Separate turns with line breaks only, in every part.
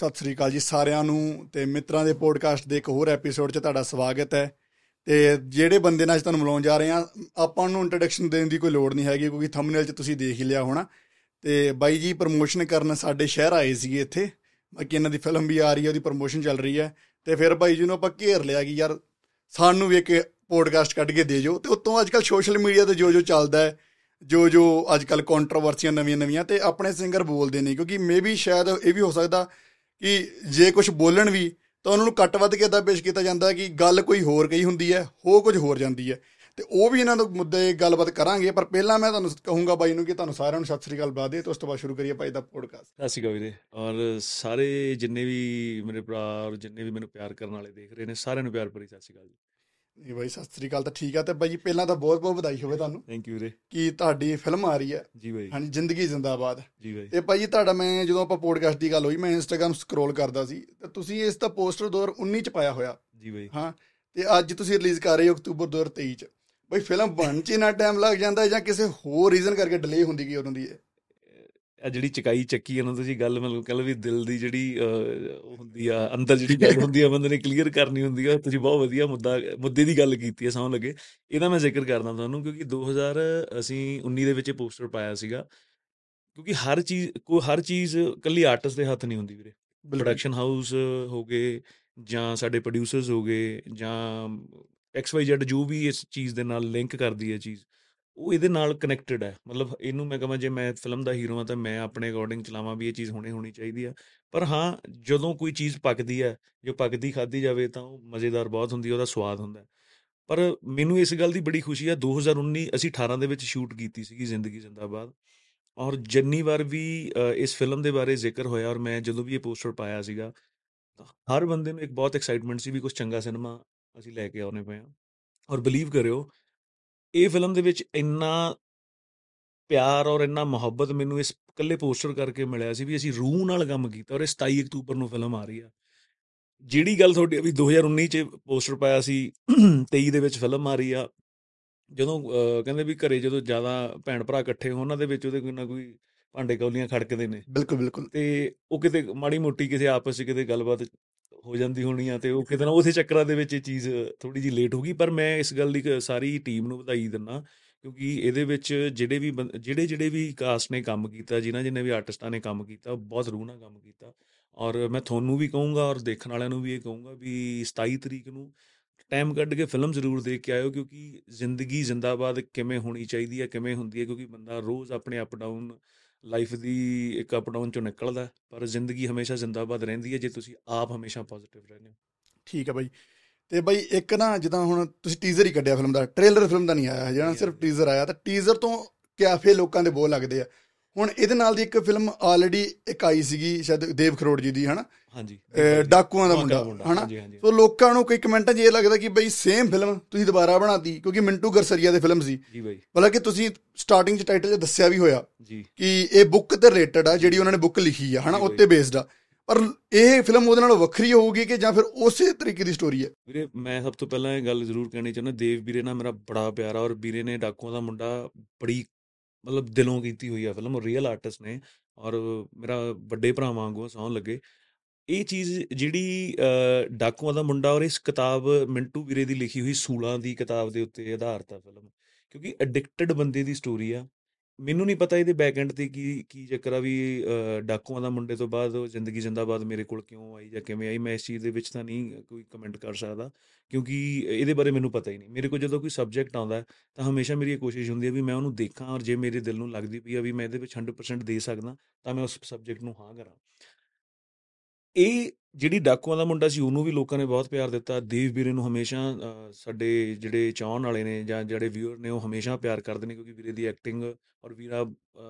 ਸਤਿ ਸ੍ਰੀ ਅਕਾਲ ਜੀ ਸਾਰਿਆਂ ਨੂੰ ਤੇ ਮਿੱਤਰਾਂ ਦੇ ਪੋਡਕਾਸਟ ਦੇ ਇੱਕ ਹੋਰ ਐਪੀਸੋਡ 'ਚ ਤੁਹਾਡਾ ਸਵਾਗਤ ਹੈ। ਤੇ ਜਿਹੜੇ ਬੰਦੇ ਨਾਲ ਅੱਜ ਤੁਹਾਨੂੰ ਮਿਲਾਉਣ ਜਾ ਰਹੇ ਆ ਆਪਾਂ ਨੂੰ ਇੰਟਰੋਡਕਸ਼ਨ ਦੇਣ ਦੀ ਕੋਈ ਲੋੜ ਨਹੀਂ ਹੈਗੀ ਕਿਉਂਕਿ ਥੰਬਨੇਲ 'ਚ ਤੁਸੀਂ ਦੇਖ ਹੀ ਲਿਆ ਹੋਣਾ। ਤੇ ਬਾਈ ਜੀ ਪ੍ਰੋਮੋਸ਼ਨ ਕਰਨ ਸਾਡੇ ਸ਼ਹਿਰ ਆਏ ਸੀਗੇ ਇੱਥੇ। ਬਾਕੀ ਇਹਨਾਂ ਦੀ ਫਿਲਮ ਵੀ ਆ ਰਹੀ ਹੈ, ਉਹਦੀ ਪ੍ਰੋਮੋਸ਼ਨ ਚੱਲ ਰਹੀ ਹੈ। ਤੇ ਫਿਰ ਬਾਈ ਜੀ ਨੂੰ ਆਪਾਂ ਘੇਰ ਲਿਆ ਕਿ ਯਾਰ ਸਾਨੂੰ ਵੀ ਇੱਕ ਪੋਡਕਾਸਟ ਕੱਢ ਕੇ ਦੇ ਜੋ ਤੇ ਉਤੋਂ ਅੱਜ ਕੱਲ ਸੋਸ਼ਲ ਮੀਡੀਆ ਤੇ ਜੋ ਜੋ ਚੱਲਦਾ ਹੈ ਜੋ ਜੋ ਅੱਜ ਕੱਲ ਕੰਟਰੋਵਰਸੀਆਂ ਨਵੀਆਂ ਨਵੀਆਂ ਤੇ ਆਪਣੇ ਸਿੰਗਰ ਬੋਲਦੇ ਨੇ ਕਿਉਂਕਿ ਮੇਬੀ ਸ਼ਾਇਦ ਇਹ ਵੀ ਹੋ ਸਕਦਾ ਕਿ ਜੇ ਕੁਝ ਬੋਲਣ ਵੀ, ਤਾਂ ਉਹਨਾਂ ਨੂੰ ਕੱਟ ਵੱਧ ਕੇ ਇਦਾਂ ਪੇਸ਼ ਕੀਤਾ ਜਾਂਦਾ ਕਿ ਗੱਲ ਕੋਈ ਹੋਰ ਕਹੀ ਹੁੰਦੀ ਹੈ, ਹੋ ਕੁਝ ਹੋਰ ਜਾਂਦੀ ਹੈ। ਤੇ ਉਹ ਵੀ ਇਹਨਾਂ ਦੇ ਮੁੱਦੇ ਗੱਲਬਾਤ ਕਰਾਂਗੇ, ਪਰ ਪਹਿਲਾਂ ਮੈਂ ਤੁਹਾਨੂੰ ਕਹੂੰਗਾ ਬਾਈ ਨੂੰ ਕਿ ਤੁਹਾਨੂੰ ਸਾਰਿਆਂ ਨੂੰ ਸਤਿ ਸ੍ਰੀ ਅਕਾਲ ਬਾਦੇ ਤੇ ਉਸ ਤੋਂ ਬਾਅਦ ਸ਼ੁਰੂ ਕਰੀਏ ਭਾਈ ਦਾ ਪੋਡਕਾਸਟ
ਸਤਿ ਸ਼੍ਰੀ ਅਕਾਲ ਵੀਰੇ। ਔਰ ਸਾਰੇ ਜਿੰਨੇ ਵੀ ਮੇਰੇ ਭਰਾ ਔਰ ਜਿੰਨੇ ਵੀ ਮੈਨੂੰ ਪਿਆਰ ਕਰਨ ਵਾਲੇ ਦੇਖ ਰਹੇ ਨੇ, ਸਾਰਿਆਂ ਨੂੰ ਪਿਆਰ ਭਰੀ ਸਤਿ ਸ਼੍ਰੀ ਅਕਾਲ ਜੀ।
ਜੀ ਬਾਈ ਸਤਿ ਸ੍ਰੀ ਅਕਾਲ ਤਾਂ ਠੀਕ ਆ ਤੇ ਬਾਈ ਪਹਿਲਾਂ ਤਾਂ ਬਹੁਤ ਬਹੁਤ ਵਧਾਈ ਹੋਵੇ ਤੁਹਾਨੂੰ।
ਥੈਂਕ ਯੂ ਵੀਰੇ।
ਕਿ ਤੁਹਾਡੀ ਫਿਲਮ ਆ ਰਹੀ ਹੈ।
ਜੀ ਬਾਈ।
ਹਾਂਜੀ ਜ਼ਿੰਦਗੀ ਜ਼ਿੰਦਾਬਾਦ।
ਜੀ ਬਾਈ।
ਤੇ ਭਾਈ ਤੁਹਾਡਾ ਮੈਂ ਜਦੋਂ ਆਪਾਂ ਪੋਡਕਾਸਟ ਦੀ ਗੱਲ ਹੋਈ ਮੈਂ ਇੰਸਟਾਗ੍ਰam ਸਕਰੋਲ ਕਰਦਾ ਸੀ। ਤੇ ਤੁਸੀਂ ਇਸ ਦਾ ਪੋਸਟਰ 2019 ਚ ਪਾਇਆ ਹੋਇਆ।
ਜੀ ਬਾਈ।
ਹਾਂ ਤੇ ਅੱਜ ਤੁਸੀਂ ਰਿਲੀਜ਼ ਕਰ ਰਹੇ ਹੋ ਅਕਤੂਬਰ 2023 ਚ। ਬਈ ਫਿਲਮ ਬਣ ਚ ਇੰਨਾ ਟਾਈਮ ਲੱਗ ਜਾਂਦਾ ਜਾਂ ਕਿਸੇ ਹੋਰ ਰੀਜ਼ਨ ਕਰਕੇ ਡਿਲੇ ਹੁੰਦੀ ਗਈ ਉਹਨਾਂ ਦੀ
ਆ ਜਿਹੜੀ ਚਕਾਈ ਚੱਕੀ ਹੈ ਨਾ ਤੁਸੀਂ ਗੱਲ ਮਤਲਬ ਕਹ ਲਓ ਵੀ ਦਿਲ ਦੀ ਜਿਹੜੀ ਹੁੰਦੀ ਆ ਅੰਦਰ ਜਿਹੜੀ ਗੱਲ ਹੁੰਦੀ ਆ ਬੰਦੇ ਨੇ ਕਲੀਅਰ ਕਰਨੀ ਹੁੰਦੀ ਆ। ਤੁਸੀਂ ਬਹੁਤ ਵਧੀਆ ਮੁੱਦਾ ਮੁੱਦੇ ਦੀ ਗੱਲ ਕੀਤੀ ਹੈ ਸੌਂ ਲੱਗੇ। ਇਹਦਾ ਮੈਂ ਜ਼ਿਕਰ ਕਰਦਾ ਤੁਹਾਨੂੰ ਕਿਉਂਕਿ 2000 ਅਸੀਂ 19 ਦੇ ਵਿੱਚ ਇਹ ਪੋਸਟਰ ਪਾਇਆ ਸੀਗਾ। ਕਿਉਂਕਿ ਹਰ ਚੀਜ਼ ਕੋ ਹਰ ਚੀਜ਼ ਕੱਲੀ ਆਰਟਿਸਟ ਦੇ ਹੱਥ ਨਹੀਂ ਹੁੰਦੀ ਵੀਰੇ। ਪ੍ਰੋਡਕਸ਼ਨ ਹਾਊਸ ਹੋ ਗਏ ਜਾਂ ਸਾਡੇ ਪ੍ਰੋਡਿਊਸਰਸ ਹੋ ਗਏ ਜਾਂ ਐਕਸ ਵਾਈ ਜ਼ੈਡ ਜੋ ਵੀ ਇਸ ਚੀਜ਼ ਦੇ ਨਾਲ ਲਿੰਕ ਕਰਦੀ ਹੈ ਚੀਜ਼। ਉਹ ਇਹਦੇ ਨਾਲ ਕਨੈਕਟਡ ਹੈ। ਮਤਲਬ ਇਹਨੂੰ ਮੈਂ ਕਹਾਂ, ਜੇ ਮੈਂ ਫਿਲਮ ਦਾ ਹੀਰੋ ਹਾਂ ਤਾਂ ਮੈਂ ਆਪਣੇ ਅਕੋਰਡਿੰਗ ਚਲਾਵਾਂ ਵੀ ਇਹ ਚੀਜ਼ ਹੋਣੀ ਹੋਣੀ ਚਾਹੀਦੀ ਆ ਪਰ ਹਾਂ, ਜਦੋਂ ਕੋਈ ਚੀਜ਼ ਪੱਕਦੀ ਹੈ, ਜੋ ਪੱਕਦੀ ਖਾਦੀ ਜਾਵੇ ਤਾਂ ਉਹ ਮਜ਼ੇਦਾਰ ਬਹੁਤ ਹੁੰਦੀ ਹੈ, ਉਹਦਾ ਸਵਾਦ ਹੁੰਦਾ ਪਰ ਮੈਨੂੰ ਇਸ ਗੱਲ ਦੀ ਬੜੀ ਖੁਸ਼ੀ ਆ 2019 ਅਸੀਂ 18 ਦੇ ਵਿੱਚ ਸ਼ੂਟ ਕੀਤੀ ਸੀਗੀ ਜ਼ਿੰਦਗੀ ਜ਼ਿੰਦਾਬਾਦ। ਔਰ ਜਿੰਨੀ ਵਾਰ ਵੀ ਇਸ ਫਿਲਮ ਦੇ ਬਾਰੇ ਜ਼ਿਕਰ ਹੋਇਆ ਔਰ ਮੈਂ ਜਦੋਂ ਵੀ ਇਹ ਪੋਸਟਰ ਪਾਇਆ ਸੀਗਾ ਹਰ ਬੰਦੇ ਨੂੰ ਇੱਕ ਬਹੁਤ ਐਕਸਾਈਟਮੈਂਟ ਸੀ ਵੀ ਕੁਝ ਚੰਗਾ ਸਿਨੇਮਾ ਅਸੀਂ ਲੈ ਕੇ ਆਉਣੇ ਪਏ ਆ ਔਰ ਬਲੀਵ ਕਰਿਓ ਇਹ ਫਿਲਮ ਦੇ ਵਿੱਚ ਇੰਨਾ ਪਿਆਰ ਔਰ ਇੰਨਾ ਮੁਹੱਬਤ ਮੈਨੂੰ ਇਸ ਇਕੱਲੇ ਪੋਸਟਰ ਕਰਕੇ ਮਿਲਿਆ ਸੀ ਵੀ ਅਸੀਂ ਰੂਹ ਨਾਲ ਕੰਮ ਕੀਤਾ ਔਰ ਇਹ 27 ਅਕਤੂਬਰ ਨੂੰ ਫਿਲਮ ਆ ਰਹੀ ਆ। ਜਿਹੜੀ ਗੱਲ ਤੁਹਾਡੀ ਵੀ 2019 ਚ ਪੋਸਟਰ ਪਾਇਆ ਸੀ 23 ਦੇ ਵਿੱਚ ਫਿਲਮ ਆ ਰਹੀ ਆ ਜਦੋਂ ਕਹਿੰਦੇ ਵੀ ਘਰੇ ਜਦੋਂ ਜ਼ਿਆਦਾ ਭੈਣ ਭਰਾ ਇਕੱਠੇ ਹੋਣ ਉਹਨਾਂ ਦੇ ਵਿੱਚ ਉਹਦੇ ਕੋਈ ਨਾ ਕੋਈ ਭਾਂਡੇ ਕੌਲੀਆਂ ਖੜਕਦੇ ਨੇ।
ਬਿਲਕੁਲ ਬਿਲਕੁਲ।
ਤੇ ਉਹ ਕਿਤੇ ਮਾੜੀ ਮੋਟੀ ਕਿਸੇ ਆਪਸ ਵਿੱਚ ਕਿਤੇ ਗੱਲਬਾਤ ਹੋ ਜਾਂਦੀ ਹੋਣੀ ਆ ਤੇ ਉਹ ਕਿਤੇ ਨਾ ਉਸੇ ਚੱਕਰਾਂ ਦੇ ਵਿੱਚ ਇਹ ਚੀਜ਼ ਥੋੜੀ ਜੀ ਲੇਟ ਹੋ ਗਈ। ਪਰ ਮੈਂ ਇਸ ਗੱਲ ਦੀ ਸਾਰੀ ਟੀਮ ਨੂੰ ਵਧਾਈ ਦਿੰਨਾ ਕਿਉਂਕਿ ਇਹਦੇ ਵਿੱਚ ਜਿਹੜੇ ਵੀ ਜਿਹੜੇ ਜਿਹੜੇ ਵੀ ਕਾਸਟ ਨੇ ਕੰਮ ਕੀਤਾ, ਜਿਨ੍ਹਾਂ, ਜਿੰਨੇ ਵੀ ਆਰਟਿਸਟਾਂ ਨੇ ਕੰਮ ਕੀਤਾ ਬਹੁਤ ਰੂਹ ਨਾਲ ਕੰਮ ਕੀਤਾ। ਔਰ ਮੈਂ ਤੁਹਾਨੂੰ ਵੀ ਕਹੂੰਗਾ ਔਰ ਦੇਖਣ ਵਾਲਿਆਂ ਨੂੰ ਵੀ ਇਹ ਕਹੂੰਗਾ ਵੀ 27 ਤਰੀਕ ਨੂੰ ਟਾਈਮ ਕੱਢ ਕੇ ਫਿਲਮ ਜ਼ਰੂਰ ਦੇਖ ਕੇ ਆਇਓ ਕਿਉਂਕਿ ਜ਼ਿੰਦਗੀ ਜ਼ਿੰਦਾਬਾਦ ਕਿਵੇਂ ਹੋਣੀ ਚਾਹੀਦੀ ਹੈ, ਕਿਵੇਂ ਹੁੰਦੀ ਹੈ, ਕਿਉਂਕਿ ਬੰਦਾ ਰੋਜ਼ ਆਪਣੇ ਅਪ ਡਾਊਨ ਲਾਈਫ ਦੀ ਇੱਕ ਅਪ ਡਾਊਨ ਚੋਂ ਨਿਕਲਦਾ ਪਰ ਜ਼ਿੰਦਗੀ ਹਮੇਸ਼ਾ ਜ਼ਿੰਦਾਬਾਦ ਰਹਿੰਦੀ ਹੈ ਜੇ ਤੁਸੀਂ ਆਪ ਹਮੇਸ਼ਾ ਪੋਜ਼ਿਟਿਵ ਰਹਿੰਦੇ ਹੋ।
ਠੀਕ ਹੈ ਬਾਈ। ਤੇ ਬਾਈ ਇੱਕ ਨਾ ਜਿੱਦਾਂ ਹੁਣ ਤੁਸੀਂ ਟੀਜ਼ਰ ਹੀ ਕੱਢਿਆ ਫਿਲਮ ਦਾ ਟ੍ਰੇਲਰ ਫਿਲਮ ਦਾ ਨਹੀਂ ਆਇਆ ਹੈ ਜਿਹੜਾ ਸਿਰਫ ਟੀਜ਼ਰ ਆਇਆ ਤਾਂ ਟੀਜ਼ਰ ਤੋਂ ਕਿਆਫੇ ਲੋਕਾਂ ਦੇ ਬੋਲ ਲੱਗਦੇ ਆ। ਹੁਣ ਇਹਦੇ ਨਾਲ ਦੀ ਇੱਕ ਫਿਲਮ ਆਲਰੇਡੀ ਇੱਕ ਆਈ ਸੀਗੀ ਸ਼ਾਇਦ ਦੇਵ ਖਰੋੜ ਜੀ ਦੀ ਹਨਾ?
ਹਾਂਜੀ
ਡਾਕੂਆਂ ਦਾ ਮੁੰਡਾ ਹਨਾ? ਸੋ ਲੋਕਾਂ ਨੂੰ ਕੋਈ ਕਮੈਂਟਾਂ 'ਚ ਇਹ ਲੱਗਦਾ ਕਿ ਬਈ ਸੇਮ ਫਿਲਮ ਤੁਸੀਂ ਦੁਬਾਰਾ ਬਣਾਤੀ ਕਿਉਂਕਿ ਮਿੰਟੂ ਗਰਸਰੀਆ ਦੇ ਫਿਲਮ ਸੀ।
ਜੀ ਬਾਈ।
ਬਲਕਿ ਤੁਸੀਂ ਸਟਾਰਟਿੰਗ 'ਚ ਟਾਈਟਲ 'ਚ ਦੱਸਿਆ ਵੀ ਹੋਇਆ
ਜੀ।
ਕਿ ਇਹ ਬੁੱਕ ਤੇ ਰਿਲੇਟਡ ਆ ਜਿਹੜੀ ਉਹਨਾਂ ਨੇ ਬੁੱਕ ਲਿਖੀ ਆ ਹਨਾ? ਉੱਤੇ ਬੇਸਡ ਆ। ਪਰ ਇਹ ਫਿਲਮ ਉਹਦੇ ਨਾਲੋਂ ਵੱਖਰੀ ਹੋਊਗੀ ਕਿ ਜਾਂ ਫਿਰ ਉਸੇ ਤਰੀਕੇ ਦੀ ਸਟੋਰੀ ਹੈ
ਵੀਰੇ ਮੈਂ ਸਭ ਤੋਂ ਪਹਿਲਾਂ ਇਹ ਗੱਲ ਜ਼ਰੂਰ ਕਹਿਣੀ ਚਾਹੁੰਦਾ ਦੇਵ ਵੀਰੇ ਨਾਲ ਮੇਰਾ ਬੜਾ ਪਿਆਰ ਔਰ ਵੀਰੇ ਨੇ ਡਾਕੂਆਂ ਦਾ ਮੁੰਡਾ ਬੜੀ ਮਤਲਬ ਦਿਲੋਂ ਕੀਤੀ ਹੋਈ ਆ ਫਿਲਮ ਰੀਅਲ ਆਰਟਿਸਟ ਨੇ ਔਰ ਮੇਰਾ ਵੱਡੇ ਭਰਾ ਵਾਂਗੂ ਸੌਣ ਲੱਗੇ। ਇਹ ਚੀਜ਼ ਜਿਹੜੀ ਡਾਕੂਆਂ ਦਾ ਮੁੰਡਾ ਔਰ ਇਸ ਕਿਤਾਬ ਮਿੰਟੂ ਵੀਰੇ ਦੀ ਲਿਖੀ ਹੋਈ ਸੂਲਾਂ ਦੀ ਕਿਤਾਬ ਦੇ ਉੱਤੇ ਆਧਾਰਿਤ ਆ ਫਿਲਮ, ਕਿਉਂਕਿ ਐਡਿਕਟਡ ਬੰਦੇ ਦੀ ਸਟੋਰੀ ਆ। ਮੈਨੂੰ ਨਹੀਂ ਪਤਾ ਇਹਦੇ ਬੈਕ ਐਂਡ ਤੇ ਕੀ ਕੀ ਚੱਕਰ ਆ ਵੀ ਡਾਕੂਆਂ ਦਾ ਮੁੰਡੇ ਤੋਂ ਬਾਅਦ ਉਹ ਜ਼ਿੰਦਗੀ ਜ਼ਿੰਦਾਬਾਦ ਮੇਰੇ ਕੋਲ ਕਿਉਂ ਆਈ ਜਾਂ ਕਿਵੇਂ ਆਈ, ਮੈਂ ਇਸ ਚੀਜ਼ ਦੇ ਵਿੱਚ ਤਾਂ ਨਹੀਂ ਕੋਈ ਕਮੈਂਟ ਕਰ ਸਕਦਾ, ਕਿਉਂਕਿ ਇਹਦੇ ਬਾਰੇ ਮੈਨੂੰ ਪਤਾ ਹੀ ਨਹੀਂ। ਮੇਰੇ ਕੋਲ ਜਦੋਂ ਕੋਈ ਸਬਜੈਕਟ ਆਉਂਦਾ ਤਾਂ ਹਮੇਸ਼ਾ ਮੇਰੀ ਇਹ ਕੋਸ਼ਿਸ਼ ਹੁੰਦੀ ਹੈ ਵੀ ਮੈਂ ਉਹਨੂੰ ਦੇਖਾਂ ਔਰ ਜੇ ਮੇਰੇ ਦਿਲ ਨੂੰ ਲੱਗਦੀ ਪਈ ਆ ਵੀ ਮੈਂ ਇਹਦੇ ਵਿੱਚ 100% ਦੇ ਸਕਦਾ, ਤਾਂ ਮੈਂ ਉਸ ਸਬਜੈਕਟ ਨੂੰ ਹਾਂ ਕਰਾਂ। ਇਹ ਜਿਹੜੀ ਡਾਕੂਆਂ ਦਾ ਮੁੰਡਾ ਸੀ ਉਹਨੂੰ ਵੀ ਲੋਕਾਂ ਨੇ ਬਹੁਤ ਪਿਆਰ ਦਿੱਤਾ। ਦੇਵ ਵੀਰੇ ਨੂੰ ਹਮੇਸ਼ਾ ਸਾਡੇ ਜਿਹੜੇ ਚਾਹਣ ਵਾਲੇ ਨੇ ਜਾਂ ਜਿਹੜੇ ਵਿਊਅਰ ਨੇ ਉਹ ਹਮੇਸ਼ਾ ਪਿਆਰ ਕਰਦੇ ਨੇ ਕਿਉਂਕਿ ਵੀਰੇ ਦੀ ਐਕਟਿੰਗ ਔਰ ਵੀਰਾ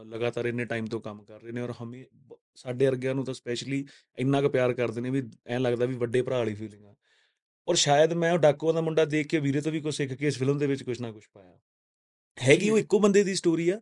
ਲਗਾਤਾਰ ਇੰਨੇ ਟਾਈਮ ਤੋਂ ਕੰਮ ਕਰ ਰਹੇ ਨੇ ਔਰ ਹਮੇ ਸਾਡੇ ਵਰਗਿਆਂ ਨੂੰ ਤਾਂ ਸਪੈਸ਼ਲੀ ਇੰਨਾ ਕੁ ਪਿਆਰ ਕਰਦੇ ਨੇ ਵੀ ਐਂ ਲੱਗਦਾ ਵੀ ਵੱਡੇ ਭਰਾ ਵਾਲੀ ਫੀਲਿੰਗ ਆ। ਔਰ ਸ਼ਾਇਦ ਮੈਂ ਉਹ ਡਾਕੂਆਂ ਦਾ ਮੁੰਡਾ ਦੇਖ ਕੇ ਵੀਰੇ ਤੋਂ ਵੀ ਕੁਝ ਸਿੱਖ ਕੇ ਇਸ ਫਿਲਮ ਦੇ ਵਿੱਚ ਕੁਝ ਨਾ ਕੁਝ ਪਾਇਆ। ਹੈਗੀ ਉਹ ਇੱਕੋ ਬੰਦੇ ਦੀ ਸਟੋਰੀ ਆ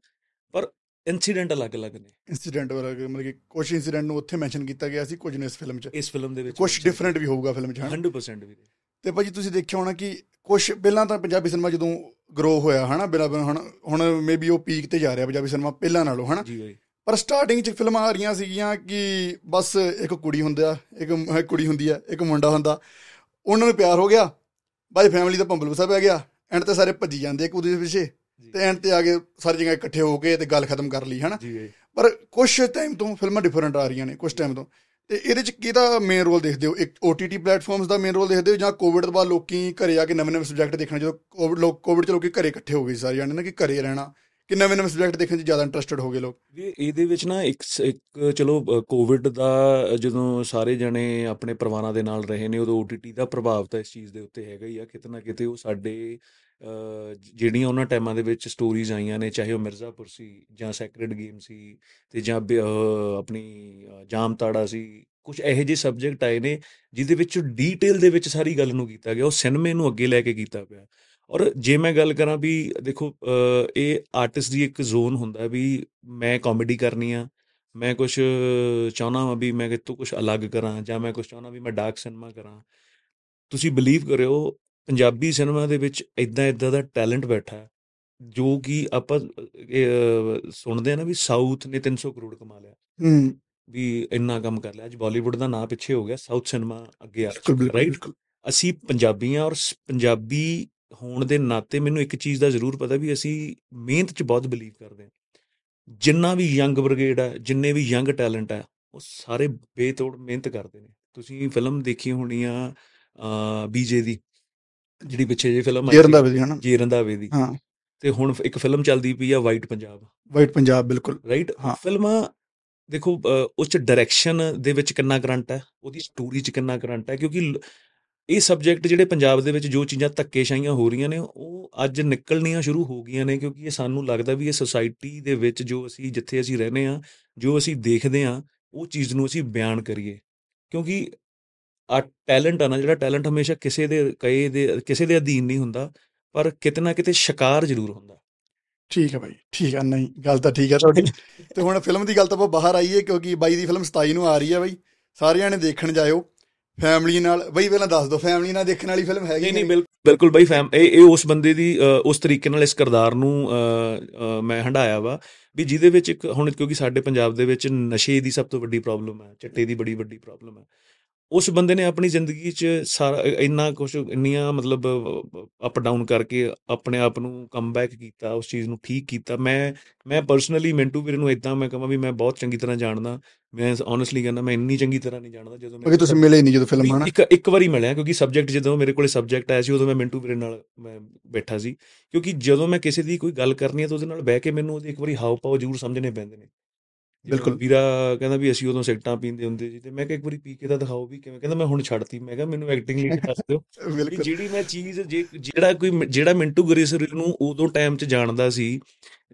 ਪਰ ਇਨਸੀਡੈਂਟ ਅਲੱਗ-ਅਲੱਗ ਨੇ।
ਇਨਸੀਡੈਂਟ ਵਾਲਾ ਮਤਲਬ ਕਿ ਕੁਝ ਇਨਸੀਡੈਂਟ ਨੂੰ ਉੱਥੇ ਮੈਂਸ਼ਨ ਕੀਤਾ ਗਿਆ ਸੀ ਕੁਝ ਨੇ ਇਸ ਫਿਲਮ 'ਚ।
ਇਸ ਫਿਲਮ ਦੇ ਵਿੱਚ
ਕੁਝ ਡਿਫਰੈਂਟ ਵੀ ਹੋਊਗਾ ਫਿਲਮ 'ਚ
100% ਵੀਰੇ
ਤੇ ਭਾਜੀ ਤੁਸੀਂ ਦੇਖਿਆ ਹੋਣਾ ਕਿ ਕੁਝ ਪਹਿਲਾਂ ਤਾਂ ਪੰਜਾਬੀ ਸਿਨੇਮਾ ਜਦੋਂ ਗਰੋ ਹੋਇਆ ਹਨਾ ਬਿਲਾ ਹੁਣ ਹੁਣ ਮੇਬੀ ਉਹ ਪੀਕ ਤੇ ਜਾ ਰਿਹਾ ਪੰਜਾਬੀ ਸਿਨੇਮਾ ਪਹਿਲਾਂ ਨਾਲੋਂ ਹਨਾ।
ਜੀ ਬਾਈ।
ਪਰ ਸਟਾਰਟਿੰਗ 'ਚ ਫਿਲਮਾਂ ਆ ਰਹੀਆਂ ਸੀਗੀਆਂ ਕਿ ਬਸ ਇੱਕ ਕੁੜੀ ਹੁੰਦਾ ਇੱਕ ਕੁੜੀ ਹੁੰਦੀ ਹੈ ਇੱਕ ਮੁੰਡਾ ਹੁੰਦਾ। ਉਹਨਾਂ ਨੂੰ ਪਿਆਰ ਹੋ ਗਿਆ ਬਾਈ ਫੈਮਿਲੀ ਦਾ ਭੰਬਲ ਵਸਾ ਪੈ ਗਿਆ ਐਂਡ ਤੇ ਸਾਰੇ ਭੱਜੀ ਜਾਂਦੇ ਇੱਕ ਉਹਦੇ ਪਿੱਛੇ। ਤੇ ਐਂਡ ਤੇ ਆ ਕੇ ਸਾਰੀ ਜਗ੍ਹਾ ਇਕੱਠੇ ਹੋ ਕੇ ਤੇ ਗੱਲ ਖਤਮ ਕਰ ਲਈ ਹਨਾ?
ਜੀ ਜੀ।
ਪਰ ਕੁਝ ਟਾਈਮ ਤੋਂ ਫਿਲਮਾਂ ਡਿਫਰੈਂਟ ਆ ਰਹੀਆਂ ਨੇ ਕੁਝ ਟਾਈਮ ਤੋਂ। ਤੇ ਇਹਦੇ ਚ ਕਿਹਦਾ ਮੇਨ ਰੋਲ ਦੇਖਦੇ ਹੋ? ਇੱਕ OTT ਪਲੇਟਫਾਰਮਸ ਦਾ ਮੇਨ ਰੋਲ ਦੇਖਦੇ ਹੋ ਜਾਂ ਕੋਵਿਡ ਤੋਂ ਬਾਅਦ ਲੋਕੀ ਘਰੇ ਆ ਕੇ ਨਵੇਂ ਨਵੇਂ ਸਬਜੈਕਟ ਦੇਖਣਾ ਜਦੋਂ ਕੋਵਿਡ ਲੋਕ ਕੋਵਿਡ ਚ ਲੋਕੀ ਘਰੇ ਇਕੱਠੇ ਹੋ ਗਏ ਸਾਰੇ ਜਾਣੇ ਨਾ ਕਿ ਘਰੇ ਰਹਿਣਾ ਕਿ ਨਵੇਂ ਨਵੇਂ ਸਬਜੈਕਟ ਦੇਖਣ ਚ ਜ਼ਿਆਦਾ ਇੰਟਰਸਟਿਡ ਹੋ ਗਏ ਲੋਕ।
ਇਹਦੇ ਵਿੱਚ ਨਾ ਇੱਕ ਇੱਕ ਚਲੋ ਕੋਵਿਡ ਦਾ ਜਦੋਂ ਸਾਰੇ ਜਣੇ ਆਪਣੇ ਪਰਿਵਾਰਾਂ ਦੇ ਨਾਲ ਰਹੇ ਨੇ ਉਦੋਂ OTT ਦਾ ਪ੍ਰਭਾਵ ਤਾਂ ਇਸ ਚੀਜ਼ ਦੇ ਉੱਤੇ ਹੈਗਾ ਹੀ ਆ ਕਿਤੇ ਨਾ ਕਿਤੇ ਉਹ ਸਾਡੇ ਜ- ਜਿਹੜੀਆਂ ਉਹਨਾਂ ਟਾਈਮਾਂ ਦੇ ਵਿੱਚ ਸਟੋਰੀਜ਼ ਆਈਆਂ ਨੇ ਚਾਹੇ ਉਹ ਮਿਰਜ਼ਾਪੁਰ ਸੀ ਜਾਂ ਸੈਕਰਡ ਗੇਮ ਸੀ ਤੇ ਜਾਂ ਬ- ਅਹ, ਆਪਣੀ ਅਹ, ਜਾਮ ਤਾੜਾ ਸੀ ਕੁਝ ਇਹੋ ਜਿਹੇ ਸਬਜੈਕਟ ਆਏ ਨੇ ਜਿਹਦੇ ਵਿੱਚ ਡੀਟੇਲ ਦੇ ਵਿੱਚ ਸਾਰੀ ਗੱਲ ਨੂੰ ਕੀਤਾ ਗਿਆ ਉਹ ਸਿਨੇਮੇ ਨੂੰ ਅੱਗੇ ਲੈ ਕੇ ਕੀਤਾ ਪਿਆ। ਔਰ ਜੇ ਮੈਂ ਗੱਲ ਕਰਾਂ ਵੀ ਦੇਖੋ ਅਹ, ਇਹ ਆਰਟਿਸਟ ਦੀ ਇੱਕ ਜ਼ੋਨ ਹੁੰਦਾ ਵੀ ਮੈਂ ਕਾਮੇਡੀ ਕਰਨੀ ਆ ਮੈਂ ਕੁਝ ਚਾਹਨਾ ਵਾਂ ਵੀ ਮੈਂ ਕਿਤੋਂ ਕੁਝ ਅਲੱਗ ਕਰਾਂ ਜਾਂ ਮੈਂ ਕੁਝ ਚਾਹਨਾ ਵੀ ਮੈਂ ਡਾਰਕ ਸਿਨੇਮਾ ਕਰਾਂ। ਤੁਸੀਂ ਬਲੀਵ ਕਰਿਓ ਪੰਜਾਬੀ ਸਿਨੇਮਾ ਦੇ ਵਿੱਚ ਇਦਾਂ ਇਦਾਂ ਦਾ ਟੈਲੈਂਟ ਬੈਠਾ ਜੋ ਕਿ ਆਪਾਂ ਸੁਣਦੇ ਆ ਨਾ ਵੀ ਸਾਊਥ ਨੇ 300 ਕਰੋੜ ਕਮਾ ਲਿਆ।
ਹੂੰ।
ਵੀ ਇੰਨਾ ਕੰਮ ਕਰ ਲਿਆ। ਅੱਜ ਬਾਲੀਵੁੱਡ ਦਾ ਨਾਂ ਪਿੱਛੇ ਹੋ ਗਿਆ ਸਾਊਥ ਸਿਨੇਮਾ ਅੱਗੇ ਆ ਰਾਈਟ ਅਸੀਂ ਪੰਜਾਬੀ ਹਾਂ ਔਰ ਪੰਜਾਬੀ ਹੋਣ ਦੇ ਨਾਤੇ ਮੈਨੂੰ ਇੱਕ ਚੀਜ਼ ਦਾ ਜ਼ਰੂਰ ਪਤਾ ਵੀ ਅਸੀਂ ਮਿਹਨਤ 'ਚ ਬਹੁਤ ਬਲੀਵ ਕਰਦੇ ਹਾਂ। ਜਿੰਨਾ ਵੀ ਯੰਗ ਬ੍ਰਿਗੇਡ ਹੈ ਜਿੰਨੇ ਵੀ ਯੰਗ ਟੈਲੈਂਟ ਹੈ ਉਹ ਸਾਰੇ ਬੇਤੋੜ ਮਿਹਨਤ ਕਰਦੇ ਨੇ। ਤੁਸੀਂ ਫਿਲਮ ਦੇਖੀ ਹੋਣੀ ਆ ਬੀਜੇ ਦੀ। ਜਿਹੜੀ ਪਿੱਛੇ ਜੇ ਫਿਲਮ
ਜੇ ਰੰਧਾਵੇ ਦੀ ਹਨਾ?
ਜੇ ਰੰਧਾਵੇ ਦੀ।
ਹਾਂ।
ਤੇ ਹੁਣ ਇੱਕ ਫਿਲਮ ਚੱਲਦੀ ਪਈ ਆ ਵਾਈਟ ਪੰਜਾਬ
ਵਾਈਟ ਪੰਜਾਬ ਬਿਲਕੁਲ।
ਰਾਈਟ
ਹਾਂ।
ਫਿਲਮਾਂ ਦੇਖੋ ਉਸ ਚ ਡਾਇਰੈਕਸ਼ਨ ਦੇ ਵਿੱਚ ਕਿੰਨਾ ਕਰੰਟ ਹੈ ਉਹਦੀ ਸਟੋਰੀ ਚ ਕਿੰਨਾ ਕਰੰਟ ਹੈ ਕਿਉਂਕਿ ਇਹ ਸਬਜੈਕਟ ਜਿਹੜੇ ਪੰਜਾਬ ਦੇ ਵਿੱਚ ਜੋ ਚੀਜ਼ਾਂ ਧੱਕੇਸ਼ਾਹੀਆਂ ਹੋ ਰਹੀਆਂ ਨੇ ਉਹ ਅੱਜ ਨਿਕਲਣੀਆਂ ਸ਼ੁਰੂ ਹੋ ਗਈਆਂ ਨੇ ਕਿਉਂਕਿ ਇਹ ਸਾਨੂੰ ਲੱਗਦਾ ਵੀ ਇਹ ਸੋਸਾਇਟੀ ਦੇ ਵਿੱਚ ਜੋ ਅਸੀਂ ਜਿੱਥੇ ਅਸੀਂ ਰਹਿੰਦੇ ਆ ਜੋ ਅਸੀਂ ਦੇਖਦੇ ਆ ਉਹ ਚੀਜ਼ ਨੂੰ ਅਸੀਂ ਬਿਆਨ ਕਰੀਏ। ਕਿਉਂਕਿ ਆ ਟੈਲੈਂਟ ਆ ਨਾ ਜਿਹੜਾ ਟੈਲੈਂਟ ਹਮੇਸ਼ਾ ਕਿਸੇ ਦੇ ਕਏ ਦੇ ਕਿਸੇ ਦੇ ਅਧੀਨ ਨਹੀਂ ਹੁੰਦਾ ਪਰ ਕਿਤੇ ਨਾ ਕਿਤੇ ਸ਼ਿਕਾਰ ਜ਼ਰੂਰ ਹੁੰਦਾ।
ਠੀਕ ਹੈ ਬਾਈ ਠੀਕ ਹੈ ਨਹੀਂ ਗੱਲ ਤਾਂ ਠੀਕ ਹੈ ਤੁਹਾਡੀ। ਤੇ ਹੁਣ ਫਿਲਮ ਦੀ ਗੱਲ ਤਾਂ ਆਪਾਂ ਬਾਹਰ ਆਈਏ ਕਿਉਂਕਿ ਬਾਈ ਦੀ ਫਿਲਮ 27 ਨੂੰ ਆ ਰਹੀ ਹੈ ਬਾਈ। ਸਾਰਿਆਂ ਨੇ ਦੇਖਣ ਜਾਇਓ ਫੈਮਿਲੀ ਨਾਲ ਬਾਈ ਪਹਿਲਾਂ ਦੱਸ ਦਿਓ ਫੈਮਿਲੀ ਨਾਲ ਦੇਖਣ ਵਾਲੀ ਫਿਲਮ ਹੈਗੀ
ਨਹੀਂ ਨਹੀਂ ਬਿਲਕੁਲ ਬਾਈ ਫੈਮ ਇਹ ਇਹ ਉਸ ਬੰਦੇ ਦੀ ਉਸ ਤਰੀਕੇ ਨਾਲ ਇਸ ਕਿਰਦਾਰ ਨੂੰ ਮੈਂ ਹੰਡਾਇਆ ਵਾ ਵੀ ਜਿਹਦੇ ਵਿੱਚ ਇੱਕ ਹੁਣ ਕਿਉਂਕਿ ਸਾਡੇ ਪੰਜਾਬ ਦੇ ਵਿੱਚ ਨਸ਼ੇ ਦੀ ਸਭ ਤੋਂ ਵੱਡੀ ਪ੍ਰੋਬਲਮ ਹੈ ਚਿੱਟੇ ਦੀ ਬੜੀ ਵੱਡੀ ਪ੍ਰੋਬਲਮ ਹੈ। ਉਸ ਬੰਦੇ ਨੇ ਆਪਣੀ ਜ਼ਿੰਦਗੀ 'ਚ ਸਾਰਾ ਇੰਨਾ ਕੁਝ ਇੰਨੀਆਂ ਮਤਲਬ ਅਪ ਡਾਊਨ ਕਰਕੇ ਆਪਣੇ ਆਪ ਨੂੰ ਕਮਬੈਕ ਕੀਤਾ ਉਸ ਚੀਜ਼ ਨੂੰ ਠੀਕ ਕੀਤਾ। ਮੈਂ ਮੈਂ ਪਰਸਨਲੀ ਮਿੰਟੂ ਵੀਰ ਨੂੰ ਇਦਾਂ ਮੈਂ ਕਹਾਂ ਵੀ ਮੈਂ ਬਹੁਤ ਚੰਗੀ ਤਰ੍ਹਾਂ ਜਾਣਦਾ। ਮੈਂ ਓਨੈਸਟਲੀ ਕਹਿੰਦਾ ਮੈਂ ਇੰਨੀ ਚੰਗੀ ਤਰ੍ਹਾਂ ਨਹੀਂ ਜਾਣਦਾ ਜਦੋਂ
ਕਿਉਂਕਿ ਤੁਸੀਂ ਮਿਲੇ ਨਹੀਂ ਜਦੋਂ ਫਿਲਮ ਹਨਾ?
ਇੱਕ ਇੱਕ ਵਾਰੀ ਮਿਲਿਆ ਕਿਉਂਕਿ ਸਬਜੈਕਟ ਜਦੋਂ ਮੇਰੇ ਕੋਲੇ ਸਬਜੈਕਟ ਆਇਆ ਸੀ ਉਦੋਂ ਮੈਂ ਮਿੰਟੂ ਵੀਰੇ ਨਾਲ ਮੈਂ ਬੈਠਾ ਸੀ। ਕਿਉਂਕਿ ਜਦੋਂ ਮੈਂ ਕਿਸੇ ਦੀ ਕੋਈ ਗੱਲ ਕਰਨੀ ਹੈ ਤਾਂ ਉਹਦੇ ਨਾਲ ਬਹਿ ਕੇ ਮੈਨੂੰ ਉਹਦੇ ਇੱਕ ਵਾਰੀ ਹਾਵ ਭਾਵ ਜ਼ਰੂਰ ਸਮਝਣੇ ਪੈਂਦੇ ਨੇ।
ਬਿਲਕੁਲ।
ਵੀਰਾ ਕਹਿੰਦਾ ਵੀ ਅਸੀਂ ਉਦੋਂ ਸਿਗਰਟਾਂ ਪੀਂਦੇ ਹੁੰਦੇ ਸੀ ਤੇ ਮੈਂ ਕਿਹਾ ਇੱਕ ਵਾਰੀ ਪੀ ਕੇ ਤਾਂ ਦਿਖਾਓ ਵੀ ਕਿਵੇਂ। ਕਹਿੰਦਾ ਮੈਂ ਹੁਣ ਛੱਡਤੀ। ਮੈਂ ਕਿਹਾ ਮੈਨੂੰ ਐਕਟਿੰਗ ਲਈ ਦੱਸ ਦਿਓ ਜਿਹੜੀ ਮੈਂ ਚੀਜ਼ ਜਿਹੜਾ ਕੋਈ ਜਿਹੜਾ ਮਿੰਟੂ ਗਰੇਸਰ ਨੂੰ ਉਦੋਂ ਟਾਈਮ 'ਚ ਜਾਣਦਾ ਸੀ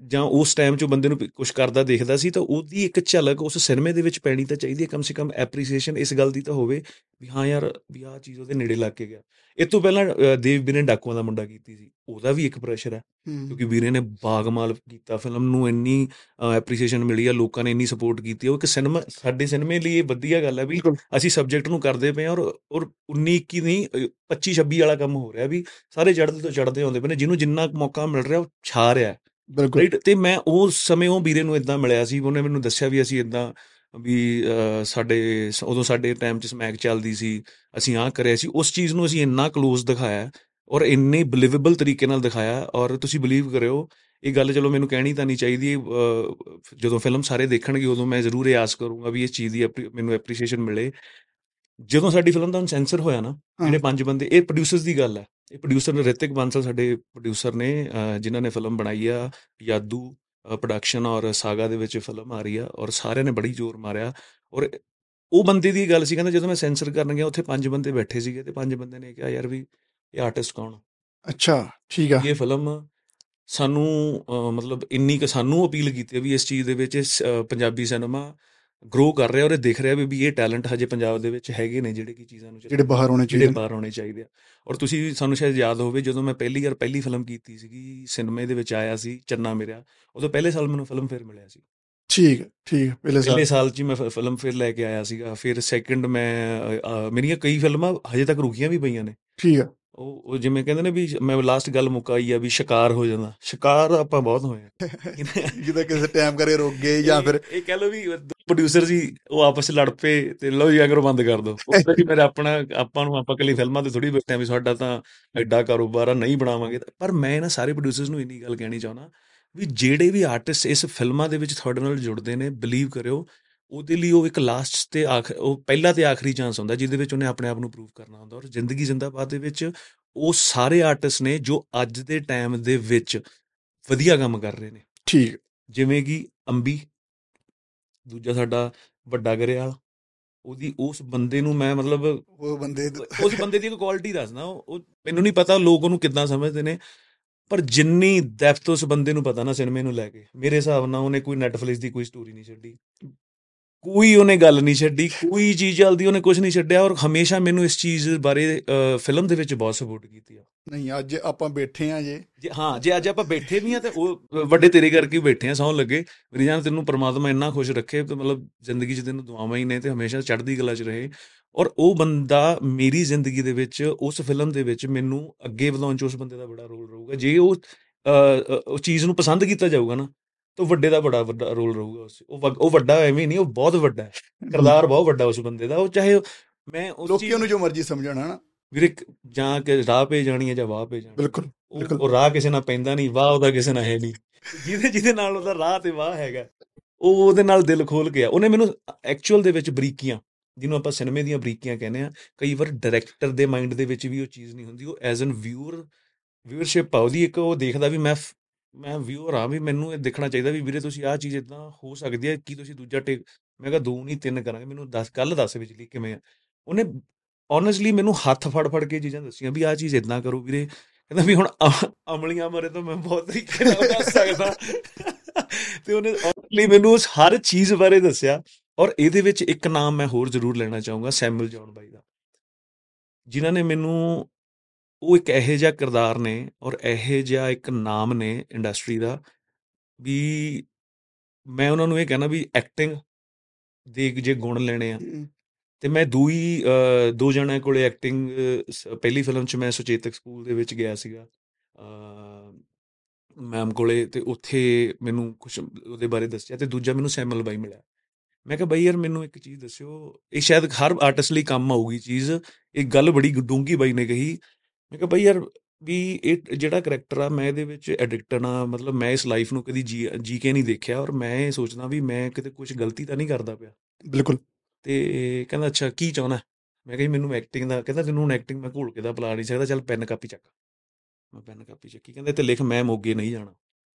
ਜਾਂ ਉਸ ਟਾਈਮ 'ਚ ਬੰਦੇ ਨੂੰ ਕੁਝ ਕਰਦਾ ਦੇਖਦਾ ਸੀ ਤਾਂ ਉਹਦੀ ਇੱਕ ਝਲਕ ਉਸ ਸਿਨੇਮੇ ਦੇ ਵਿੱਚ ਪੈਣੀ ਤਾਂ ਚਾਹੀਦੀ ਹੈ ਕਮ ਸੇ ਕਮ ਐਪਰੀਸੀਏਸ਼ਨ ਇਸ ਗੱਲ ਦੀ ਤਾਂ ਹੋਵੇ ਵੀ ਹਾਂ ਯਾਰ ਵੀ ਆਹ ਚੀਜ਼ ਉਹਦੇ ਨੇੜੇ ਲੱਗ ਕੇ ਗਿਆ। ਇਸ ਤੋਂ ਪਹਿਲਾਂ ਦੇਵ ਵੀਰੇ ਨੇ ਡਾਕੂਆਂ ਦਾ ਮੁੰਡਾ ਕੀਤੀ ਸੀ ਉਹਦਾ ਵੀ ਇੱਕ ਪ੍ਰੈਸ਼ਰ ਹੈ। ਕਿਉਂਕਿ ਵੀਰੇ ਨੇ ਬਾਗਮਾਲ ਕੀਤਾ ਫਿਲਮ ਨੂੰ ਇੰਨੀ ਐਪਰੀਸੀਏਸ਼ਨ ਮਿਲੀ ਆ ਲੋਕਾਂ ਨੇ ਇੰਨੀ ਸਪੋਰਟ ਕੀਤੀ ਉਹ ਇੱਕ ਸਿਨੇਮਾ ਸਾਡੇ ਸਿਨੇਮੇ ਲਈ ਇਹ ਵਧੀਆ ਗੱਲ ਹੈ ਵੀ ਅਸੀਂ ਸਬਜੈਕਟ ਨੂੰ ਕਰਦੇ ਪਏ ਔਰ ਔਰ 19 21 ਨਹੀਂ 25 26 ਵਾਲਾ ਕੰਮ ਹੋ ਰਿਹਾ ਵੀ ਸਾਰੇ ਚੜ੍ਹਦੇ ਤੋਂ ਚੜ੍ਹਦੇ ਆਉਂਦੇ ਪਏ ਨੇ ਜਿਹਨੂੰ ਜਿੰਨਾ ਮੌਕਾ ਮਿਲ ਰਿਹਾ ਉਹ ਛਾ ਰਿਹਾ
ਬਿਲਕੁਲ।
ਰਾਈਟ ਤੇ ਮੈਂ ਉਸ ਸਮੇਂ ਉਹ ਵੀਰੇ ਨੂੰ ਇਦਾਂ ਮਿਲਿਆ ਸੀ ਉਹਨੇ ਮੈਨੂੰ ਦੱਸਿਆ ਵੀ ਅਸੀਂ ਇਦਾਂ ਵੀ ਸਾਡੇ ਉਦੋਂ ਸਾਡੇ ਟਾਈਮ 'ਚ ਸਮੈਕ ਚੱਲਦੀ ਸੀ ਅਸੀਂ ਆਹ ਕਰਿਆ ਸੀ ਉਸ ਚੀਜ਼ ਨੂੰ ਅਸੀਂ ਇੰਨਾ ক্লোਜ਼ ਦਿਖਾਇਆ ਔਰ ਇੰਨੇ ਬਲੀਵੇਬਲ ਤਰੀਕੇ ਨਾਲ ਦਿਖਾਇਆ ਔਰ ਤੁਸੀਂ ਬਲੀਵ ਕਰਿਓ ਇਹ ਗੱਲ ਚਲੋ ਮੈਨੂੰ ਕਹਿਣੀ ਤਾਂ ਨਹੀਂ ਚਾਹੀਦੀ ਜਦੋਂ ਫਿਲਮ ਸਾਰੇ ਦੇਖਣਗੇ ਉਦੋਂ ਮੈਂ ਜ਼ਰੂਰ ਇਹ ਆਸ ਕਰੂੰਗਾ ਵੀ ਇਸ ਚੀਜ਼ ਦੀ ਮੈਨੂੰ ਐਪਰੀਸੀਏਸ਼ਨ ਮਿਲੇ। ਜਦੋਂ ਸਾਡੀ ਫਿਲਮ ਦਾ ਸੈਂਸਰ ਹੋਇਆ ਨਾ। ਜਿਹੜੇ ਪੰਜ ਬੰਦੇ ਇਹ ਪ੍ਰੋਡਿਊਸਰਸ ਦੀ ਗੱਲ ਹੈ। ਇਹ ਪ੍ਰੋਡਿਊਸਰ ਨੇ ਰਿਤਿਕ ਬਾਂਸਲ ਸਾਡੇ ਪ੍ਰੋਡਿਊਸਰ ਨੇ ਜਿਨ੍ਹਾਂ ਨੇ ਫਿਲਮ ਬਣਾਈ ਆ ਯਾਦੂ ਪ੍ਰੋਡਕਸ਼ਨ ਔਰ ਸਾਗਾ ਦੇ ਵਿੱਚ ਫਿਲਮ ਆ ਰਹੀ ਆ ਔਰ ਸਾਰਿਆਂ ਨੇ ਬੜੀ ਜ਼ੋਰ ਮਾਰਿਆ ਔਰ ਉਹ ਬੰਦੇ ਦੀ ਗੱਲ ਸੀ ਕਹਿੰਦਾ ਜਦੋਂ ਮੈਂ ਸੈਂਸਰ ਕਰਨ ਗਿਆ ਉੱਥੇ ਪੰਜ ਬੰਦੇ ਬੈਠੇ ਸੀਗੇ ਤੇ ਪੰਜ ਬੰਦੇ ਨੇ ਕਿਹਾ ਯਾਰ ਵੀ ਇਹ ਆਰਟਿਸਟ ਕੌਣ?
ਅੱਛਾ ਠੀਕ ਆ
ਇਹ ਫਿਲਮ ਸਾਨੂੰ ਮਤਲਬ ਇੰਨੀ ਕੁ ਸਾਨੂੰ ਅਪੀਲ ਕੀਤੀ ਵੀ ਇਸ ਚੀਜ਼ ਦੇ ਵਿੱਚ ਪੰਜਾਬੀ ਸਿਨੇਮਾ ਗਰੋ ਕਰ ਰਿਹਾ ਔਰ ਇਹ ਦਿਖ ਰਿਹਾ ਵੀ ਇਹ ਟੈਲੈਂਟ ਹਜੇ ਪੰਜਾਬ ਦੇ ਵਿੱਚ ਹੈਗੇ ਨੇ ਜਿਹੜੇ ਕੀ ਚੀਜ਼ਾਂ ਨੂੰ
ਜਿਹੜੇ ਬਾਹਰ ਹੋਣੇ
ਜਿਹੜੇ
ਚਾਹੀਦੇ ਨੇ।
ਬਾਹਰ ਹੋਣੇ ਚਾਹੀਦੇ ਆ। ਔਰ ਤੁਸੀਂ ਸਾਨੂੰ ਸ਼ਾਇਦ ਯਾਦ ਹੋਵੇ ਜਦੋਂ ਮੈਂ ਪਹਿਲੀ ਵਾਰ ਪਹਿਲੀ ਫਿਲਮ ਕੀਤੀ ਸੀਗੀ ਸਿਨੇਮੇ ਦੇ ਵਿੱਚ ਆਇਆ ਸੀ ਚੰਨਾ ਮੇਰਾ ਉਦੋਂ ਪਹਿਲੇ ਸਾਲ ਮੈਨੂੰ ਫਿਲਮ ਫੇਰ ਮਿਲਿਆ ਸੀ।
ਠੀਕ ਠੀਕ ਪਹਿਲੇ ਸਾਲ
ਪਹਿਲੇ ਸਾਲ। 'ਚ ਮੈਂ ਫਿਲਮ ਫੇਰ ਲੈ ਕੇ ਆਇਆ ਸੀਗਾ। ਫਿਰ ਸੈਕੰਡ ਮੈਂ ਮੇਰੀਆਂ ਕਈ ਫਿਲਮਾਂ ਹਜੇ ਤੱਕ ਰੁਕੀਆਂ ਵੀ ਪਈਆਂ ਨੇ।
ਠੀਕ ਹੈ।
ਉਹ ਉਹ ਜਿਵੇਂ ਕਹਿੰਦੇ ਨੇ ਵੀ ਮੈਂ ਲਾਸਟ ਗੱਲ ਮੁਕਾਈ ਆ ਵੀ ਸ਼ਿਕਾਰ ਹੋ ਜਾਂਦਾ। ਸ਼ਿਕਾਰ ਆਪਾਂ ਬਹੁਤ ਹੋਏ ਆ।
ਜਿਹਦਾ ਕਿਸੇ ਟਾਈਮ ਕਰੇ ਰੁਕ ਗਏ ਜਾਂ ਫਿਰ
ਇਹ ਕਹਿ ਲਓ ਵੀ ਪ੍ਰੋਡਿਊਸਰ ਜੀ ਉਹ ਆਪਸ ਵਿੱਚ ਲੜ ਪਏ ਤੇ ਲਓ ਜੀ ਅਗਰ ਬੰਦ ਕਰ ਦਿਓ ਉਹ ਜੀ ਮੇਰੇ ਆਪਣਾ ਆਪਾਂ ਨੂੰ ਆਪਾਂ ਕੱਲੀ ਫਿਲਮਾਂ ਤੇ ਥੋੜੀ ਬੈਠੇ ਆ ਵੀ ਸਾਡਾ ਤਾਂ ਐਡਾ ਕਾਰੋਬਾਰ ਆ ਨਹੀਂ ਬਣਾਵਾਂਗੇ ਪਰ ਮੈਂ ਨਾ ਸਾਰੇ ਪ੍ਰੋਡਿਊਸਰਸ ਨੂੰ ਇੰਨੀ ਗੱਲ ਕਹਿਣੀ ਚਾਹੁੰਦਾ ਵੀ ਜਿਹੜੇ ਵੀ ਆਰਟਿਸਟ ਇਸ ਫਿਲਮਾਂ ਦੇ ਵਿੱਚ ਤੁਹਾਡੇ ਨਾਲ ਜੁੜਦੇ ਨੇ ਬਲੀਵ ਕਰਿਓ ਉਹਦੇ ਲਈ ਉਹ ਇੱਕ ਲਾਸਟ ਤੇ ਆਖ ਉਹ ਪਹਿਲਾ ਤੇ ਆਖਰੀ ਚਾਂਸ ਹੁੰਦਾ ਜਿਹਦੇ ਵਿੱਚ ਉਹਨੇ ਆਪਣੇ ਆਪ ਨੂੰ ਪ੍ਰੂਵ ਕਰਨਾ ਹੁੰਦਾ ਔਰ ਜ਼ਿੰਦਗੀ ਜ਼ਿੰਦਾਬਾਦ ਦੇ ਵਿੱਚ ਉਹ ਸਾਰੇ ਆਰਟਿਸਟ ਨੇ ਜੋ ਅੱਜ ਦੇ ਟਾਈਮ ਦੇ ਵਿੱਚ ਵਧੀਆ ਕੰਮ ਕਰ ਰਹੇ ਨੇ।
ਠੀਕ।
ਜਿਵੇਂ ਕਿ ਅੰਬੀ ਦੂਜਾ ਸਾਡਾ ਵੱਡਾ ਗਰੇਵਾਲ। ਉਹਦੀ ਉਸ ਬੰਦੇ ਨੂੰ ਮੈਂ ਮਤਲਬ
ਉਹ ਬੰਦੇ
ਉਸ ਬੰਦੇ ਦੀ ਇੱਕ ਕੁਆਲਿਟੀ ਉਹ ਉਹ- ਮੈਨੂੰ ਨਹੀਂ ਪਤਾ ਲੋਕ ਉਹਨੂੰ ਕਿੱਦਾਂ ਸਮਝਦੇ ਨੇ ਪਰ ਜਿੰਨੀ ਡੈਪਥ ਉਸ ਬੰਦੇ ਨੂੰ ਪਤਾ ਨਾ ਸਿਨੇਮੇ ਨੂੰ ਲੈ ਕੇ। ਮੇਰੇ ਹਿਸਾਬ ਨਾਲ ਉਹਨੇ ਕੋਈ ਨੈਟਫਲਿਕਸ ਦੀ ਕੋਈ ਸਟੋਰੀ ਨਹੀਂ ਛੱਡੀ। ਕੋਈ ਉਹਨੇ ਗੱਲ ਨਹੀਂ ਛੱਡੀ ਕੋਈ ਚੀਜ਼ ਜਲਦੀ ਉਹਨੇ ਕੁਝ ਨਹੀਂ ਛੱਡਿਆ ਔਰ ਹਮੇਸ਼ਾ ਮੈਨੂੰ ਇਸ ਚੀਜ਼ ਬਾਰੇ ਫਿਲਮ ਦੇ ਵਿੱਚ ਬਹੁਤ ਸਪੋਰਟ ਕੀਤੀ ਆ।
ਨਹੀਂ ਅੱਜ ਆਪਾਂ ਬੈਠੇ ਆ ਜੇ।
ਹਾਂ ਜੇ ਅੱਜ ਆਪਾਂ ਬੈਠੇ ਵੀ ਆ ਤੇ ਉਹ ਵੱਡੇ ਤੇਰੇ ਕਰਕੇ ਬੈਠੇ ਆ ਸੌਂ ਲੱਗੇ। ਮੇਰੀ ਜਾਨ ਤੈਨੂੰ ਪ੍ਰਮਾਤਮਾ ਇੰਨਾ ਖੁਸ਼ ਰੱਖੇ ਤੇ ਮਤਲਬ ਜ਼ਿੰਦਗੀ 'ਚ ਤੈਨੂੰ ਦੁਆਵਾਂ ਹੀ ਨੇ ਤੇ ਹਮੇਸ਼ਾ ਚੜ੍ਹਦੀ ਕਲਾ 'ਚ ਰਹੇ। ਔਰ ਉਹ ਬੰਦਾ ਮੇਰੀ ਜ਼ਿੰਦਗੀ ਦੇ ਵਿੱਚ ਉਸ ਫਿਲਮ ਦੇ ਵਿੱਚ ਮੈਨੂੰ ਅੱਗੇ ਵਧਾਉਣ 'ਚ ਉਸ ਬੰਦੇ ਦਾ ਬੜਾ ਰੋਲ ਰਹੂਗਾ। ਜੇ ਉਹ ਉਹ ਚੀਜ਼ ਨੂੰ ਪਸੰਦ ਕੀਤਾ ਜਾਊਗਾ ਨਾ ਤਾਂ ਵੱਡੇ ਦਾ ਬੜਾ ਵੱਡਾ ਰੋਲ ਰਹੂਗਾ ਉਸ। ਉਹ ਉਹ ਵੱਡਾ ਐਵੇਂ ਨਹੀਂ ਉਹ ਬਹੁਤ ਵੱਡਾ ਹੈ। ਕਿਰਦਾਰ ਬਹੁਤ ਵੱਡਾ ਉਸ ਬੰਦੇ ਦਾ। ਉਹ ਚਾਹੇ ਮੈਂ ਉਸ
ਲੋਕੀ ਉਹਨੂੰ ਜੋ ਮਰਜ਼ੀ ਸਮਝਣ ਹਨਾ?
ਵੀਰੇ ਜਾਂ ਕਿ ਰਾਹ ਪੇ ਜਾਣੀ ਹੈ ਜਾਂ ਵਾਹ ਪੇ ਜਾਣੀ
ਬਿਲਕੁਲ
ਉਹ ਰਾਹ ਕਿਸੇ ਨਾਲ ਪੈਂਦਾ ਨਹੀਂ ਵਾਹ ਉਹਦਾ ਕਿਸੇ ਨਾਲ ਹੈ ਨਹੀਂ। ਜਿਹਦੇ ਜਿਹਦੇ ਨਾਲ ਉਹਦਾ ਰਾਹ ਤੇ ਵਾਹ ਹੈਗਾ ਉਹ ਉਹਦੇ ਨਾਲ ਦਿਲ ਖੋਲ ਗਿਆ ਉਹਨੇ ਮੈਨੂੰ ਐਕਚੁਅਲ ਦੇ ਵਿੱਚ ਬਰੀਕੀਆਂ ਜਿਹਨੂੰ ਆਪਾਂ ਸਿਨੇਮੇ ਦੀਆਂ ਬਰੀਕੀਆਂ ਕਹਿੰਦੇ ਆ ਕਈ ਵਾਰ ਡਾਇਰੈਕਟਰ ਦੇ ਮਾਈਂਡ ਦੇ ਵਿੱਚ ਵੀ ਉਹ ਚੀਜ਼ ਨਹੀਂ ਹੁੰਦੀ। ਉਹ ਐਜ਼ ਐਨ ਵਿਊਅਰ ਵਿਊਅਰਸ਼ਿਪ ਆ। ਉਹਦੀ ਇੱਕ ਉਹ ਦੇਖਦਾ ਵੀ ਮੈਂ ਮੈਂ ਵਿਊਅਰ ਆ ਵੀ ਮੈਨੂੰ ਇਹ ਦੇਖਣਾ ਚਾਹੀਦਾ ਵੀ ਵੀਰੇ ਤੁਸੀਂ ਆਹ ਚੀਜ਼ ਇਦਾਂ ਹੋ ਸਕਦੀ ਹੈ ਕੀ ਤੁਸੀਂ ਦੂਜਾ ਟੇਕ ਮੈਂ ਕਿਹਾ ਦੋ ਨਹੀਂ, ਤਿੰਨ ਕਰਾਂਗੇ, ਮੈਨੂੰ ਦੱਸ ਕੱਲ ਦੱਸ ਵਿਚਲੀ ਕਿਵੇਂ ਆ। ਉਹਨੇ ਓਨੈਸਟਲੀ ਮੈਨੂੰ ਹੱਥ ਫੜ ਫੜ ਕੇ ਚੀਜ਼ਾਂ ਦੱਸੀਆਂ ਵੀ ਆਹ ਚੀਜ਼ ਇਦਾਂ ਕਰੋ ਵੀਰੇ। ਕਹਿੰਦਾ ਵੀ ਹੁਣ ਅਮ- ਅਮਲੀਆਂ ਬਾਰੇ ਤਾਂ ਮੈਂ ਬਹੁਤ ਤਰੀਕੇ ਨਾਲ ਦੱਸ ਸਕਦਾ। ਤੇ ਉਹਨੇ ਓਨੈਸਟਲੀ ਮੈਨੂੰ ਉਸ ਹਰ ਚੀਜ਼ ਬਾਰੇ ਦੱਸਿਆ ਔਰ ਇਹਦੇ ਵਿੱਚ ਇੱਕ ਨਾਮ ਮੈਂ ਹੋਰ ਜ਼ਰੂਰ ਲੈਣਾ ਚਾਹੂੰਗਾ, ਸੈਮੂਅਲ ਜੌਨ ਬਾਈ ਦਾ। ਜਿਨ੍ਹਾਂ ਨੇ ਮੈਨੂੰ ਉਹ ਇੱਕ ਇਹੋ ਜਿਹਾ ਕਿਰਦਾਰ ਨੇ ਔਰ ਇਹੋ ਜਿਹਾ ਇੱਕ ਨਾਮ ਨੇ ਇੰਡਸਟਰੀ ਦਾ ਵੀ ਮੈਂ ਉਹਨਾਂ ਨੂੰ ਇਹ ਕਹਿਣਾ ਵੀ ਐਕਟਿੰਗ ਦੇ ਜੇ ਗੁਣ ਲੈਣੇ ਆ। ਤੇ ਮੈਂ ਦੂਈ ਦੋ ਜਣਿਆਂ ਕੋਲੇ ਐਕਟਿੰਗ ਪਹਿਲੀ ਫਿਲਮ 'ਚ ਮੈਂ ਸੁਚੇਤਕ ਸਕੂਲ ਦੇ ਵਿੱਚ ਗਿਆ ਸੀਗਾ। ਮੈਮ ਕੋਲੇ ਤੇ ਉੱਥੇ ਮੈਨੂੰ ਕੁਝ ਉਹਦੇ ਬਾਰੇ ਦੱਸਿਆ ਤੇ ਦੂਜਾ ਮੈਨੂੰ ਸੈਮਲ ਬਾਈ ਮਿਲਿਆ। ਮੈਂ ਕਿਹਾ ਬਾਈ ਯਾਰ ਮੈਨੂੰ ਇੱਕ ਚੀਜ਼ ਦੱਸਿਓ ਇਹ ਸ਼ਾਇਦ ਹਰ ਆਰਟਿਸਟ ਲਈ ਕੰਮ ਆਊਗੀ ਚੀਜ਼। ਇਹ ਗੱਲ ਬੜੀ ਡੂੰਗੀ ਬਾਈ ਨੇ ਕਹੀ ਮੈਂ ਕਿਹਾ ਬਾਈ ਯਾਰ ਵੀ ਇਹ ਜਿਹੜਾ ਕਰੈਕਟਰ ਆ ਮੈਂ ਇਹਦੇ ਵਿੱਚ ਐਡਿਕਟਡ ਆ ਮਤਲਬ ਮੈਂ ਇਸ ਲਾਈਫ ਨੂੰ ਕਦੀ ਜੀ ਕੇ ਨਹੀਂ ਦੇਖਿਆ ਔਰ ਮੈਂ ਇਹ ਸੋਚਦਾ ਵੀ ਮੈਂ ਕਿਤੇ ਕੁਝ ਗਲਤੀ ਤਾਂ ਨਹੀਂ ਕਰਦਾ ਪਿਆ।
ਬਿਲਕੁਲ।
ਤੇ ਕਹਿੰਦਾ ਅੱਛਾ ਕੀ ਚਾਹੁੰਦਾ? ਮੈਂ ਕਿਹਾ ਮੈਨੂੰ ਐਕਟਿੰਗ ਦਾ ਕਹਿੰਦਾ ਤੈਨੂੰ ਐਕਟਿੰਗ ਮੈਂ ਘੋਲ ਕੇ ਦਾ ਬੁਲਾ ਨਹੀਂ ਸਕਦਾ ਚੱਲ ਪੈਨ ਕਾਪੀ ਚੱਕ। ਮੈਂ ਪੈਨ ਕਾਪੀ ਚੱਕੀ? ਕਹਿੰਦੇ ਤੇ ਲਿਖ ਮੈਂ ਮੋਗੇ ਨਹੀਂ ਜਾਣਾ।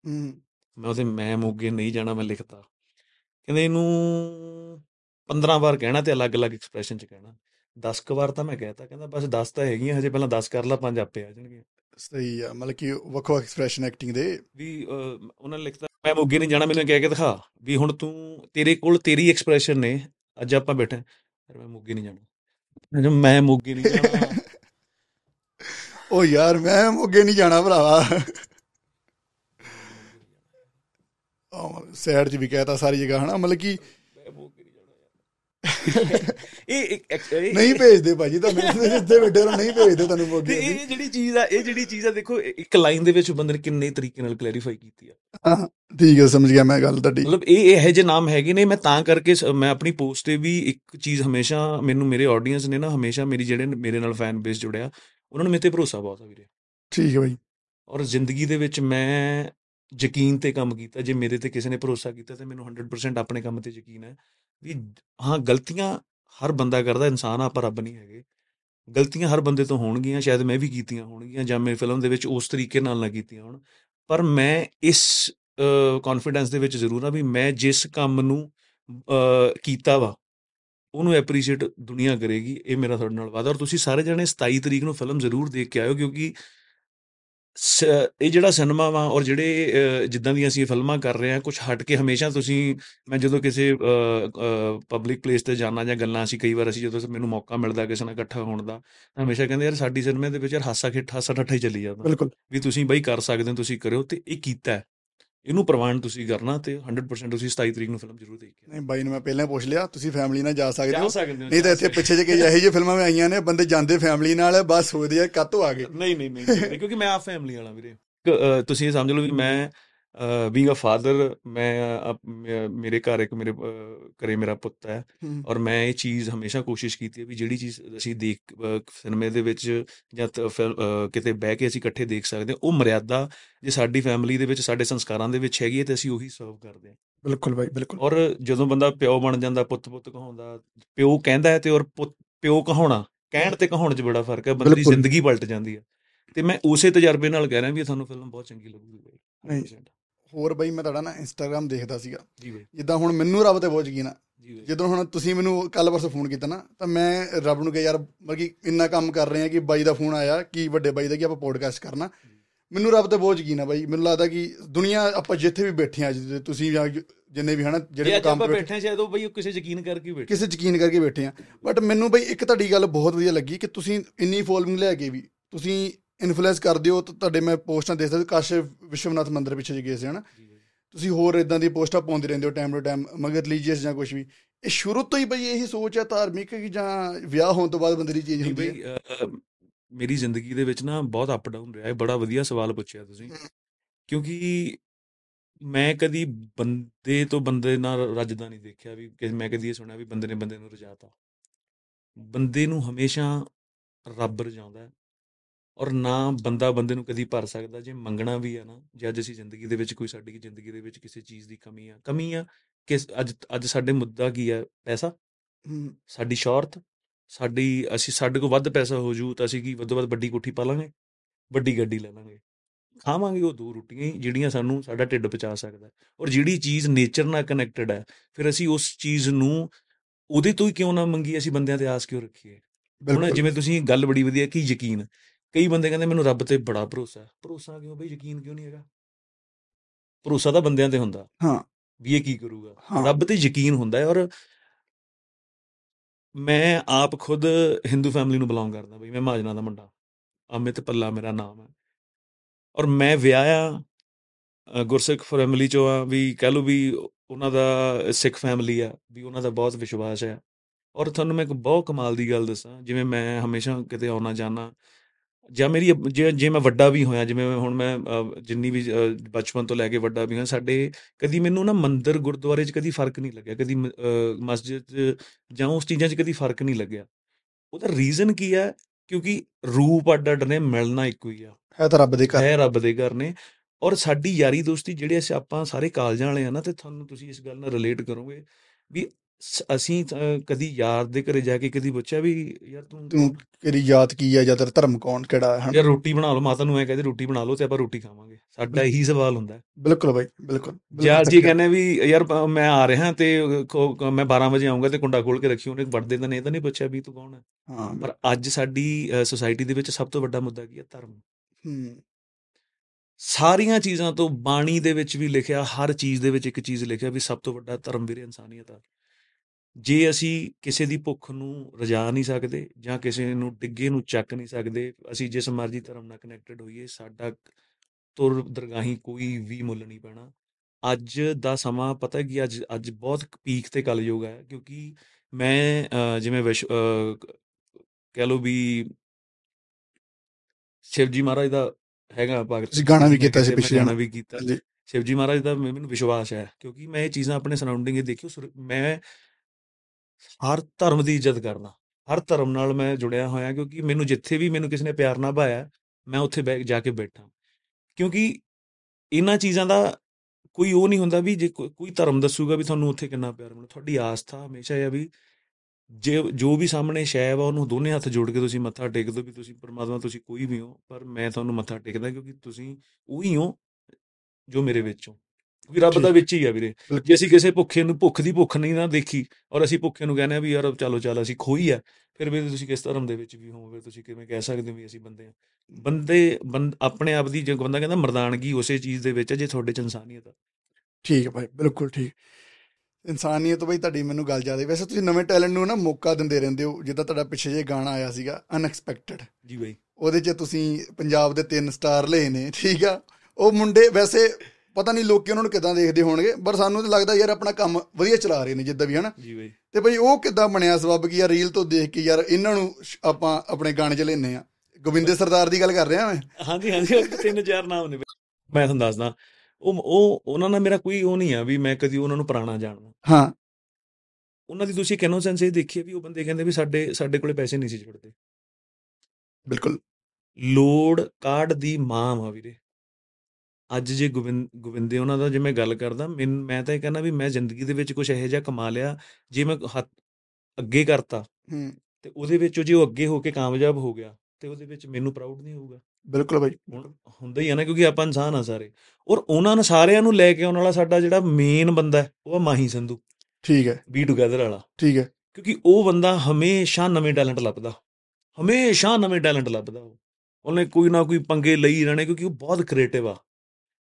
ਹਮ,
ਮੈਂ ਉਹਦੇ ਮੈਂ ਮੋਗੇ ਨਹੀਂ ਜਾਣਾ ਮੈਂ ਲਿਖਤਾ। ਕਹਿੰਦੇ ਇਹਨੂੰ 15 ਵਾਰ ਕਹਿਣਾ ਤੇ ਅਲੱਗ-ਅਲੱਗ ਐਕਸਪ੍ਰੈਸ਼ਨ ਚ ਕਹਿਣਾ। 10 ਕੁ ਵਾਰ ਤਾਂ ਮੈਂ ਕਹਿਤਾ ਕਹਿੰਦਾ ਬਸ 10 ਤਾਂ ਹੈਗੀਆਂ ਹਜੇ ਪਹਿਲਾਂ 10 ਕਰ ਲਾ ਪੰਜ ਆਪੇ ਆ ਜਾਣਗੇ
ਸਹੀ ਆ ਮਤਲਬ ਕਿ ਵੱਖ-ਵੱਖ ਐਕਸਪ੍ਰੈਸ਼ਨ ਐਕਟਿੰਗ ਦੇ।
ਵੀ ਉਹਨਾਂ ਨੇ ਲਿਖਤਾ ਮੈਂ ਮੋਗੇ ਨਹੀਂ ਜਾਣਾ ਮੈਨੂੰ ਕਹਿ ਕੇ ਦਿਖਾ ਵੀ ਹੁਣ ਤੂੰ ਤੇਰੇ ਕੋਲ ਤੇਰੀ ਐਕਸਪ੍ਰੈਸ਼ਨ ਨੇ ਅੱਜ ਆਪਾਂ ਬੈਠੇ ਯਾਰ ਮੈਂ ਮੋਗੇ ਨਹੀਂ ਜਾਣਾ। ਮੈਂ ਮੋਗੇ ਨਹੀਂ ਜਾਣਾ।
ਉਹ ਯਾਰ ਮੈਂ ਮੋਗੇ ਨਹੀਂ ਜਾਣਾ ਭਰਾਵਾ। ਸੈਡ ਚ ਵੀ ਕਹਿਤਾ ਸਾਰੀ ਜਗ੍ਹਾ ਹਨਾ ਮਤਲਬ ਕਿ
ਮੈਂ ਮੋਗੇ ਨਹੀਂ ਜਾਣਾ ਯਾਰ ਇਹ
ਨਹੀਂ ਭੇਜਦੇ ਭਾਜੀ ਤੁਹਾਨੂੰ ਜਿੱਥੇ ਬੈਠੇ ਰਹੋ ਨਹੀਂ ਭੇਜਦੇ ਤੁਹਾਨੂੰ
ਤੇ
ਮੋਗੇ
ਇਹ ਜਿਹੜੀ ਚੀਜ਼ ਆ ਇਹ ਜਿਹੜੀ ਚੀਜ਼ ਆ ਦੇਖੋ ਇੱਕ ਲਾਈਨ ਦੇ ਵਿੱਚ ਬੰਦੇ ਨੇ ਕਿੰਨੇ ਤਰੀਕੇ ਨਾਲ ਕਲੈਰੀਫਾਈ ਕੀਤੀ ਆ।
ਹਾਂ ਠੀਕ ਹੈ ਸਮਝ ਗਿਆ ਮੈਂ ਗੱਲ ਤੁਹਾਡੀ।
ਮਤਲਬ ਇਹ ਇਹੋ ਜਿਹੇ ਨਾਮ ਹੈਗੇ ਨੇ ਮੈਂ ਤਾਂ ਕਰਕੇ ਮੈਂ ਆਪਣੀ ਪੋਸਟ ਤੇ ਵੀ ਇੱਕ ਚੀਜ਼ ਹਮੇਸ਼ਾ ਮੈਨੂੰ ਮੇਰੇ ਆਡੀਅנס ਨੇ ਨਾ ਹਮੇਸ਼ਾ ਮੇਰੀ ਜਿਹੜੇ ਮੇਰੇ ਨਾਲ ਫੈਨ ਬੇਸ ਜੁੜਿਆ ਉਹਨਾਂ ਨੂੰ ਮੇਰੇ ਤੇ ਭਰੋਸਾ ਬਹੁਤ ਆ ਵੀਰੇ।
ਠੀਕ ਹੈ ਭਾਈ।
ਔਰ ਜ਼ਿੰਦਗੀ ਦੇ ਵਿੱਚ ਮੈਂ ਯਕੀਨ ਤੇ ਕੰਮ ਕੀਤਾ ਜੇ ਮੇਰੇ ਤੇ ਕਿਸੇ ਨੇ ਭਰੋਸਾ ਕੀਤਾ ਤੇ ਮੈਨੂੰ 100% ਆਪਣੇ ਕੰਮ ਤੇ ਯਕੀਨ ਹੈ। ਵੀ ਹਾਂ ਗਲਤੀਆਂ ਹਰ ਬੰਦਾ ਕਰਦਾ ਇਨਸਾਨ ਆ, ਆਪਾਂ ਰੱਬ ਨਹੀਂ ਹੈਗੇ। ਗਲਤੀਆਂ ਹਰ ਬੰਦੇ ਤੋਂ ਹੋਣਗੀਆਂ ਸ਼ਾਇਦ ਮੈਂ ਵੀ ਕੀਤੀਆਂ ਹੋਣਗੀਆਂ ਜਾਂ ਮੇਰੀ ਫਿਲਮ ਦੇ ਵਿੱਚ ਉਸ ਤਰੀਕੇ ਨਾਲ ਨਾ ਕੀਤੀਆਂ ਹੋਣ। ਪਰ ਮੈਂ ਇਸ ਕੌਨਫੀਡੈਂਸ ਦੇ ਵਿੱਚ ਜ਼ਰੂਰ ਆ ਵੀ ਮੈਂ ਜਿਸ ਕੰਮ ਨੂੰ ਅਹ, ਕੀਤਾ ਵਾ ਉਹਨੂੰ ਐਪਰੀਸ਼ੀਏਟ ਦੁਨੀਆ ਕਰੇਗੀ ਇਹ ਮੇਰਾ ਤੁਹਾਡੇ ਨਾਲ ਵਾਅਦਾ। ਔਰ ਤੁਸੀਂ ਸਾਰੇ ਜਣੇ 27 ਤਰੀਕ ਨੂੰ ਫਿਲਮ ਜ਼ਰੂਰ ਦੇਖ ਕੇ ਆਇਓ ਕਿਉਂਕਿ ਸ- ਇਹ ਜਿਹੜਾ ਸਿਨੇਮਾ ਵਾ ਔਰ ਜਿਹੜੇ ਜਿੱਦਾਂ ਦੀਆਂ ਅਸੀਂ ਫਿਲਮਾਂ ਕਰ ਰਹੇ ਹਾਂ ਕੁਝ ਹਟ ਕੇ ਹਮੇਸ਼ਾ ਤੁਸੀਂ ਮੈਂ ਜਦੋਂ ਕਿਸੇ ਪਬਲਿਕ ਪਲੇਸ ਤੇ ਜਾਣਾ ਜਾਂ ਗੱਲਾਂ ਅਸੀਂ ਕਈ ਵਾਰ ਅਸੀਂ ਜਦੋਂ ਮੈਨੂੰ ਮੌਕਾ ਮਿਲਦਾ ਕਿਸੇ ਨਾਲ ਇਕੱਠਾ ਹੋਣ ਦਾ ਤਾਂ ਹਮੇਸ਼ਾ ਕਹਿੰਦੇ ਯਾਰ ਸਾਡੀ ਸਿਨੇਮੇ ਦੇ ਵਿੱਚ ਯਾਰ ਹਾਸਾ ਖੇਠ ਹਾਸਾ ਠੱਠਾ ਹੀ ਚੱਲੀ ਜਾਂਦਾ ਵੀ ਤੁਸੀਂ ਬਈ ਕਰ ਸਕਦੇ ਹੋ ਤੁਸੀਂ ਕਰਿਓ ਤੇ ਇਹ ਕੀਤਾ। ਇਹਨੂੰ ਪ੍ਰਵਾਨ ਤੁਸੀਂ ਕਰਨਾ ਤੇ 100% ਤੁਸੀਂ 27 ਤਰੀਕ ਨੂੰ ਫਿਲਮ ਜ਼ਰੂਰ ਦੇਖਿਓ
ਨਹੀਂ ਬਾਈ ਨੂੰ ਮੈਂ ਪਹਿਲਾਂ ਪੁੱਛ ਲਿਆ ਤੁਸੀਂ ਫੈਮਿਲੀ ਨਾਲ ਜਾ ਸਕਦੇ ਹੋ।
ਹੋ
ਨਹੀਂ ਤਾਂ ਇੱਥੇ ਪਿੱਛੇ ਜੇ ਕਿ ਇਹੋ ਜਿਹੀ ਫਿਲਮਾਂ ਵੀ ਆਈਆਂ ਨੇ ਬੰਦੇ ਜਾਂਦੇ ਫੈਮਿਲੀ ਨਾਲ ਬਸ ਸੋਚਦੇ ਆ ਕਾਤੋਂ ਆ ਗਏ।
ਨਹੀਂ ਨਹੀਂ ਨਹੀਂ ਕਿਉਂਕਿ ਮੈਂ ਆ ਫੈਮਿਲੀ ਵਾਲਾ ਵੀਰੇ। ਤੁਸੀਂ ਇਹ ਸਮਝ ਲਓ ਵੀ ਮੈਂ ਬੀਇੰਗ ਅ ਫਾਦਰ ਮੈਂ ਮੇਰੇ ਘਰ ਇੱਕ ਮੇਰੇ ਘਰੇ ਮੇਰਾ ਪੁੱਤ ਹੈ। ਔਰ ਮੈਂ ਇਹ ਚੀਜ਼ ਹਮੇਸ਼ਾ ਕੋਸ਼ਿਸ਼ ਕੀਤੀ ਹੈ ਵੀ ਜਿਹੜੀ ਚੀਜ਼ ਅਸੀਂ ਦੇਖ ਸਿਨੇਮੇ ਦੇ ਵਿੱਚ ਜਾਂ ਕਿਤੇ ਬਹਿ ਕੇ ਅਸੀਂ ਇਕੱਠੇ ਦੇਖ ਸਕਦੇ ਹਾਂ ਉਹ ਮਰਿਆਦਾ ਜੇ ਸਾਡੀ ਫੈਮਿਲੀ ਦੇ ਵਿੱਚ ਸਾਡੇ ਸੰਸਕਾਰਾਂ ਦੇ ਵਿੱਚ ਹੈਗੀ ਹੈ ਤੇ ਅਸੀਂ ਉਹੀ ਸਰਵ ਕਰਦੇ ਹਾਂ
ਬਿਲਕੁਲ ਬਾਈ ਬਿਲਕੁਲ
ਔਰ ਜਦੋਂ ਬੰਦਾ ਪਿਓ ਬਣ ਜਾਂਦਾ ਪੁੱਤ ਪੁੱਤ ਕਹਾਉਂਦਾ ਪਿਓ ਕਹਿੰਦਾ ਹੈ ਤੇ ਔਰ ਪਿਓ ਕਹਾਉਣਾ ਕਹਿਣ ਤੇ ਕਹਾਉਣ 'ਚ ਬੜਾ ਫ਼ਰਕ ਹੈ ਬੰਦੇ ਦੀ। ਜ਼ਿੰਦਗੀ ਪਲਟ ਜਾਂਦੀ ਹੈ ਤੇ ਮੈਂ ਉਸੇ ਤਜਰਬੇ ਨਾਲ ਕਹਿ ਰਿਹਾ ਵੀ ਤੁਹਾਨੂੰ ਫਿਲਮ ਬਹੁਤ ਚੰਗੀ ਲੱਗੂਗੀ ਬਾਈ
ਨਹੀਂ।
100%
ਹੋਰ ਬਾਈ ਮੈਂ ਤੁਹਾਡਾ ਨਾ ਇੰਸਟਾਗ੍ਰam ਦੇਖਦਾ ਸੀਗਾ।
ਜੀ ਬਾਈ।
ਜਿੱਦਾਂ ਹੁਣ ਮੈਨੂੰ ਰੱਬ ਤੇ ਬਹੁਤ ਯਕੀਨ ਆ। ਜਦੋਂ ਹੁਣ ਤੁਸੀਂ ਮੈਨੂੰ ਕੱਲ ਪਰਸੋਂ ਫੋਨ ਕੀਤਾ ਨਾ ਤਾਂ ਮੈਂ ਰੱਬ ਨੂੰ ਕਿਹਾ ਯਾਰ ਮਤਲਬ ਕਿ ਇੰਨਾ ਕੰਮ ਕਰ ਰਹੇ ਆ ਕਿ ਬਾਈ ਦਾ ਫੋਨ ਆਇਆ ਕਿ ਵੱਡੇ ਬਾਈ ਦਾ ਕਿ ਆਪਾਂ ਪੋਡਕਾਸਟ ਕਰਨਾ? ਮੈਨੂੰ ਰੱਬ ਤੇ ਬਹੁਤ ਯਕੀਨ ਆ ਬਾਈ। ਮੈਨੂੰ ਲੱਗਦਾ ਕਿ ਦੁਨੀਆ ਆਪਾਂ ਜਿੱਥੇ ਵੀ ਬੈਠੇ ਆ ਤੁਸੀਂ ਜਿੰਨੇ ਵੀ ਹਨਾ ਜਿਹੜੇ ਕੰਮ
ਆਪਾਂ
ਤੇ
ਬੈਠੇ ਸ਼ਾਇਦ ਉਹ ਬਈ ਕਿਸੇ ਯਕੀਨ ਕਰਕੇ ਬੈਠੇ
ਕਿਸੇ ਯਕੀਨ ਕਰਕੇ ਬੈਠੇ ਆ। ਬਟ ਮੈਨੂੰ ਬਈ ਇੱਕ ਤੁਹਾਡੀ ਗੱਲ ਬਹੁਤ ਵਧੀਆ ਲੱਗੀ ਕਿ ਤੁਸੀਂ ਇੰਨੀ ਫੋਲੋਇੰਗ ਲੈ ਕੇ ਵੀ ਤੁਸੀਂ ਇਨਫਲੂਐਂਸ ਕਰਦੇ ਹੋ ਤਾਂ ਤੁਹਾਡੇ ਮੈਂ ਪੋਸਟਾਂ ਦੇਖ ਸਕਦਾ ਕਾਸ਼ ਵਿਸ਼ਵਨਾਥ ਮੰਦਿਰ ਪਿੱਛੇ ਜੇ ਗਏ ਸੀ ਹਨਾ? ਤੁਸੀਂ ਹੋਰ ਇਦਾਂ ਦੀ ਪੋਸਟਾਂ ਪਾਉਂਦੇ ਰਹਿੰਦੇ ਹੋ ਟਾਈਮ ਟੂ ਟਾਈਮ ਮਗਰ ਰਿਲੀਜੀਅਸ ਜਾਂ ਕੁਝ ਵੀ। ਇਹ ਸ਼ੁਰੂ ਤੋਂ ਹੀ ਬਈ ਇਹੀ ਸੋਚ ਹੈ ਧਾਰਮਿਕ ਕਿ ਜਾਂ ਵਿਆਹ ਹੋਣ ਤੋਂ ਬਾਅਦ ਬੰਦੇ ਦੀ ਚੀਜ਼ ਹੁੰਦੀ ਹੈ
ਮੇਰੀ ਜ਼ਿੰਦਗੀ ਦੇ ਵਿੱਚ ਨਾ ਬਹੁਤ ਅਪ ਡਾਊਨ ਰਿਹਾ ਹੈ ਬੜਾ ਵਧੀਆ ਸਵਾਲ ਪੁੱਛਿਆ ਤੁਸੀਂ। ਕਿਉਂਕਿ ਮੈਂ ਕਦੀ ਬੰਦੇ ਤੋਂ ਬੰਦੇ ਨਾਲ ਰੱਜਦਾ ਨਹੀਂ ਦੇਖਿਆ ਵੀ ਕਿ ਮੈਂ ਕਦੀ ਇਹ ਸੁਣਿਆ ਵੀ ਬੰਦੇ ਨੇ ਬੰਦੇ ਨੂੰ ਰਜਾਤਾ। ਬੰਦੇ ਨੂੰ ਹਮੇਸ਼ਾ ਰੱਬ ਰਜਾਉਂਦਾ ਹੈ। ਔਰ ਨਾ ਬੰਦਾ ਬੰਦੇ ਨੂੰ ਕਦੀ ਭਰ ਸਕਦਾ ਜੇ ਮੰਗਣਾ ਵੀ ਹੈ ਨਾ ਜੇ ਅੱਜ ਅਸੀਂ ਜ਼ਿੰਦਗੀ ਦੇ ਵਿੱਚ ਕੋਈ ਸਾਡੀ ਜ਼ਿੰਦਗੀ ਦੇ ਵਿੱਚ ਕਿਸੇ ਚੀਜ਼ ਦੀ ਕਮੀ ਆ ਕਮੀ ਆ ਕਿ ਅੱਜ ਅੱਜ ਸਾਡੇ ਮੁੱਦਾ ਕੀ ਹੈ ਪੈਸਾ? ਸਾਡੀ ਸ਼ੌਹਰਤ? ਸਾਡੀ ਅਸੀਂ ਸਾਡੇ ਕੋਲ ਵੱਧ ਪੈਸਾ ਹੋ ਜੂ ਤਾਂ ਅਸੀਂ ਕੀ ਵੱਧੋ ਵੱਧ ਵੱਡੀ ਕੋਠੀ ਪਾ ਲਾਂਗੇ ਵੱਡੀ ਗੱਡੀ ਲੈ ਲਾਂਗੇ। ਖਾਵਾਂਗੇ ਉਹ ਦੋ ਰੋਟੀਆਂ ਹੀ ਜਿਹੜੀਆਂ ਸਾਨੂੰ ਸਾਡਾ ਢਿੱਡ ਪਚਾ ਸਕਦਾ। ਔਰ ਜਿਹੜੀ ਚੀਜ਼ ਨੇਚਰ ਨਾਲ ਕਨੈਕਟਡ ਹੈ ਫਿਰ ਅਸੀਂ ਉਸ ਚੀਜ਼ ਨੂੰ ਉਹਦੇ ਤੋਂ ਹੀ ਕਿਉਂ ਨਾ ਮੰਗੀ ਅਸੀਂ ਬੰਦਿਆਂ ਤੇ ਆਸ ਕਿਉਂ ਰੱਖੀਏ? ਹੁਣ ਜਿਵੇਂ ਤੁਸੀਂ ਗੱਲ ਬੜੀ ਵਧੀਆ ਕੀ ਯਕੀਨ? ਕਈ ਬੰਦੇ ਕਹਿੰਦੇ ਮੈਨੂੰ ਰੱਬ ਤੇ ਬੜਾ ਭਰੋਸਾ ਹੈ। ਭਰੋਸਾ ਕਿਉਂ ਬਈ? ਯਕੀਨ ਕਿਉਂ ਨਹੀਂ ਹੈਗਾ? ਭਰੋਸਾ ਤਾਂ ਬੰਦਿਆਂ ਤੇ ਹੁੰਦਾ।
ਹਾਂ।
ਵੀ ਇਹ ਕੀ ਕਰੂਗਾ। ਰੱਬ ਤੇ ਯਕੀਨ ਹੁੰਦਾ ਹੈ ਔਰ ਮੈਂ ਆਪ ਖੁਦ ਹਿੰਦੂ ਫੈਮਿਲੀ ਨੂੰ ਬਿਲੋਂਗ ਕਰਦਾ ਬਈ। ਮੈਂ ਮਹਾਜਨਾ ਦਾ ਮੁੰਡਾ। ਅਮਿਤ ਪੱਲਾ ਮੇਰਾ ਨਾਮ ਹੈ। ਔਰ ਮੈਂ ਵਿਆਹਿਆ ਗੁਰਸਿੱਖ ਫੈਮਿਲੀ ਚੋਂ ਆ। ਵੀ ਕਹਿ ਲਓ ਵੀ ਉਹਨਾਂ ਦਾ ਸਿੱਖ ਫੈਮਿਲੀ ਆ। ਵੀ ਉਹਨਾਂ ਦਾ ਬਹੁਤ ਵਿਸ਼ਵਾਸ ਹੈ। ਔਰ ਤੁਹਾਨੂੰ ਮੈਂ ਇੱਕ ਬਹੁਤ ਕਮਾਲ ਦੀ ਗੱਲ ਦੱਸਾਂ। ਜਿਵੇਂ ਮੈਂ ਹਮੇਸ਼ਾ ਕਿਤੇ ਆਉਣਾ ਜਾਣਾ ਜਾਂ ਮੇਰੀ ਜੇ ਜੇ ਮੈਂ ਵੱਡਾ ਵੀ ਹੋਇਆ ਜਿਵੇਂ ਮੈਂ- ਹੁਣ ਮੈਂ ਜਿੰਨੀ ਵੀ ਬਚਪਨ ਤੋਂ ਲੈ ਕੇ ਵੱਡਾ ਵੀ ਹਾਂ ਸਾਡੇ ਕਦੀ ਮੈਨੂੰ ਨਾ ਮੰਦਿਰ ਗੁਰਦੁਆਰੇ 'ਚ ਕਦੀ ਫ਼ਰਕ ਨਹੀਂ ਲੱਗਿਆ ਕਦੀ ਮਸਜਿਦ ਜਾਂ ਉਸ ਚੀਜ਼ਾਂ 'ਚ ਕਦੀ ਫ਼ਰਕ ਨਹੀਂ ਲੱਗਿਆ। ਉਹਦਾ ਰੀਜ਼ਨ ਕੀ ਹੈ? ਕਿਉਂਕਿ ਰੂਪ ਅੱਡ ਅੱਡ ਨੇ ਮਿਲਣਾ ਇੱਕੋ ਹੀ ਆ।
ਹੈ ਤਾਂ ਰੱਬ ਦੇ ਘਰ।
ਹੈ ਰੱਬ ਦੇ ਘਰ ਨੇ। ਔਰ ਸਾਡੀ ਯਾਰੀ ਦੋਸਤੀ ਜਿਹੜੇ ਅਸੀਂ ਆਪਾਂ ਸਾਰੇ ਕਾਲਜਾਂ ਵਾਲੇ ਆ ਨਾ ਤੇ ਤੁਹਾਨੂੰ ਤੁਸੀਂ ਇਸ ਗੱਲ ਨਾਲ ਰਿਲੇਟ ਕਰੋਗੇ ਵੀ ਅਸੀਂ ਕਦੀ ਯਾਰ ਦੇ ਘਰੇ ਜਾ ਕੇ ਕਦੀ ਪੁੱਛਿਆ ਵੀ ਯਾਰ ਤੂੰ
ਤੂੰ ਤੇਰੀ ਜਾਤ ਕੀ ਹੈ ਜਾਂ ਤੇਰਾ ਧਰਮ ਕੌਣ ਕਿਹੜਾ ਹੈ?
ਯਾਰ ਰੋਟੀ ਬਣਾ ਲਓ ਮਾਤਾ ਨੂੰ ਐ ਕਹਿੰਦੇ ਰੋਟੀ ਬਣਾ ਲਓ ਤੇ ਆਪਾਂ ਰੋਟੀ ਖਾਵਾਂਗੇ। ਸਾਡਾ ਇਹੀ ਸਵਾਲ ਹੁੰਦਾ।
ਬਿਲਕੁਲ ਬਾਈ ਬਿਲਕੁਲ
ਯਾਰ ਜੀ ਕਹਿੰਦੇ ਵੀ ਯਾਰ ਮੈਂ ਆ ਰਿਹਾ ਤੇ ਮੈਂ 12 ਵਜੇ ਆਉਂਗਾ ਤੇ ਕੁੰਡਾ ਖੋਲ ਕੇ ਰੱਖੀ ਉਹਨੇ ਵੜਦੇ ਤਾਂ ਨਹੀਂ ਤਾਂ ਨਹੀਂ ਪੁੱਛਿਆ ਵੀ ਤੂੰ ਕੌਣ ਹੈ
ਹਾਂ।
ਪਰ ਅੱਜ ਸਾਡੀ ਸੋਸਾਇਟੀ ਦੇ ਵਿੱਚ ਸਭ ਤੋਂ ਵੱਡਾ ਮੁੱਦਾ ਕੀ ਹੈ ਧਰਮ।
ਹੂੰ।
ਸਾਰੀਆਂ ਚੀਜ਼ਾਂ ਤੋਂ ਬਾਣੀ ਦੇ ਵਿੱਚ ਵੀ ਲਿਖਿਆ ਹਰ ਚੀਜ਼ ਦੇ ਵਿੱਚ ਇੱਕ ਚੀਜ਼ ਲਿਖਿਆ ਵੀ ਸਭ ਤੋਂ ਵੱਡਾ ਧਰਮ ਵੀਰੇ ਇਨਸਾਨੀਅਤ ਆ। ਜੇ ਅਸੀਂ ਕਿਸੇ ਦੀ ਭੁੱਖ ਨੂੰ ਰਜਾ ਨਹੀਂ ਸਕਦੇ ਜਾਂ ਕਿਸੇ ਨੂੰ ਡਿੱਗੇ ਨੂੰ ਚੱਕ ਨਹੀਂ ਸਕਦੇ ਅਸੀਂ ਜਿਸ ਮਰਜ਼ੀ ਧਰਮ ਨਾਲ ਕਨੈਕਟਡ ਹੋਈਏ ਸਾਡਾ ਤੁਰ ਦਰਗਾਹੀ ਕੋਈ ਵੀ ਮੁੱਲ ਨਹੀਂ ਪੈਣਾ। ਅੱਜ ਦਾ ਸਮਾਂ ਪਤਾ ਕੀ ਅੱਜ ਅੱਜ ਬਹੁਤ ਪੀਕ ਤੇ ਕਲਯੁਗ ਹੈ ਕਿਉਂਕਿ ਮੈਂ ਜਿਵੇਂ ਕਹਿ ਲਓ ਵੀ ਸ਼ਿਵਜੀ ਮਹਾਰਾਜ ਦਾ ਹੈਗਾ ਭਗਤ
ਤੁਸੀਂ ਗਾਣਾ ਵੀ ਕੀਤਾ ਸੀ ਪਿਛਲੇ
ਗਾਣਾ ਵੀ ਕੀਤਾ। ਸ਼ਿਵਜੀ ਮਹਾਰਾਜ ਦਾ ਮੈਨੂੰ ਵਿਸ਼ਵਾਸ ਹੈ ਕਿਉਂਕਿ ਮੈਂ ਇਹ ਚੀਜ਼ਾਂ ਆਪਣੇ ਸਰਾਊਂਡਿੰਗ 'ਚ ਦੇਖੀ ਮੈਂ ਹਰ ਧਰਮ ਦੀ ਇੱਜ਼ਤ ਕਰਦਾ। ਹਰ ਧਰਮ ਨਾਲ ਮੈਂ ਜੁੜਿਆ ਹੋਇਆ ਕਿਉਂਕਿ ਮੈਨੂੰ ਜਿੱਥੇ ਵੀ ਮੈਨੂੰ ਕਿਸੇ ਨੇ ਪਿਆਰ ਨਾਲ ਭਾਇਆ, ਮੈਂ ਉੱਥੇ ਬੈ ਜਾ ਕੇ ਬੈਠਾ। ਕਿਉਂਕਿ ਇਹਨਾਂ ਚੀਜ਼ਾਂ ਦਾ ਕੋਈ ਉਹ ਨਹੀਂ ਹੁੰਦਾ ਵੀ ਜੇ ਕੋ- ਕੋਈ ਧਰਮ ਦੱਸੂਗਾ ਵੀ ਤੁਹਾਨੂੰ ਉੱਥੇ ਕਿੰਨਾ ਪਿਆਰ ਮਿਲੂ। ਤੁਹਾਡੀ ਆਸਥਾ ਹਮੇਸ਼ਾ ਇਹ ਆ ਵੀ ਜੇ, ਜੋ ਵੀ ਸਾਹਮਣੇ ਸ਼ੈ ਵਾ ਉਹਨੂੰ ਦੋਨੇ ਹੱਥ ਜੋੜ ਕੇ ਤੁਸੀਂ ਮੱਥਾ ਟੇਕ ਦਿਓ ਵੀ ਤੁਸੀਂ ਪਰਮਾਤਮਾ ਤੁਸੀਂ ਕੋਈ ਵੀ ਹੋ, ਪਰ ਮੈਂ ਤੁਹਾਨੂੰ ਮੱਥਾ ਟੇਕਦਾ ਕਿਉਂਕਿ ਤੁਸੀਂ ਉਹੀ ਹੋ ਜੋ ਮੇਰੇ ਵਿੱਚ ਹੋ। ਕਿਉਂਕਿ ਰੱਬ ਦਾ ਵਿੱਚ ਹੀ ਆ ਵੀਰੇ। ਜੇ ਅਸੀਂ ਕਿਸੇ ਭੁੱਖੇ ਨੂੰ ਭੁੱਖ ਦੀ ਭੁੱਖ ਨਹੀਂ ਨਾ ਦੇਖੀ ਔਰ ਅਸੀਂ ਭੁੱਖੇ ਨੂੰ ਕਹਿੰਦੇ ਆ ਵੀ ਯਾਰ ਚਲੋ ਚੱਲ ਅਸੀਂ ਖੋਈ ਆ ਫਿਰ ਵੀ ਤੁਸੀਂ ਕਿਸ ਧਰਮ ਦੇ ਵਿੱਚ ਵੀ ਹੋਵੋਗੇ ਤੁਸੀਂ ਕਿਵੇਂ ਕਹਿ ਸਕਦੇ ਹੋ ਵੀ ਅਸੀਂ ਬੰਦੇ ਆ। ਬੰਦੇ ਆਪਣੇ ਆਪ ਦੀ ਜੇ ਬੰਦਾ ਕਹਿੰਦਾ ਮਰਦਾਨਗੀ ਉਸੇ ਚੀਜ਼ ਦੇ ਵਿੱਚ ਜੇ ਤੁਹਾਡੇ ਚ ਇਨਸਾਨੀਅਤ ਆ।
ਠੀਕ ਹੈ ਭਾਈ ਬਿਲਕੁਲ ਠੀਕ। ਇਨਸਾਨੀਅਤ ਬਈ ਤੁਹਾਡੀ ਮੈਨੂੰ ਗੱਲ ਜ਼ਿਆਦਾ ਵੈਸੇ ਤੁਸੀਂ ਨਵੇਂ ਟੈਲੈਂਟ ਨੂੰ ਨਾ ਮੌਕਾ ਦਿੰਦੇ ਰਹਿੰਦੇ ਹੋ ਜਿੱਦਾਂ ਤੁਹਾਡਾ ਪਿੱਛੇ ਜੇ ਗਾਣਾ ਆਇਆ ਸੀਗਾ ਅਨਐਕਸਪੈਕਟਡ
ਜੀ ਬਾਈ
ਉਹਦੇ 'ਚ ਤੁਸੀਂ ਪੰਜਾਬ ਦੇ ਤਿੰਨ ਸਟਾਰ ਲਏ ਨੇ ਠੀਕ ਆ? ਉਹ ਮੁੰਡੇ ਵੈਸੇ ਪਤਾ ਨਹੀਂ ਲੋਕੀ ਉਹਨਾਂ ਨੂੰ ਕਿਦਾਂ ਦੇਖਦੇ ਹੋਣਗੇ ਪਰ ਸਾਨੂੰ ਤਾਂ ਲੱਗਦਾ ਯਾਰ ਆਪਣਾ ਕੰਮ ਵਧੀਆ ਚਲਾ ਰਹੇ ਨੇ ਜਿੱਦਾਂ ਵੀ ਹਨਾ?
ਜੀ ਬਾਈ।
ਤੇ ਭਾਈ ਉਹ ਕਿਦਾਂ ਬਣਿਆ ਸਬਬ ਕਿ ਯਾਰ ਰੀਲ ਤੋਂ ਦੇਖ ਕੇ ਯਾਰ ਇਹਨਾਂ ਨੂੰ ਆਪਾਂ ਆਪਣੇ ਗਾਣੇ 'ਚ ਲੈਨੇ ਆ ਗੋਬਿੰਦੇ ਸਰਦਾਰ ਦੀ ਗੱਲ ਕਰ ਰਿਹਾ ਮੈਂ?
ਹਾਂਜੀ ਹਾਂਜੀ ਤਿੰਨ ਚਾਰ ਨਾਮ ਨੇ। ਮੈਂ ਤੁਹਾਨੂੰ ਦੱਸਦਾ ਉਹ ਉਹ ਉਹਨਾਂ ਨਾਲ ਮੇਰਾ ਕੋਈ ਉਹ ਨਹੀਂ ਆ ਵੀ ਮੈਂ ਕਦੀ ਉਹਨਾਂ ਨੂੰ ਪੁਰਾਣਾ ਜਾਣਦਾ।
ਹਾਂ।
ਉਹਨਾਂ ਦੀ ਤੁਸੀਂ ਇੱਕ ਇਨੋਸੈਂਸ ਇਹ ਦੇਖੀ ਵੀ ਉਹ ਬੰਦੇ ਕਹਿੰਦੇ ਵੀ ਸਾਡੇ ਸਾਡੇ ਕੋਲੇ ਪੈਸੇ ਨਹੀਂ ਸੀ ਜੁੜਦੇ।
ਬਿਲਕੁਲ।
ਲੋੜ ਕਾਰਡ ਦੀ ਮਾਂ ਵਾ ਵੀਰੇ। ਅੱਜ ਜੇ ਗੋਬਿੰਦ ਗੋਬਿੰਦੇ ਉਹਨਾਂ ਦਾ ਜੇ ਮੈਂ ਗੱਲ ਕਰਦਾ ਮੈਨ- ਮੈਂ ਤਾਂ ਇਹ ਕਹਿੰਦਾ ਵੀ ਮੈਂ ਜ਼ਿੰਦਗੀ ਦੇ ਵਿੱਚ ਕੁਝ ਇਹੋ ਜਿਹਾ ਕਮਾ ਲਿਆ ਜੇ ਮੈਂ ਹੱਥ ਅੱਗੇ ਕਰਤਾ
ਹੂੰ।
ਤੇ ਉਹਦੇ ਵਿੱਚ ਜੇ ਉਹ ਅੱਗੇ ਹੋ ਕੇ ਕਾਮਯਾਬ ਹੋ ਗਿਆ ਤੇ ਉਹਦੇ ਵਿੱਚ ਮੈਨੂੰ ਪ੍ਰਾਊਡ ਨਹੀਂ ਹੋਊਗਾ।
ਬਿਲਕੁਲ ਭਾਈ
ਹੁਣ ਹੁੰਦਾ ਹੀ ਆ ਨਾ ਕਿਉਂਕਿ ਆਪਾਂ ਇਨਸਾਨ ਆ ਸਾਰੇ ਔਰ ਉਹਨਾਂ ਨੂੰ ਸਾਰਿਆਂ ਨੂੰ ਲੈ ਕੇ ਆਉਣ ਵਾਲਾ ਸਾਡਾ ਜਿਹੜਾ ਮੇਨ ਬੰਦਾ ਹੈ ਉਹ ਆ ਮਾਹੀ ਸੰਧੂ।
ਠੀਕ ਹੈ।
ਬੀ ਟੂਗੇਦਰ ਵਾਲਾ।
ਠੀਕ ਹੈ।
ਕਿਉਂਕਿ ਉਹ ਬੰਦਾ ਹਮੇਸ਼ਾ ਨਵੇਂ ਟੈਲੈਂਟ ਲੱਭਦਾ ਹਮੇਸ਼ਾ ਨਵੇਂ ਟੈਲੈਂਟ ਲੱਭਦਾ ਉਹ। ਉਹਨੇ ਕੋਈ ਨਾ ਕੋਈ ਪੰਗੇ ਲਈ ਰਹਿਣੇ ਕਿਉਂਕਿ ਉਹ ਬਹੁਤ ਕ੍ਰੀਏਟਿਵ ਆ।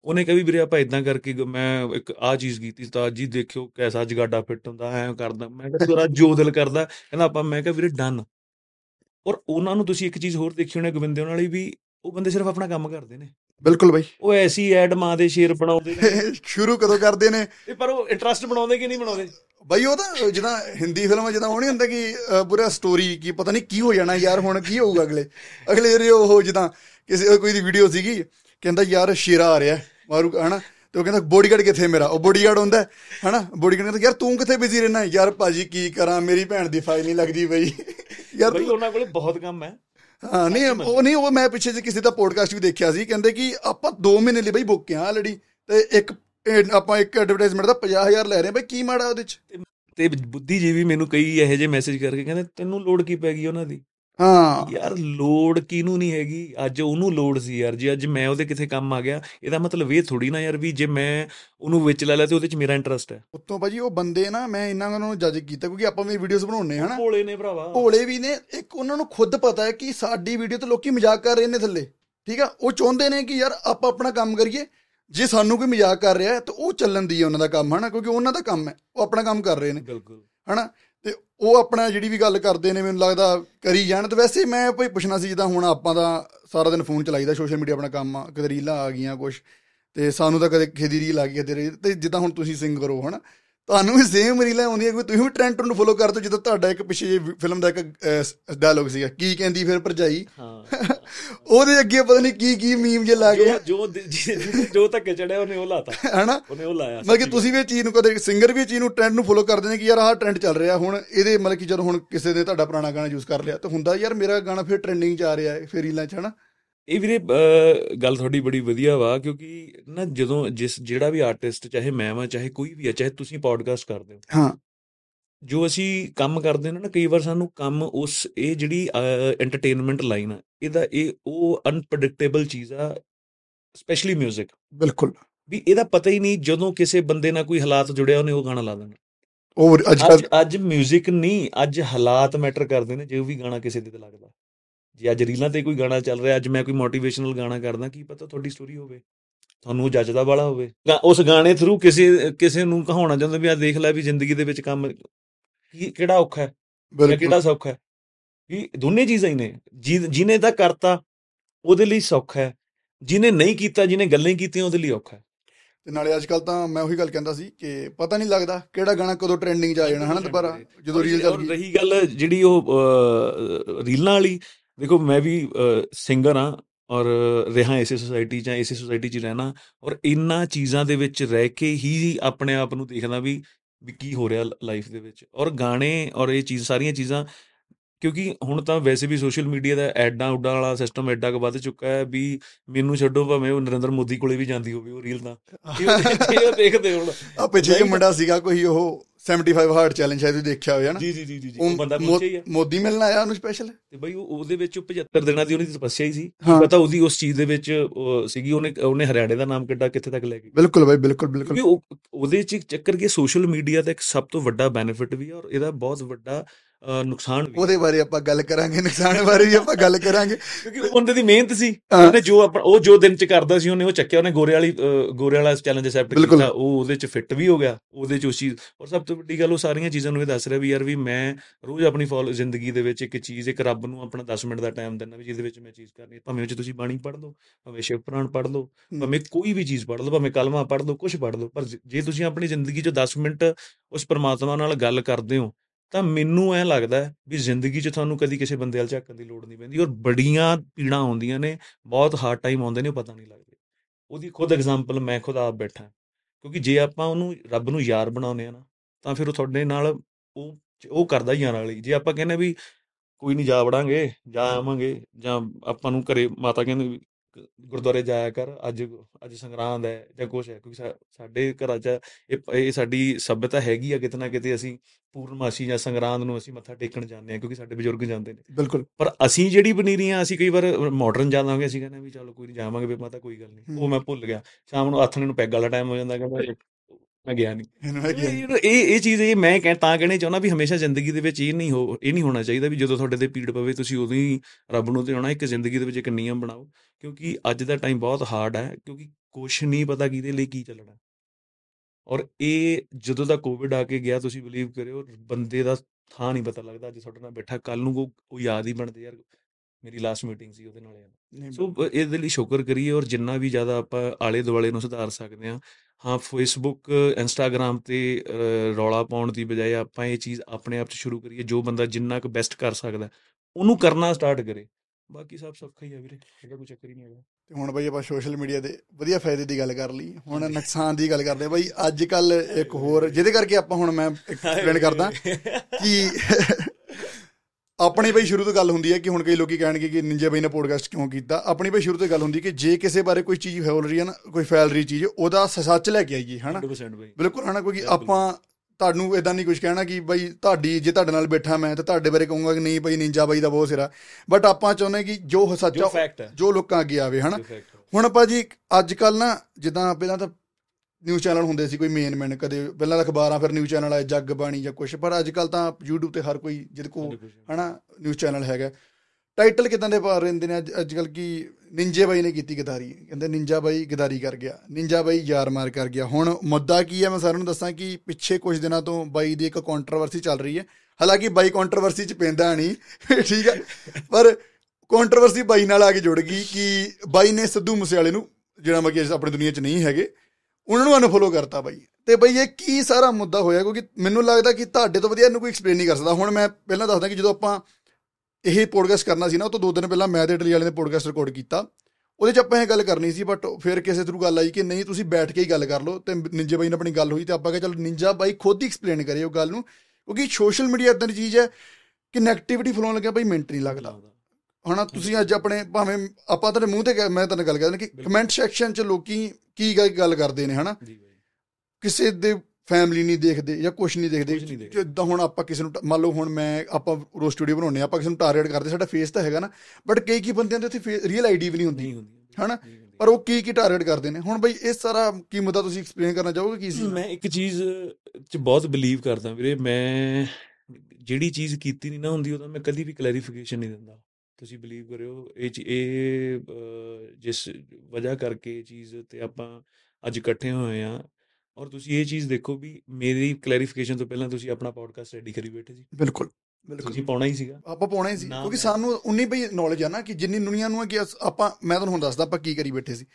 ਉਹਨੇ ਕਹੀ ਵੀਰੇ ਆਪਾਂ ਇਦਾਂ ਕਰਕੇ ਮੈਂ ਇੱਕ ਆ ਚੀਜ਼ ਕੀਤੀ ਤਾਂ ਜੀ ਦੇਖਿਓ ਕੈਸਾ ਜਗਾਡਾ ਫਿੱਟ ਹੁੰਦਾ ਐ ਕਰਦਾ। ਮੈਂ ਕਿਹਾ ਤੇਰਾ ਜੋ ਦਿਲ ਕਰਦਾ ਕਹਿੰਦਾ ਆਪਾਂ ਮੈਂ ਕਿਹਾ ਵੀਰੇ ਡਨ। ਔਰ ਉਹਨਾਂ ਨੂੰ ਤੁਸੀਂ ਇੱਕ ਚੀਜ਼ ਹੋਰ ਦੇਖੀ ਹੋਣੀ ਗੋਬਿੰਦੇ ਉਹਨਾਂ ਵਾਲੀ ਵੀ ਉਹ ਬੰਦੇ ਸਿਰਫ ਆਪਣਾ ਕੰਮ ਕਰਦੇ ਨੇ।
ਬਿਲਕੁਲ ਭਾਈ
ਉਹ ਐਸੀ ਐਡ ਮਾਂ ਦੇ ਸ਼ੇਰ ਬਣਾਉਂਦੇ ਨੇ।
ਸ਼ੁਰੂ ਕਦੋਂ ਕਰਦੇ ਨੇ?
ਪਰ ਉਹ ਇੰਟਰਸਟ ਬਣਾਉਂਦੇ ਕਿ ਨਹੀਂ ਬਣਾਉਂਦੇ?
ਬਾਈ ਉਹ ਤਾਂ ਜਿੱਦਾਂ ਹਿੰਦੀ ਫਿਲਮਾਂ ਜਿੱਦਾਂ ਉਹ ਨਹੀਂ ਹੁੰਦਾ ਕਿ ਪੂਰਾ ਸਟੋਰੀ ਕੀ ਪਤਾ ਨਹੀਂ ਕੀ ਹੋ ਜਾਣਾ ਯਾਰ ਹੁਣ ਕੀ ਹੋਊਗਾ ਅਗਲੇ? ਅਗਲੇ ਉਹ ਜਿੱਦਾਂ ਕਿਸੇ ਕੋਈ ਦੀ ਵੀਡੀਓ ਸੀਗੀ ਕਹਿੰਦਾ ਯਾਰ ਸ਼ੇਰਾ ਆ ਰਿਹਾ। ਮਾਰੂ ਹਨਾ? ਤੇ ਉਹ ਕਹਿੰਦਾ ਬੋਡੀਗਾਰਡ ਕਿੱਥੇ ਮੇਰਾ? ਉਹ ਬੋਡੀਗਾਰਡ ਹੁੰਦਾ ਹਨਾ? ਬੋਡੀਗਾਰਡ ਕਹਿੰਦਾ ਯਾਰ ਤੂੰ ਕਿੱਥੇ ਬਿਜ਼ੀ ਰਹਿਣਾ ਯਾਰ ਭਾਜੀ ਕੀ ਕਰਾਂ? ਮੇਰੀ ਭੈਣ ਦੀ ਫਾਈਲ ਨਹੀਂ ਲੱਗਦੀ ਬਈ। ਯਾਰ
ਬਈ ਉਹਨਾਂ ਕੋਲੇ ਬਹੁਤ ਕੰਮ ਹੈ।
ਹਾਂ ਨਹੀਂ ਉਹ ਨਹੀਂ ਉਹ ਮੈਂ ਪਿੱਛੇ ਜੇ ਕਿਸੇ ਦਾ ਪੋਡਕਾਸਟ ਵੀ ਦੇਖਿਆ ਸੀ ਕਹਿੰਦੇ ਕਿ ਆਪਾਂ 2 ਮਹੀਨੇ ਲਈ ਬਈ ਬੁੱਕ ਆ ਆਲਰੇਡੀ ਤੇ ਇੱਕ ਆਪਾਂ ਇੱਕ ਐਡਵਰਟਾਈਜ਼ਮੈਂਟ ਦਾ 50000 ਲੈ ਰਹੇ ਹਾਂ ਬਈ ਕੀ ਮਾੜਾ ਉਹਦੇ ਚ?
ਤੇ ਬੁੱਧੀਜੀਵੀ ਮੈਨੂੰ ਕਈ ਇਹੋ ਜਿਹੇ ਮੈਸੇਜ ਕਰਕੇ ਕਹਿੰਦੇ ਤੈਨੂੰ ਲੋੜ ਕੀ ਪੈ ਗਈ ਉਹਨਾਂ ਦੀ?
ਹਾਂ।
ਯਾਰ ਲੋੜ ਕਿਹਨੂੰ ਨਹੀਂ ਹੈਗੀ? ਅੱਜ ਉਹਨੂੰ ਲੋੜ ਸੀ ਯਾਰ ਜੇ ਅੱਜ ਮੈਂ ਉਹਦੇ ਕਿਥੇ ਕੰਮ ਆ ਗਿਆ ਇਹਦਾ ਮਤਲਬ ਇਹ ਥੋੜੀ ਨਾ ਯਾਰ ਵੀ ਜੇ ਮੈਂ ਉਹਨੂੰ ਵਿੱਚ ਲੈ ਲਿਆ ਤੇ ਉਹਦੇ ਚ ਮੇਰਾ ਇੰਟਰਸਟ ਹੈ।
ਉੱਤੋਂ ਭਾਜੀ ਉਹ ਬੰਦੇ ਨਾ ਮੈਂ ਇਹਨਾਂ ਨੂੰ ਜੱਜ ਕੀਤਾ ਕਿਉਂਕਿ ਆਪਾਂ ਵੀ ਵੀਡੀਓਜ਼ ਬਣਾਉਣੇ ਹਨਾ
ਭੋਲੇ ਨੇ ਭਰਾਵਾ।
ਭੋਲੇ ਵੀ ਨੇ ਇੱਕ ਉਹਨਾਂ ਨੂੰ ਖੁਦ ਪਤਾ ਹੈ ਕਿ ਸਾਡੀ ਵੀਡੀਓ ਤੇ ਲੋਕੀ ਮਜ਼ਾਕ ਕਰ ਰਹੇ ਨੇ ਥੱਲੇ ਠੀਕ ਆ? ਉਹ ਚਾਹੁੰਦੇ ਨੇ ਕਿ ਯਾਰ ਆਪਾਂ ਆਪਣਾ ਕੰਮ ਕਰੀਏ ਜੇ ਸਾਨੂੰ ਕੋਈ ਮਜ਼ਾਕ ਕਰ ਰਿਹਾ ਹੈ ਤਾਂ ਉਹ ਚੱਲਣ ਦੀ ਹੈ ਉਹਨਾਂ ਦਾ ਕੰਮ ਹਨਾ? ਕਿਉਂਕਿ ਉਹਨਾਂ ਦਾ ਕੰਮ ਹੈ ਉਹ ਆਪਣਾ ਕੰਮ ਕਰ ਰਹੇ ਨੇ।
ਬਿਲਕੁਲ।
ਹਨਾ? ਤੇ ਉਹ ਆਪਣਾ ਜਿਹੜੀ ਵੀ ਗੱਲ ਕਰਦੇ ਨੇ, ਮੈਨੂੰ ਲੱਗਦਾ ਕਰੀ ਜਾਣ। ਤੇ ਵੈਸੇ ਮੈਂ ਭਾਈ ਪੁੱਛਣਾ ਸੀ, ਜਿੱਦਾਂ ਹੁਣ ਆਪਾਂ ਦਾ ਸਾਰਾ ਦਿਨ ਫੋਨ ਚਲਾਈਦਾ ਸੋਸ਼ਲ ਮੀਡੀਆ ਆਪਣਾ ਕੰਮ ਆ, ਕਦੇ ਰੀਲਾਂ ਆ ਗਈਆਂ ਕੁਛ, ਤੇ ਸਾਨੂੰ ਤਾਂ ਕਦੇ ਖੇਦੀ ਰੀਲ ਆ ਗਈ, ਕਦੇ ਰੀਲ ਤੇ ਜਿੱਦਾਂ ਹੁਣ ਤੁਸੀਂ ਸਿੰਗਰ ਹੋ ਹਨਾ? ਤੁਹਾਨੂੰ ਵੀ ਸੇਮ ਰੀਲਾਂ ਆਉਂਦੀਆਂ ਕੋਈ ਤੁਸੀਂ ਵੀ ਟ੍ਰੈਂਡ ਨੂੰ ਫੋਲੋ ਕਰਦੇ ਹੋ ਜਿੱਦਾਂ ਤੁਹਾਡਾ ਇੱਕ ਪਿੱਛੇ ਜੇ ਫਿਲਮ ਦਾ ਇੱਕ ਡਾਇਲੋਗ ਸੀਗਾ ਕੀ ਕਹਿੰਦੀ ਫਿਰ ਭਰਜਾਈ?
ਹਾਂ।
ਉਹਦੇ ਅੱਗੇ ਪਤਾ ਨਹੀਂ ਕੀ ਕੀ ਮੀਮ ਜੇ ਲਾ ਗਏ
ਜੋ ਜੋ ਧੱਕੇ ਚੜਿਆ ਉਹਨੇ ਉਹ ਲਾਤਾ।
ਹਨਾ?
ਉਹਨੇ ਉਹ ਲਾਇਆ
ਮਤਲਬ ਕਿ ਤੁਸੀਂ ਵੀ ਇਹ ਚੀਜ਼ ਨੂੰ ਕਦੇ ਸਿੰਗਰ ਵੀ ਇਹ ਚੀਜ਼ ਨੂੰ ਟ੍ਰੈਂਡ ਨੂੰ ਫੋਲੋ ਕਰਦੇ ਨੇ ਕਿ ਯਾਰ ਆਹ ਟ੍ਰੈਂਡ ਚੱਲ ਰਿਹਾ ਹੁਣ ਇਹਦੇ ਮਤਲਬ ਕਿ ਜਦੋਂ ਹੁਣ ਕਿਸੇ ਨੇ ਤੁਹਾਡਾ ਪੁਰਾਣਾ ਗਾਣਾ ਯੂਜ਼ ਕਰ ਲਿਆ ਤਾਂ ਹੁੰਦਾ ਯਾਰ ਮੇਰਾ ਗਾਣਾ ਫਿਰ ਟ੍ਰੈਂਡਿੰਗ 'ਚ ਆ ਰਿਹਾ ਹੈ ਫਿਰ ਰੀਲਾਂ 'ਚ ਹਨਾ?
ਇਹ ਵੀਰੇ ਅਹ, ਗੱਲ ਤੁਹਾਡੀ ਬੜੀ ਵਧੀਆ ਵਾ ਕਿਉਂਕਿ ਨਾ ਜਦੋਂ ਜਿਸ ਜਿਹੜਾ ਵੀ ਆਰਟਿਸਟ ਚਾਹੇ ਮੈਂ ਵਾਂ ਚਾਹੇ ਕੋਈ ਵੀ ਆ ਚਾਹੇ ਤੁਸੀਂ ਪੋਡਕਾਸਟ ਕਰਦੇ ਹੋ
ਹਾਂ
ਜੋ ਅਸੀਂ ਕੰਮ ਕਰਦੇ ਨੇ ਨਾ ਕਈ ਵਾਰ ਸਾਨੂੰ ਕੰਮ ਉਸ ਇਹ ਜਿਹੜੀ ਐਂਟਰਟੇਨਮੈਂਟ ਲਾਈਨ ਆ ਇਹਦਾ ਇਹ ਉਹ ਅਨਪ੍ਰੈਡਿਕਟੇਬਲ ਚੀਜ਼ ਆ ਸਪੈਸ਼ਲੀ 뮤직
ਬਿਲਕੁਲ
ਵੀ ਇਹਦਾ ਪਤਾ ਹੀ ਨਹੀਂ ਜਦੋਂ ਕਿਸੇ ਬੰਦੇ ਨਾਲ ਕੋਈ ਹਾਲਾਤ ਜੁੜਿਆ ਉਹਨੇ ਉਹ ਗਾਣਾ ਲਾ ਦੇਣਾ
ਉਹ ਅੱਜ
ਅੱਜ
ਕੱਲ
ਅੱਜ 뮤직 ਨਹੀਂ ਅੱਜ ਹਾਲਾਤ ਮੈਟਰ ਕਰਦੇ ਨੇ ਜੇ ਉਹ ਵੀ ਗਾਣਾ ਕਿਸੇ ਦੇ ਤੇ ਲੱਗਦਾ ਜੇ ਅੱਜ ਰੀਲਾਂ ਤੇ ਕੋਈ ਗਾਣਾ ਚੱਲ ਰਿਹਾ ਅੱਜ ਮੈਂ ਕੋਈ ਮੋਟੀਵੇਸ਼ਨਲ ਗਾਣਾ ਕਰਦਾ ਕੀ ਪਤਾ ਤੁਹਾਡੀ ਸਟੋਰੀ ਹੋਵੇ। ਤੁਹਾਨੂੰ ਜੱਜਦਾ ਵਾਲਾ ਹੋਵੇ। ਉਸ ਗਾਣੇ ਥਰੂ ਕਿਸੇ ਕਿਸੇ ਨੂੰ ਕਹਾਉਣਾ ਚਾਹੁੰਦਾ ਵੀ ਆ ਦੇਖ ਲੈ ਵੀ ਜ਼ਿੰਦਗੀ ਦੇ ਵਿੱਚ ਕੰਮ ਕੀ ਕਿਹੜਾ ਔਖਾ ਹੈ? ਕਿਹੜਾ ਸੌਖਾ ਹੈ? ਵੀ ਦੋਨੇ ਚੀਜ਼ਾਂ ਹੀ ਨੇ। ਜਿ- ਜਿਹਨੇ ਤਾਂ ਕਰਤਾ ਉਹਦੇ ਲਈ ਸੌਖਾ ਹੈ। ਜਿਹਨੇ ਨਹੀਂ ਕੀਤਾ ਜਿਹਨੇ ਗੱਲਾਂ ਕੀਤੀਆਂ ਉਹਦੇ ਲਈ ਔਖਾ ਹੈ।
ਤੇ ਨਾਲੇ ਅੱਜ ਕੱਲ ਤਾਂ ਮੈਂ ਉਹੀ ਗੱਲ ਕਹਿੰਦਾ ਸੀ ਕਿ ਪਤਾ ਨਹੀਂ ਲੱਗਦਾ ਕਿਹੜਾ ਗਾਣਾ ਕਦੋਂ ਟ੍ਰੈਂਡਿੰਗ 'ਚ ਆ ਜਾਣਾ ਹਨਾ ਦੁਬਾਰਾ? ਜਦੋਂ ਰੀਲ ਚੱਲ ਗਈ।
ਰਹੀ ਗੱਲ ਜਿਹੜੀ ਉਹ ਰੀਲਾਂ ਵਾਲੀ ਦੇਖੋ ਮੈਂ ਵੀ ਸਿੰਗਰ ਆ ਔਰ ਰਿਹਾ ਇਸੇ ਸੋਸਾਇਟੀ ਜਾਂ ਇਸੇ ਸੋਸਾਇਟੀ 'ਚ ਰਹਿਣਾ ਔਰ ਇਨ੍ਹਾਂ ਚੀਜ਼ਾਂ ਦੇ ਵਿੱਚ ਰਹਿ ਕੇ ਹੀ ਆਪਣੇ ਆਪ ਨੂੰ ਦੇਖਦਾ ਵੀ ਵੀ ਕੀ ਹੋ ਰਿਹਾ ਲਾਈਫ ਦੇ ਵਿੱਚ ਔਰ ਗਾਣੇ ਔਰ ਇਹ ਚੀਜ਼ ਸਾਰੀਆਂ ਚੀਜ਼ਾਂ ਕਿਉਂਕਿ ਹੁਣ ਤਾਂ ਵੈਸੇ ਵੀ ਸੋਸ਼ਲ ਮੀਡੀਆ ਦਾ ਐਡਾਂ ਉਡਾਂ ਵਾਲਾ ਸਿਸਟਮ ਐਡਾ ਕੁ ਵੱਧ ਚੁੱਕਾ ਹੈ ਵੀ ਮੈਨੂੰ ਛੱਡੋ ਭਾਵੇਂ ਉਹ ਨਰਿੰਦਰ ਮੋਦੀ ਕੋਲੇ ਵੀ ਜਾਂਦੀ ਹੋਵੇ ਉਹ ਰੀਲ ਤਾਂ। ਇਹ ਇਹ ਦੇਖਦੇ ਹੁਣ।
ਆ ਪਿੱਛੇ ਜੇ ਮੁੰਡਾ ਸੀਗਾ ਕੋਈ ਉਹ 75 ਹਾਰਟ ਚੈਲੰਜ ਸ਼ਾਇਦ ਤੁਸੀਂ ਦੇਖਿਆ ਹੋਇਆ ਨਾ?
ਜੀ ਜੀ ਜੀ ਜੀ
ਉਹ
ਬੰਦਾ ਪਹੁੰਚਿਆ ਹੀ ਆ।
ਮੋਦੀ ਮਿਲਣ ਆਇਆ ਉਹਨੂੰ ਸਪੈਸ਼ਲ
ਤੇ ਬਈ ਉਹ ਉਹਦੇ ਵਿੱਚ ਉਹ 75 ਦਿਨਾਂ ਦੀ ਉਹਦੀ ਤਪੱਸਿਆ ਹੀ ਸੀ।
ਹਾਂ।
ਪਤਾ ਉਹਦੀ ਉਸ ਚੀਜ਼ ਦੇ ਵਿੱਚ ਸੀਗੀ ਉਹਨੇ ਉਹਨੇ ਹਰਿਆਣੇ ਦਾ ਨਾਮ ਕਿੱਡਾ ਕਿੱਥੇ ਤੱਕ ਲੈ ਗਈ।
ਬਿਲਕੁਲ ਬਾਈ ਬਿਲਕੁਲ ਬਿਲਕੁਲ।
ਉਹਦੇ ਚ ਚੱਕਰ ਕੀ ਸੋਸ਼ਲ ਮੀਡੀਆ ਦਾ ਇੱਕ ਸਭ ਤੋਂ ਵੱਡਾ ਬੈਨੀਫਿਟ ਵੀ ਹੈ ਔਰ ਇਹਦਾ ਬਹੁਤ ਵੱਡਾ ਨੁਕਸਾਨ ਵੀ।
ਉਹਦੇ ਬਾਰੇ ਆਪਾਂ ਗੱਲ ਕਰਾਂਗੇ ਨੁਕਸਾਨ ਬਾਰੇ ਵੀ ਆਪਾਂ ਗੱਲ ਕਰਾਂਗੇ।
ਕਿਉਂਕਿ ਉਹ ਬੰਦੇ ਦੀ ਮਿਹਨਤ ਸੀ। ਉਹਨੇ ਜੋ ਉਹ ਜੋ ਦਿਨ ਚ ਕਰਦਾ ਸੀ ਉਹਨੇ ਉਹ ਚੱਕਿਆ। ਉਹਨੇ ਗੋਰੇ ਵਾਲੀ ਗੋਰੇ ਵਾਲਾ ਚੈਲੰਜ ਅਸੈਪਟ। ਕੀਤਾ। ਉਹ ਉਹਦੇ ਚ ਫਿੱਟ ਵੀ ਹੋ ਗਿਆ। ਉਹਦੇ ਚ ਉਸ ਚੀਜ਼ ਔਰ ਸਭ ਤੋਂ ਵੱਡੀ ਗੱਲ ਉਹ ਸਾਰੀਆਂ ਚੀਜ਼ਾਂ ਨੂੰ ਇਹ ਦੱਸ ਰਿਹਾ ਵੀ ਯਾਰ ਵੀ ਮੈਂ ਰੋਜ਼ ਆਪਣੀ ਫੋਲੋ ਜ਼ਿੰਦਗੀ ਦੇ ਵਿੱਚ ਇੱਕ ਚੀਜ਼ ਇੱਕ ਰੱਬ ਨੂੰ ਆਪਣਾ 10 ਮਿੰਟ ਦਾ ਟਾਈਮ ਦਿੰਦਾ ਵੀ ਜਿਹਦੇ ਵਿੱਚ ਮੈਂ ਚੀਜ਼ ਕਰਨੀ ਹੈ। ਭਾਵੇਂ ਉਹ ਚ ਤੁਸੀਂ ਬਾਣੀ ਪੜ੍ਹ ਲਓ ਭਾਵੇਂ ਸ਼ਿਵ ਪੁਰਾਣ ਪੜ੍ਹ ਲਓ ਭਾਵੇਂ ਕੋਈ ਵੀ ਚੀਜ਼ ਪੜ੍ਹ ਲਓ ਭਾਵੇਂ ਕਲਮਾ ਪੜ੍ਹ ਲਓ ਕੁਝ ਪੜ੍ਹ ਲਓ। ਪਰ ਜ- ਜੇ ਤੁਸੀਂ ਆਪਣੀ ਜ਼ਿੰਦਗੀ 'ਚ 10 ਮਿੰਟ ਉਸ ਪਰਮਾਤਮਾ ਨਾਲ ਗੱਲ ਕਰਦੇ ਹੋ ਤਾਂ ਮੈਨੂੰ ਐ ਲੱਗਦਾ ਹੈ ਵੀ ਜ਼ਿੰਦਗੀ 'ਚ ਤੁਹਾਨੂੰ ਕਦੀ ਕਿਸੇ ਬੰਦੇ ਵੱਲ ਝਾਕਣ ਦੀ ਲੋੜ ਨਹੀਂ ਪੈਂਦੀ ਔਰ ਬੜੀਆਂ ਪੀੜਾਂ ਆਉਂਦੀਆਂ ਨੇ, ਬਹੁਤ ਹਾਰਡ ਟਾਈਮ ਆਉਂਦੇ ਨੇ, ਉਹ ਪਤਾ ਨਹੀਂ ਲੱਗਦੇ। ਉਹਦੀ ਖੁਦ ਐਗਜ਼ਾਮਪਲ ਮੈਂ ਖੁਦ ਆਪ ਬੈਠਾ ਕਿਉਂਕਿ ਜੇ ਆਪਾਂ ਉਹਨੂੰ ਰੱਬ ਨੂੰ ਯਾਰ ਬਣਾਉਂਦੇ ਆ ਨਾ, ਤਾਂ ਫਿਰ ਉਹ ਤੁਹਾਡੇ ਨਾਲ ਉਹ ਉਹ ਕਰਦਾ ਹੀ ਯਾਰ ਵਾਲੀ। ਜੇ ਆਪਾਂ ਕਹਿੰਦੇ ਵੀ ਕੋਈ ਨਹੀਂ ਜਾ ਵੜਾਂਗੇ, ਜਾ ਆਵਾਂਗੇ ਜਾਂ ਆਪਾਂ ਨੂੰ ਘਰੇ ਮਾਤਾ ਕਹਿੰਦੇ ਵੀ ਗ- ਗੁਰਦੁਆਰੇ ਜਾਇਆ ਕਰ ਅੱਜ ਅੱਜ ਸੰਗਰਾਂਦ ਹੈ ਜਾਂ ਕੁਛ ਹੈ ਕਿਉਂਕਿ ਸਾਡੇ ਘਰਾਂ 'ਚ ਇਹ ਸਾਡੀ ਸੱਭਿਅਤਾ ਹੈਗੀ ਆ ਕਿਤੇ ਨਾ ਕਿਤੇ ਅਸੀਂ ਪੂਰਨਮਾਸ਼ੀ ਜਾਂ ਸੰਗਰਾਂਦ ਨੂੰ ਅਸੀਂ ਮੱਥਾ ਟੇਕਣ ਜਾਂਦੇ ਆ ਕਿਉਂਕਿ ਸਾਡੇ ਬਜ਼ੁਰਗ ਜਾਂਦੇ ਨੇ।
ਬਿਲਕੁਲ।
ਪਰ ਅਸੀਂ ਜਿਹੜੀ ਬਨੀਰੀਆਂ ਅਸੀਂ ਕਈ ਵਾਰ ਮਾਡਰਨ ਜਾਵਾਂਗੇ ਅਸੀਂ ਕਹਿੰਦੇ ਵੀ ਚਲੋ ਕੋਈ ਨਹੀਂ ਜਾਵਾਂਗੇ ਵੀ ਮਾਤਾ ਕੋਈ ਗੱਲ ਨਹੀਂ ਉਹ। ਮੈਂ ਭੁੱਲ ਗਿਆ ਸ਼ਾਮ ਨੂੰ ਆਥਣੇ ਨੂੰ ਪੈਗ ਵਾਲਾ ਟਾਈਮ ਹੋ ਜਾਂਦਾ ਕਹਿੰਦਾ ਮੈਂ ਗਿਆ ਨਹੀਂ
ਕੀ ਹੈ?
ਇਹ ਇਹ ਚੀਜ਼ ਇਹ ਮੈਂ ਕਹਿ ਤਾਂ ਕਹਿਣਾ ਚਾਹੁੰਦਾ ਵੀ ਹਮੇਸ਼ਾ ਜ਼ਿੰਦਗੀ ਦੇ ਵਿੱਚ ਇਹ ਨਹੀਂ ਹੋ ਇਹ ਨਹੀਂ ਹੋਣਾ ਚਾਹੀਦਾ ਵੀ ਜਦੋਂ ਤੁਹਾਡੇ ਤੇ ਪੀੜ ਪਵੇ ਤੁਸੀਂ ਉਦੋਂ ਹੀ ਰੱਬ ਨੂੰ ਤੇ ਆਉਣਾ ਇੱਕ ਜ਼ਿੰਦਗੀ ਦੇ ਵਿੱਚ ਇੱਕ ਨਿਯਮ ਬਣਾਓ। ਕਿਉਂਕਿ ਅੱਜ ਦਾ ਟਾਈਮ ਬਹੁਤ ਹਾਰਡ ਹੈ ਕਿਉਂਕਿ ਕੁਛ ਨਹੀਂ ਪਤਾ ਕਿਹਦੇ ਲਈ ਕੀ ਚੱਲਣਾ। ਔਰ ਇਹ ਜਦੋਂ ਦਾ ਕੋਵਿਡ ਆ ਕੇ ਗਿਆ ਤੁਸੀਂ ਬਲੀਵ ਕਰਿਓ ਬੰਦੇ ਦਾ ਥਾਂ ਨਹੀਂ ਪਤਾ ਲੱਗਦਾ। ਅੱਜ ਤੁਹਾਡੇ ਨਾਲ ਬੈਠਾ ਕੱਲ ਨੂੰ ਉਹ ਯਾਦ ਹੀ ਬਣਦੇ ਯਾਰ ਮੇਰੀ ਲਾਸਟ ਮੀਟਿੰਗ ਸੀ ਉਹਦੇ ਨਾਲ। ਯਾਰ ਸੋ ਇਹਦੇ ਲਈ ਸ਼ੁਕਰ ਕਰੀਏ ਔਰ ਜਿੰਨਾ ਵੀ ਜ਼ਿਆਦਾ ਆਪਾਂ ਆਲੇ ਦੁਆਲੇ ਨੂੰ ਸੁਧਾਰ ਸਕਦੇ ਹਾਂ ਹਾਂ ਫੇਸਬੁੱਕ ਇੰਸਟਾਗ੍ਰam ਤੇ ਰੌਲਾ ਪਾਉਣ ਦੀ ਬਜਾਏ ਆਪਾਂ ਇਹ ਚੀਜ਼ ਆਪਣੇ ਆਪ 'ਚ ਸ਼ੁਰੂ ਕਰੀਏ ਜੋ ਬੰਦਾ ਜਿੰਨਾ ਕੁ ਬੈਸਟ ਕਰ ਸਕਦਾ ਉਹਨੂੰ ਕਰਨਾ ਸਟਾਰਟ ਕਰੇ। ਬਾਕੀ ਸਭ ਸੌਖਾ ਹੀ ਆ ਵੀਰੇ ਇਹਦਾ ਕੋਈ ਚੱਕਰ ਹੀ ਨਹੀਂ ਹੈਗਾ।
ਤੇ ਹੁਣ ਬਈ ਆਪਾਂ ਸੋਸ਼ਲ ਮੀਡੀਆ ਦੇ ਵਧੀਆ ਫਾਇਦੇ ਦੀ ਗੱਲ ਕਰ ਲਈ ਹੁਣ ਨੁਕਸਾਨ ਦੀ ਗੱਲ ਕਰਦੇ ਬਈ ਅੱਜ ਕੱਲ ਇੱਕ ਹੋਰ ਜਿਹਦੇ ਕਰਕੇ ਆਪਾਂ ਹੁਣ ਮੈਂ ਐਕਸਪਲੇਨ ਕਰਦਾ ਕਿ ਆਪਣੀ ਬਈ ਸ਼ੁਰੂ ਤੋਂ ਗੱਲ ਹੁੰਦੀ ਹੈ ਕਿ ਹੁਣ ਕਈ ਲੋਕੀ ਕਹਿਣਗੇ ਕਿ ਨਿੰਜੇ ਬਈ ਨੇ ਪੋਡਕਾਸਟ ਕਿਉਂ ਕੀਤਾ? ਆਪਣੀ ਬਈ ਸ਼ੁਰੂ ਤੋਂ ਗੱਲ ਹੁੰਦੀ ਕਿ ਜੇ ਕਿਸੇ ਬਾਰੇ ਕੋਈ ਚੀਜ਼ ਫੈਲ ਰਹੀ ਹੈ ਨਾ ਕੋਈ ਫੈਲ ਰਹੀ ਚੀਜ਼ ਉਹਦਾ ਸੱਚ ਲੈ ਕੇ ਆਈਏ ਹਨਾ?
100% ਬਈ।
ਬਿਲਕੁਲ ਹਨਾ? ਕਿਉਂਕਿ। ਆਪਾਂ ਤੁਹਾਨੂੰ ਇਦਾਂ ਨਹੀਂ ਕੁਝ ਕਹਿਣਾ ਕਿ ਬਈ ਤੁਹਾਡੀ ਜੇ ਤੁਹਾਡੇ ਨਾਲ ਬੈਠਾ ਮੈਂ ਤਾਂ ਤੁਹਾਡੇ ਬਾਰੇ ਕਹੂੰਗਾ ਕਿ ਨਹੀਂ ਬਈ ਨਿੰਜਾ ਬਾਈ ਦਾ ਬਹੁਤ ਸਿਰਾ। ਬਟ ਆਪਾਂ ਚਾਹੁੰਦੇ ਕਿ ਜੋ ਸੱਚਾ ਜੋ ਲੋਕਾਂ ਅੱਗੇ ਆਵੇ ਹਨਾ। ਹੁਣ ਆਪਾਂ ਜੀ ਅੱਜ ਕੱਲ ਨਾ ਜਿੱਦਾਂ ਪਹਿਲਾਂ ਤਾਂ ਨਿਊਜ਼ ਚੈਨਲ ਹੁੰਦੇ ਸੀ ਕੋਈ ਮੇਨ ਮੇਨ ਕਦੇ ਪਹਿਲਾਂ ਤਾਂ ਅਖਬਾਰਾਂ ਫਿਰ ਨਿਊਜ਼ ਚੈਨਲ ਆਏ ਜੱਗ ਬਾਣੀ ਜਾਂ ਕੁਝ ਪਰ ਅੱਜ ਕੱਲ ਤਾਂ YouTube ਤੇ ਹਰ ਕੋਈ ਜਿਹਦੇ
100%
ਹਨਾ ਨਿਊਜ਼ ਚੈਨਲ ਹੈਗਾ। ਟਾਈਟਲ ਕਿਦਾਂ ਦੇ ਪਾ ਰਹਿੰਦੇ ਨੇ ਅੱਜ ਕੱਲ ਕੀ ਨਿੰਜੇ ਬਾਈ ਨੇ ਕੀਤੀ ਗਦਾਰੀ ਕਹਿੰਦੇ ਨਿੰਜਾ ਬਾਈ ਗਦਾਰੀ ਕਰ ਗਿਆ ਨਿੰਜਾ ਬਾਈ ਯਾਰ ਮਾਰ ਕਰ ਗਿਆ। ਹੁਣ ਮੁੱਦਾ ਕੀ ਹੈ ਮੈਂ ਸਾਰਿਆਂ ਨੂੰ ਦੱਸਾਂ ਕਿ ਪਿੱਛੇ ਕੁਝ ਦਿਨਾਂ ਤੋਂ ਬਾਈ ਦੀ ਇੱਕ ਕੰਟਰੋਵਰਸੀ ਚੱਲ ਰਹੀ ਹੈ। ਹਾਲਾਂਕਿ ਬਾਈ ਕੰਟਰੋਵਰਸੀ ਚ ਪੈਂਦਾ ਨਹੀਂ ਠੀਕ ਹੈ ਪਰ ਕੰਟਰੋਵਰਸੀ ਬਾਈ ਨਾਲ ਆ ਕੇ ਜੁੜ ਗਈ ਕਿ ਬਾਈ ਨੇ ਸਿੱਧੂ ਮੂਸੇਵਾਲੇ ਨੂੰ ਜਿਹੜਾ ਮੈਂ ਕਿ ਆਪਣੀ ਦੁਨੀਆ 'ਚ ਨਹੀਂ ਹੈਗੇ ਉਹਨਾਂ ਨੂੰ ਅਨਫੋਲੋ ਕਰਤਾ ਬਾਈ। ਤੇ ਬਾਈ ਇਹ ਕੀ ਸਾਰਾ ਮੁੱਦਾ ਹੋਇਆ? ਕਿਉਂਕਿ ਮੈਨੂੰ ਲੱਗਦਾ ਕਿ ਤੁਹਾਡੇ ਤੋਂ ਵਧੀਆ ਇਹਨੂੰ ਕੋਈ ਐਕਸਪਲੇਨ ਨਹੀਂ ਕਰ ਸਕਦਾ। ਹੁਣ ਮੈਂ ਪਹਿਲਾਂ ਦੱਸਦਾ ਕਿ ਜਦੋਂ ਆਪਾਂ ਇਹ ਪੋਡਕਾਸਟ ਕਰਨਾ ਸੀ ਨਾ, ਉਹ ਤੋਂ ਦੋ ਦਿਨ ਪਹਿਲਾਂ ਮੈਂ ਤੇ ਇਟਲੀ ਵਾਲੇ ਨੇ ਪੋਡਕਾਸਟ ਰਿਕਾਰਡ ਕੀਤਾ। ਉਹਦੇ 'ਚ ਆਪਾਂ ਇਹ ਗੱਲ ਕਰਨੀ ਸੀ ਬਟ ਫਿਰ ਕਿਸੇ ਥਰੂ ਗੱਲ ਆਈ ਕਿ ਨਹੀਂ, ਤੁਸੀਂ ਬੈਠ ਕੇ ਹੀ ਗੱਲ ਕਰ ਲਓ ਤੇ ਨਿੰਜਾ ਬਾਈ ਨਾਲ ਆਪਣੀ ਗੱਲ ਹੋਈ ਤੇ ਆਪਾਂ ਕਿਹਾ, ਚਲ ਨਿੰਜਾ ਬਾਈ ਖੁਦ ਹੀ ਐਕਸਪਲੇਨ ਕਰੇ ਉਹ ਗੱਲ ਨੂੰ। ਕਿਉਂਕਿ ਸੋਸ਼ਲ ਮੀਡੀਆ ਇਦਾਂ ਦੀ ਚੀਜ਼ ਹੈ ਕਿ ਨੈਗੇਟਿਵਿਟੀ ਫਲੋਣ ਲੱਗਿਆ, ਬਾਈ ਮਿੰਟ ਨਹੀਂ ਲੱਗਦਾ। ਹਣਾ ਤੁਸੀਂ ਅੱਜ ਆਪਣੇ ਭਾਵੇਂ ਆਪਾਂ ਤੁਹਾਡੇ ਮੂੰਹ ਤੇ ਮੈਂ ਤੁਹਾਨੂੰ ਗੱਲ ਕਰਦਾ ਕਿ। ਕਮੈਂਟ ਸੈਕਸ਼ਨ 'ਚ ਲੋਕੀ ਕੀ ਗੱਲ ਕਰਦੇ ਨੇ ਹਨਾ? ਕਿਸੇ ਦੇ ਫੈਮਿਲੀ ਨਹੀਂ ਦੇਖਦੇ ਜਾਂ ਕੁਝ ਨਹੀਂ ਦੇਖਦੇ। ਜਿੱਦਾਂ ਹੁਣ ਆਪਾਂ ਕਿਸੇ ਨੂੰ ਮੰਨ ਲਓ ਹੁਣ ਮੈਂ ਆਪਾਂ ਰੋਜ਼ ਸਟੂਡੀਓ ਬਣਾਉਂਦੇ ਆਪਾਂ ਕਿਸੇ ਨੂੰ ਟਾਰਗੇਟ ਕਰਦੇ ਸਾਡਾ ਫੇਸ ਤਾਂ ਹੈਗਾ ਨਾ ਬਟ ਕਈ ਕੀ ਬੰਦਿਆਂ ਦੇ ਉੱਥੇ ਰੀਅਲ ਆਈਡੀ ਵੀ ਨਹੀਂ ਹੁੰਦੀ। ਹਨਾ? ਪਰ ਉਹ ਕੀ ਕੀ ਟਾਰਗੇਟ ਕਰਦੇ ਨੇ? ਹੁਣ ਬਈ ਇਸ ਸਾਰਾ ਕੀ ਮੁੱਦਾ ਤੁਸੀਂ ਐਕਸਪਲੇਨ ਕਰਨਾ ਚਾਹੋਗੇ ਕੀ ਸੀ?
ਮੈਂ ਇੱਕ ਚੀਜ਼ ਚ ਬਹੁਤ ਬਿਲੀਵ ਕਰਦਾ ਵੀਰੇ ਮੈਂ ਜਿਹੜੀ ਚੀਜ਼ ਕੀਤੀ ਨਹੀਂ ਨਾ ਹੁੰਦੀ ਉਹਦਾ ਮੈਂ ਕਦੀ ਵੀ ਕਲੈਰੀਫਿਕੇਸ਼ਨ ਨਹੀਂ ਦਿੰਦਾ। ਤੁਸੀਂ ਬਿਲੀਵ ਕਰਿਓ ਇਹ ਇਹ ਜਿਸ ਵਜ੍ਹਾ ਕਰਕੇ ਇਹ ਚੀਜ਼ ਤੇ ਆਪਾਂ ਅੱਜ ਇਕੱਠੇ ਹੋਏ ਆ ਔਰ ਤੁਸੀਂ ਇਹ ਚੀਜ਼ ਦੇਖੋ ਵੀ ਮੇਰੀ ਕਲੈਰੀਫਿਕੇਸ਼ਨ ਤੋਂ ਪਹਿਲਾਂ ਤੁਸੀਂ ਆਪਣਾ ਪੋਡਕਾਸਟ ਰੈਡੀ ਕਰੀ ਬੈਠੇ ਸੀ।
ਬਿਲਕੁਲ ਬਿਲਕੁਲ।
ਤੁਸੀਂ ਪਾਉਣਾ ਹੀ ਸੀਗਾ।
ਆਪਾਂ ਪਾਉਣਾ ਹੀ ਸੀ ਕਿਉਂਕਿ ਸਾਨੂੰ ਉਨੀ ਬਈ ਨੌਲੇਜ ਆ ਨਾ ਕਿ ਜਿੰਨੀ ਦੁਨੀਆ ਨੂੰ ਹੈ ਕਿ ਆਪਾਂ ਮੈਂ ਤੁਹਾਨੂੰ ਹੁਣ ਦੱਸਦਾ ਆਪਾਂ ਕੀ ਕਰੀ ਬੈਠੇ ਸੀ।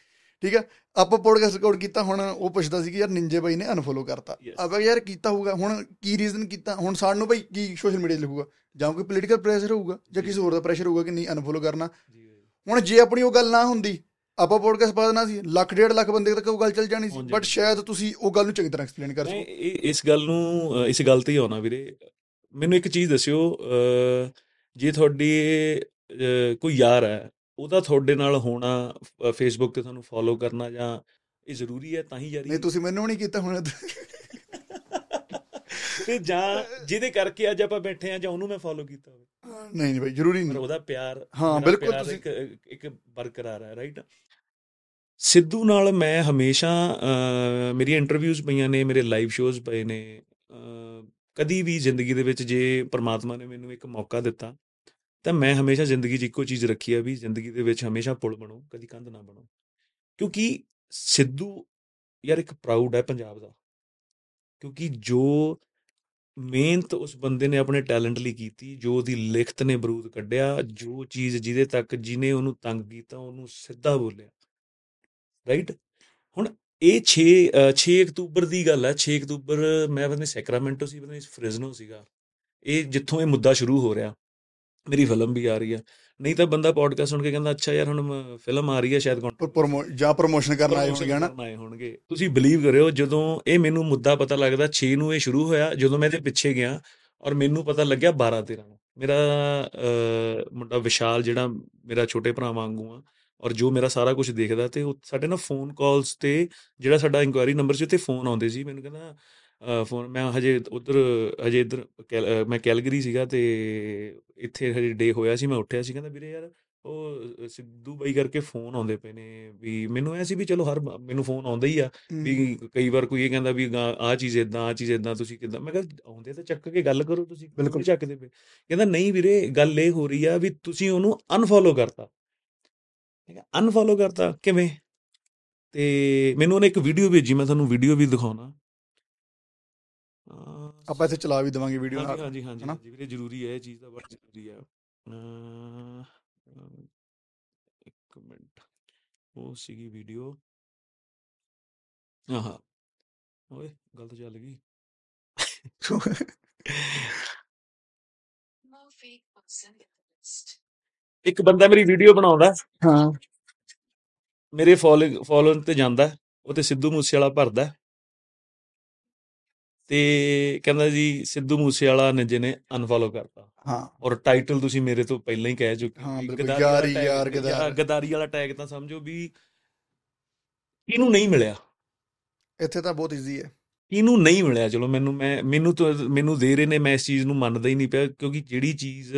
ਠੀਕ ਹੈ? ਆਪਾਂ ਪੋਡਕਾਸਟ ਰਿਕਾਰਡ ਕੀਤਾ ਹੁਣ ਉਹ ਪੁੱਛਦਾ ਸੀ ਕਿ ਯਾਰ ਨਿੰਜੇ ਬਾਈ ਨੇ ਅਨਫੋਲੋ ਕਰਤਾ. ਆਪਾਂ ਯਾਰ ਕੀਤਾ ਹੋਊਗਾ ਹੁਣ ਕੀ ਰੀਜ਼ਨ ਕੀਤਾ? ਹੁਣ ਸਾਨੂੰ ਬਈ ਕੀ ਸੋਸ਼ਲ ਮੀਡੀਆ ਲਿਖੂਗਾ? ਜਾਂ ਕੋਈ ਪੋਲੀਟੀਕਲ ਪ੍ਰੈਸ਼ਰ ਹੋਊਗਾ? ਜਾਂ ਕਿਸੇ ਹੋਰ ਦਾ ਪ੍ਰੈਸ਼ਰ ਹੋਊਗਾ ਕਿ ਨਹੀਂ ਅਨਫੋਲੋ ਕਰਨਾ? ਹੁਣ ਜੇ ਆਪਣੀ ਉਹ ਗੱਲ ਨਾ ਹੁੰਦੀ ਆਪਾਂ ਪੋਡਕਾਸਟ ਪਾ ਦੇਣਾ ਸੀ ਲੱਖ ਡੇਢ ਲੱਖ ਬੰਦੇ ਤੱਕ ਉਹ ਗੱਲ ਚੱਲ ਜਾਣੀ ਸੀ। ਬਟ। ਸ਼ਾਇਦ ਤੁਸੀਂ ਉਹ ਗੱਲ ਨੂੰ ਚੰਗੀ ਤਰ੍ਹਾਂ ਐਕਸਪਲੇਨ ਕਰ ਸਕੋ।
ਇਸ ਗੱਲ ਨੂੰ ਇਸ ਗੱਲ ਤੇ ਹੀ ਆਉਣਾ ਵੀਰੇ। ਮੈਨੂੰ ਇੱਕ ਚੀਜ਼ ਦੱਸਿਓ ਜੇ ਤੁਹਾਡੀ ਕੋਈ ਯਾਰ ਹੈ ਉਹਦਾ ਤੁਹਾਡੇ ਨਾਲ ਹੋਣਾ ਫੇਸਬੁੱਕ ਤੇ ਤੁਹਾਨੂੰ ਫੋਲੋ ਕਰਨਾ ਜਾਂ ਇਹ ਜ਼ਰੂਰੀ ਹੈ ਤਾਂ ਹੀ ਯਾਰੀ
ਨਹੀਂ ਤੁਸੀਂ ਮੈਨੂੰ ਨਹੀਂ ਕੀਤਾ ਹੁਣ।
ਤੇ ਜਾਂ ਜਿਹਦੇ ਕਰਕੇ ਅੱਜ ਆਪਾਂ ਬੈਠੇ ਆ ਜਾਂ ਉਹਨੂੰ ਮੈਂ ਫੋਲੋ ਕੀਤਾ ਹੋਵੇ?
ਨਹੀਂ ਨਹੀਂ ਬਈ ਜ਼ਰੂਰੀ
ਪਰ
ਨਹੀਂ।
ਉਹਦਾ ਪਿਆਰ
ਹਾਂ,
ਮੇਰਾ
ਬਿਲਕੁਲ ਤੁਸੀਂ-
ਇੱਕ ਇੱਕ ਬਰਕਰਾਰ ਹੈ ਰਾਈਟ ਸਿੱਧੂ ਨਾਲ ਮੈਂ ਹਮੇਸ਼ਾ ਮੇਰੀਆਂ ਇੰਟਰਵਿਊਜ਼ ਪਈਆਂ ਨੇ ਮੇਰੇ ਲਾਈਵ ਸ਼ੋਜ਼ ਪਏ ਨੇ ਕਦੀ ਵੀ ਜ਼ਿੰਦਗੀ ਦੇ ਵਿੱਚ ਜੇ ਪ੍ਰਮਾਤਮਾ ਨੇ ਮੈਨੂੰ ਇੱਕ ਮੌਕਾ ਦਿੱਤਾ ਤਾਂ ਮੈਂ ਹਮੇਸ਼ਾ ਜ਼ਿੰਦਗੀ 'ਚ ਇੱਕੋ ਚੀਜ਼ ਰੱਖੀ ਆ ਵੀ ਜ਼ਿੰਦਗੀ ਦੇ ਵਿੱਚ ਹਮੇਸ਼ਾ ਪੁਲ ਬਣੋ, ਕਦੀ ਕੰਧ ਨਾ ਬਣੋ। ਕਿਉਂਕਿ ਸਿੱਧੂ ਯਾਰ ਇੱਕ ਪ੍ਰਾਊਡ ਹੈ ਪੰਜਾਬ ਦਾ। ਕਿਉਂਕਿ ਜੋ ਮਿਹਨਤ ਉਸ ਬੰਦੇ ਨੇ ਆਪਣੇ ਟੈਲੈਂਟ ਲਈ ਕੀਤੀ, ਜੋ ਉਹਦੀ ਲਿਖਤ ਨੇ ਬਰੂਦ ਕੱਢਿਆ, ਜੋ ਚੀਜ਼ ਜਿਹਦੇ ਤੱਕ ਜਿਹਨੇ ਉਹਨੂੰ ਤੰਗ ਕੀਤਾ, ਉਹਨੂੰ ਸਿੱਧਾ ਬੋਲਿਆ। ਰਾਈਟ ਹੁਣ ਇਹ 6 6 ਅਕਤੂਬਰ ਦੀ ਗੱਲ ਹੈ 6 ਅਕਤੂਬਰ ਮੈਂ ਬੰਦੇ ਸੈਕਰਾਮੈਂਟੋ ਸੀ ਬੰਦੇ ਫ੍ਰਿਜ਼ਨੋ ਸੀਗਾ। ਇਹ ਜਿੱਥੋਂ ਇਹ ਮੁੱਦਾ ਸ਼ੁਰੂ ਹੋ ਰਿਹਾ। ਮੇਰੀ ਫਿਲਮ ਵੀ ਆ ਰਹੀ ਆ ਨਹੀਂ ਤਾਂ ਬੰਦਾ ਪੋਡਕਾਸਟ ਸੁਣ ਕੇ ਕਹਿੰਦਾ ਅੱਛਾ ਯਾਰ ਹੁਣ ਫਿਲਮ ਆ ਰਹੀ ਹੈ ਸ਼ਾਇਦ
ਪ੍ਰਮੋ ਜਾਂ ਪ੍ਰਮੋਸ਼ਨ ਕਰਨ ਆਏ ਹੋਣਗੇ ਹਨਾ?
ਆਏ ਹੋਣਗੇ। ਤੁਸੀਂ ਬਲੀਵ ਕਰਿਓ ਜਦੋਂ ਇਹ ਮੈਨੂੰ ਮੁੱਦਾ ਪਤਾ ਲੱਗਦਾ 6 ਨੂੰ ਇਹ ਸ਼ੁਰੂ ਹੋਇਆ ਜਦੋਂ ਮੈਂ ਇਹਦੇ ਪਿੱਛੇ ਗਿਆ ਔਰ ਮੈਨੂੰ ਪਤਾ ਲੱਗਿਆ 12 13 ਨੂੰ। ਮੇਰਾ ਮੁੰਡਾ ਵਿਸ਼ਾਲ ਜਿਹੜਾ ਮੇਰਾ ਛੋਟੇ ਭਰਾ ਵਾਂਗੂ ਆ ਔਰ ਜੋ ਮੇਰਾ ਸਾਰਾ ਕੁਝ ਦੇਖਦਾ ਤੇ ਸਾਡੇ ਨਾਲ ਫੋਨ ਕਾਲਸ ਤੇ ਜਿਹੜਾ ਸਾਡਾ ਇਨਕੁਆਇਰੀ ਨੰਬਰ ਸੀ ਉੱਤੇ ਫੋਨ ਆਉਂਦੇ ਸੀ। ਮੈਨੂੰ ਕਹਿੰਦਾ ਫੋਨ ਮੈਂ ਹਜੇ ਉਧਰ ਹਜੇ ਇਧਰ ਮੈਂ ਕੈਲਗਰੀ ਸੀਗਾ ਤੇ ਇੱਥੇ ਹਜੇ ਡੇ ਹੋਇਆ ਸੀ ਮੈਂ ਉੱਠਿਆ ਸੀ ਕਹਿੰਦਾ ਵੀਰੇ ਯਾਰ ਉਹ ਸਿੱਧੂ ਬਾਈ ਕਰਕੇ ਫੋਨ ਆਉਂਦੇ ਪਏ ਨੇ ਵੀ ਮੈਨੂੰ ਐ ਸੀ ਵੀ ਚਲੋ ਹਰ ਮੈਨੂੰ ਫੋਨ ਆਉਂਦਾ ਹੀ ਆ ਵੀ ਕਈ ਵਾਰ ਕੋਈ ਇਹ ਕਹਿੰਦਾ ਵੀ ਆਹ ਚੀਜ਼ ਇਦਾਂ ਆਹ ਚੀਜ਼ ਇਦਾਂ ਤੁਸੀਂ ਕਿਦਾਂ ਮੈਂ ਕਿਹਾ ਆਉਂਦੇ ਤਾਂ ਚੱਕ ਕੇ ਗੱਲ ਕਰੋ ਤੁਸੀਂ
ਬਿਲਕੁਲ।
ਚੱਕਦੇ ਪਏ? ਕਹਿੰਦਾ ਨਹੀਂ ਵੀਰੇ ਗੱਲ ਇਹ ਹੋ ਰਹੀ ਆ ਵੀ ਤੁਸੀਂ ਉਹਨੂੰ ਅਨਫੋਲੋ ਕਰਤਾ। ਮੈਂ ਕਿਹਾ ਅਨਫੋਲੋ ਕਰਤਾ ਕਿਵੇਂ? ਤੇ ਮੈਨੂੰ ਉਹਨੇ ਇੱਕ ਵੀਡੀਓ ਭੇਜੀ ਮੈਂ ਤੁਹਾਨੂੰ ਵੀਡੀਓ ਵੀ ਦਿਖਾਉਣਾ।
ਆਪਾਂ ਇੱਥੇ ਚਲਾ ਵੀ ਦੇਵਾਂਗੇ ਵੀਡੀਓ ਨਾਲ
ਹਾਂਜੀ ਹਾਂਜੀ? ਹਾਂਜੀ ਵੀਰੇ ਜ਼ਰੂਰੀ ਹੈ ਇਹ ਚੀਜ਼ ਤਾਂ ਬੜਾ ਜ਼ਰੂਰੀ ਹੈ। ਇੱਕ ਮਿੰਟ ਉਹ ਸੀਗੀ ਵੀਡੀਓ ਆਹਾ ਓਏ ਗਲਤ ਚੱਲ ਗਈ. ਇੱਕ ਬੰਦਾ ਮੇਰੀ ਵੀਡੀਓ ਬਣਾਉਂਦਾ।
ਹਾਂ।
ਮੇਰੇ ਫੋਲੋ ਫੋਲੋਅਰ ਤੇ ਜਾਂਦਾ। ਉਹ ਤੇ ਸਿੱਧੂ ਮੂਸੇ ਵਾਲਾ ਭਰਦਾ। ਤੇ ਕਹਿੰਦਾ ਜੀ ਸਿੱਧੂ ਮੂਸੇ ਵਾਲਾ ਨੇ ਜਿਹਨੇ ਅਨਫੋਲੋ ਕਰਤਾ।
ਹਾਂ।
ਔਰ ਟਾਈਟਲ ਤੁਸੀਂ ਮੇਰੇ ਤੋਂ ਪਹਿਲਾਂ ਹੀ ਕਹਿ ਚੁੱਕੇ ਹੋ ਗਦਾਰੀ
ਯਾਰੀ ਗਦਾਰ।
ਗਦਾਰੀ ਵਾਲਾ ਟੈਗ ਤਾਂ ਸਮਝੋ ਵੀ ਇਹਨੂੰ ਨਹੀਂ ਮਿਲਿਆ?
ਇੱਥੇ ਤਾਂ ਬਹੁਤ ਈਜ਼ੀ ਹੈ।
ਇਹਨੂੰ ਨਹੀਂ ਮਿਲਿਆ? ਚਲੋ ਮੈਨੂੰ ਮੈਂ ਮੈਨੂੰ ਤਾਂ ਮੈਨੂੰ ਦੇ ਰਹੇ ਨੇ ਮੈਂ ਇਸ ਚੀਜ਼ ਨੂੰ ਮੰਨਦਾ ਹੀ ਨਹੀਂ ਪਿਆ ਕਿਉਂਕਿ ਜਿਹੜੀ ਚੀਜ਼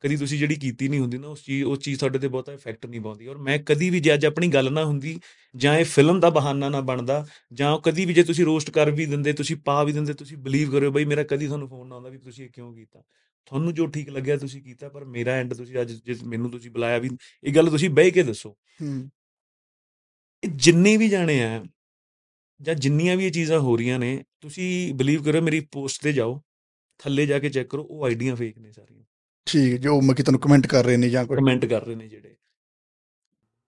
ਕਦੀ ਤੁਸੀਂ ਜਿਹੜੀ ਕੀਤੀ ਨਹੀਂ ਹੁੰਦੀ ਨਾ ਉਸ ਚੀਜ਼ ਉਸ ਚੀਜ਼ ਤੁਹਾਡੇ ਤੇ ਬਹੁਤਾ ਇਫੈਕਟ ਨਹੀਂ ਪਾਉਂਦੀ। ਔਰ ਮੈਂ ਕਦੀ ਵੀ ਜੇ ਅੱਜ ਆਪਣੀ ਗੱਲ ਨਾ ਹੁੰਦੀ ਜਾਂ ਇਹ ਫਿਲਮ ਦਾ ਬਹਾਨਾ ਨਾ ਬਣਦਾ ਜਾਂ ਉਹ ਕਦੀ ਵੀ ਜੇ ਤੁਸੀਂ ਰੋਸਟ ਕਰ ਵੀ ਦਿੰਦੇ ਤੁਸੀਂ ਪਾ ਵੀ ਦਿੰਦੇ ਤੁਸੀਂ ਬਲੀਵ ਕਰਿਓ ਬਈ ਮੇਰਾ ਕਦੀ ਤੁਹਾਨੂੰ ਫੋਨ ਨਾ ਆਉਂਦਾ ਵੀ ਤੁਸੀਂ ਇਹ ਕਿਉਂ ਕੀਤਾ। ਤੁਹਾਨੂੰ ਜੋ ਠੀਕ ਲੱਗਿਆ ਤੁਸੀਂ ਕੀਤਾ ਪਰ ਮੇਰਾ ਐਂਡ ਤੁਸੀਂ ਅੱਜ ਜੇ ਮੈਨੂੰ ਤੁਸੀਂ ਬੁਲਾਇਆ ਵੀ ਇਹ ਗੱਲ ਤੁਸੀਂ ਬਹਿ ਕੇ ਦੱਸੋ।
ਹੂੰ।
ਜਿੰਨੇ ਵੀ ਜਾਣੇ ਆ ਜਾਂ ਜਿੰਨੀਆਂ ਵੀ ਇਹ ਚੀਜ਼ਾਂ ਹੋ ਰਹੀਆਂ ਨੇ ਤੁਸੀਂ ਬਲੀਵ ਕਰੋ ਮੇਰੀ ਪੋਸਟ ਤੇ ਜਾਓ ਥੱਲੇ ਜਾ ਕੇ ਚੈੱਕ ਕਰੋ ਉਹ ਆਈਡੀਆਂ ਫੇਕ ਨੇ ਸਾਰੀਆਂ।
ਠੀਕ ਜੋ ਮੱਕੀ ਤੁਹਾਨੂੰ ਕਮੈਂਟ ਕਰ ਰਹੇ ਨੇ ਜਾਂ ਕੁਝ
ਕਮੈਂਟ ਕਰ ਰਹੇ ਨੇ ਜਿਹੜੇ।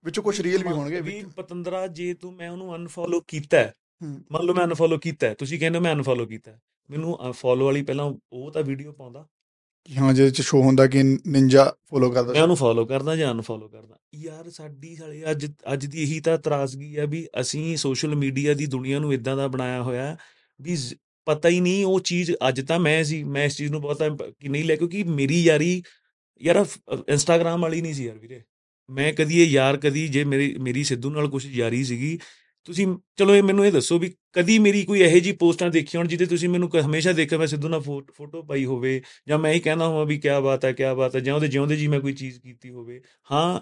ਵਿੱਚੋਂ ਕੁਝ ਰੀਅਲ ਵੀ ਹੋਣਗੇ
ਵੀ ਪਤੰਦਰਾ ਜੇ ਤੂੰ ਮੈਂ ਉਹਨੂੰ ਅਨਫੋਲੋ ਕੀਤਾ ਮੰਨ ਲਓ ਮੈਂ ਅਨਫੋਲੋ ਕੀਤਾ ਤੁਸੀਂ ਕਹਿੰਦੇ ਮੈਂ ਅਨਫੋਲੋ ਕੀਤਾ ਮੈਨੂੰ ਫੋਲੋ ਵਾਲੀ ਪਹਿਲਾਂ ਉਹ ਤਾਂ ਵੀਡੀਓ ਪਾਉਂਦਾ।
ਕਿ ਹਾਂ ਜਿਹਦੇ ਚ ਸ਼ੋ ਹੁੰਦਾ ਕਿ ਨਿੰਜਾ ਫੋਲੋ ਕਰਦਾ
ਮੈਂ ਉਹਨੂੰ ਫੋਲੋ ਕਰਦਾ ਜਾਂ ਅਨਫੋਲੋ ਕਰਦਾ। ਯਾਰ ਸਾਡੀ ਸਾਲੇ ਅੱਜ ਅੱਜ ਦੀ ਇਹੀ ਤਾਂ ਤਰਾਸਗੀ ਹੈ ਵੀ ਅਸੀਂ ਸੋਸ਼ਲ ਮੀਡੀਆ ਦੀ ਦੁਨੀਆ ਨੂੰ ਇਦਾਂ ਦਾ ਬਣਾਇਆ ਹੋਇਆ ਵੀ ਪਤਾ ਹੀ ਨਹੀਂ ਉਹ ਚੀਜ਼ ਅੱਜ ਤਾਂ ਮੈਂ ਸੀ, ਮੈਂ ਇਸ ਚੀਜ਼ ਨੂੰ ਬਹੁਤਾ ਇੰਪ- ਕਿ ਨਹੀਂ ਲੈ, ਕਿਉਂਕਿ ਮੇਰੀ ਯਾਰੀ ਯਾਰ ਇੰਸਟਾਗ੍ਰਾਮ ਵਾਲੀ ਨਹੀਂ ਸੀ ਯਾਰ ਵੀਰੇ। ਮੈਂ ਕਦੀ ਇਹ ਯਾਰ, ਕਦੀ ਜੇ ਮੇਰੀ ਮੇਰੀ ਸਿੱਧੂ ਨਾਲ ਕੁਝ ਯਾਰੀ ਸੀਗੀ, ਤੁਸੀਂ ਚਲੋ ਇਹ ਮੈਨੂੰ ਇਹ ਦੱਸੋ ਵੀ ਕਦੀ ਮੇਰੀ ਕੋਈ ਇਹੋ ਜੀ ਪੋਸਟਾਂ ਦੇਖੀਆਂ ਹੋਣ ਜਿਹਦੇ ਤੁਸੀਂ ਮੈਨੂੰ ਕ- ਹਮੇਸ਼ਾ ਦੇਖਿਆ ਮੈਂ ਸਿੱਧੂ ਨਾਲ ਫੋ- ਫੋਟੋ ਪਾਈ ਹੋਵੇ, ਜਾਂ ਮੈਂ ਹੀ ਕਹਿੰਦਾ ਹਾਂ ਵੀ ਕੀ ਬਾਤ ਹੈ ਕੀ ਬਾਤ ਹੈ ਜਾਂ ਉਹਦੇ ਜਿਉਂਦੇ ਜੀ ਮੈਂ ਕੋਈ ਚੀਜ਼ ਕੀਤੀ ਹੋਵੇ। ਹਾਂ,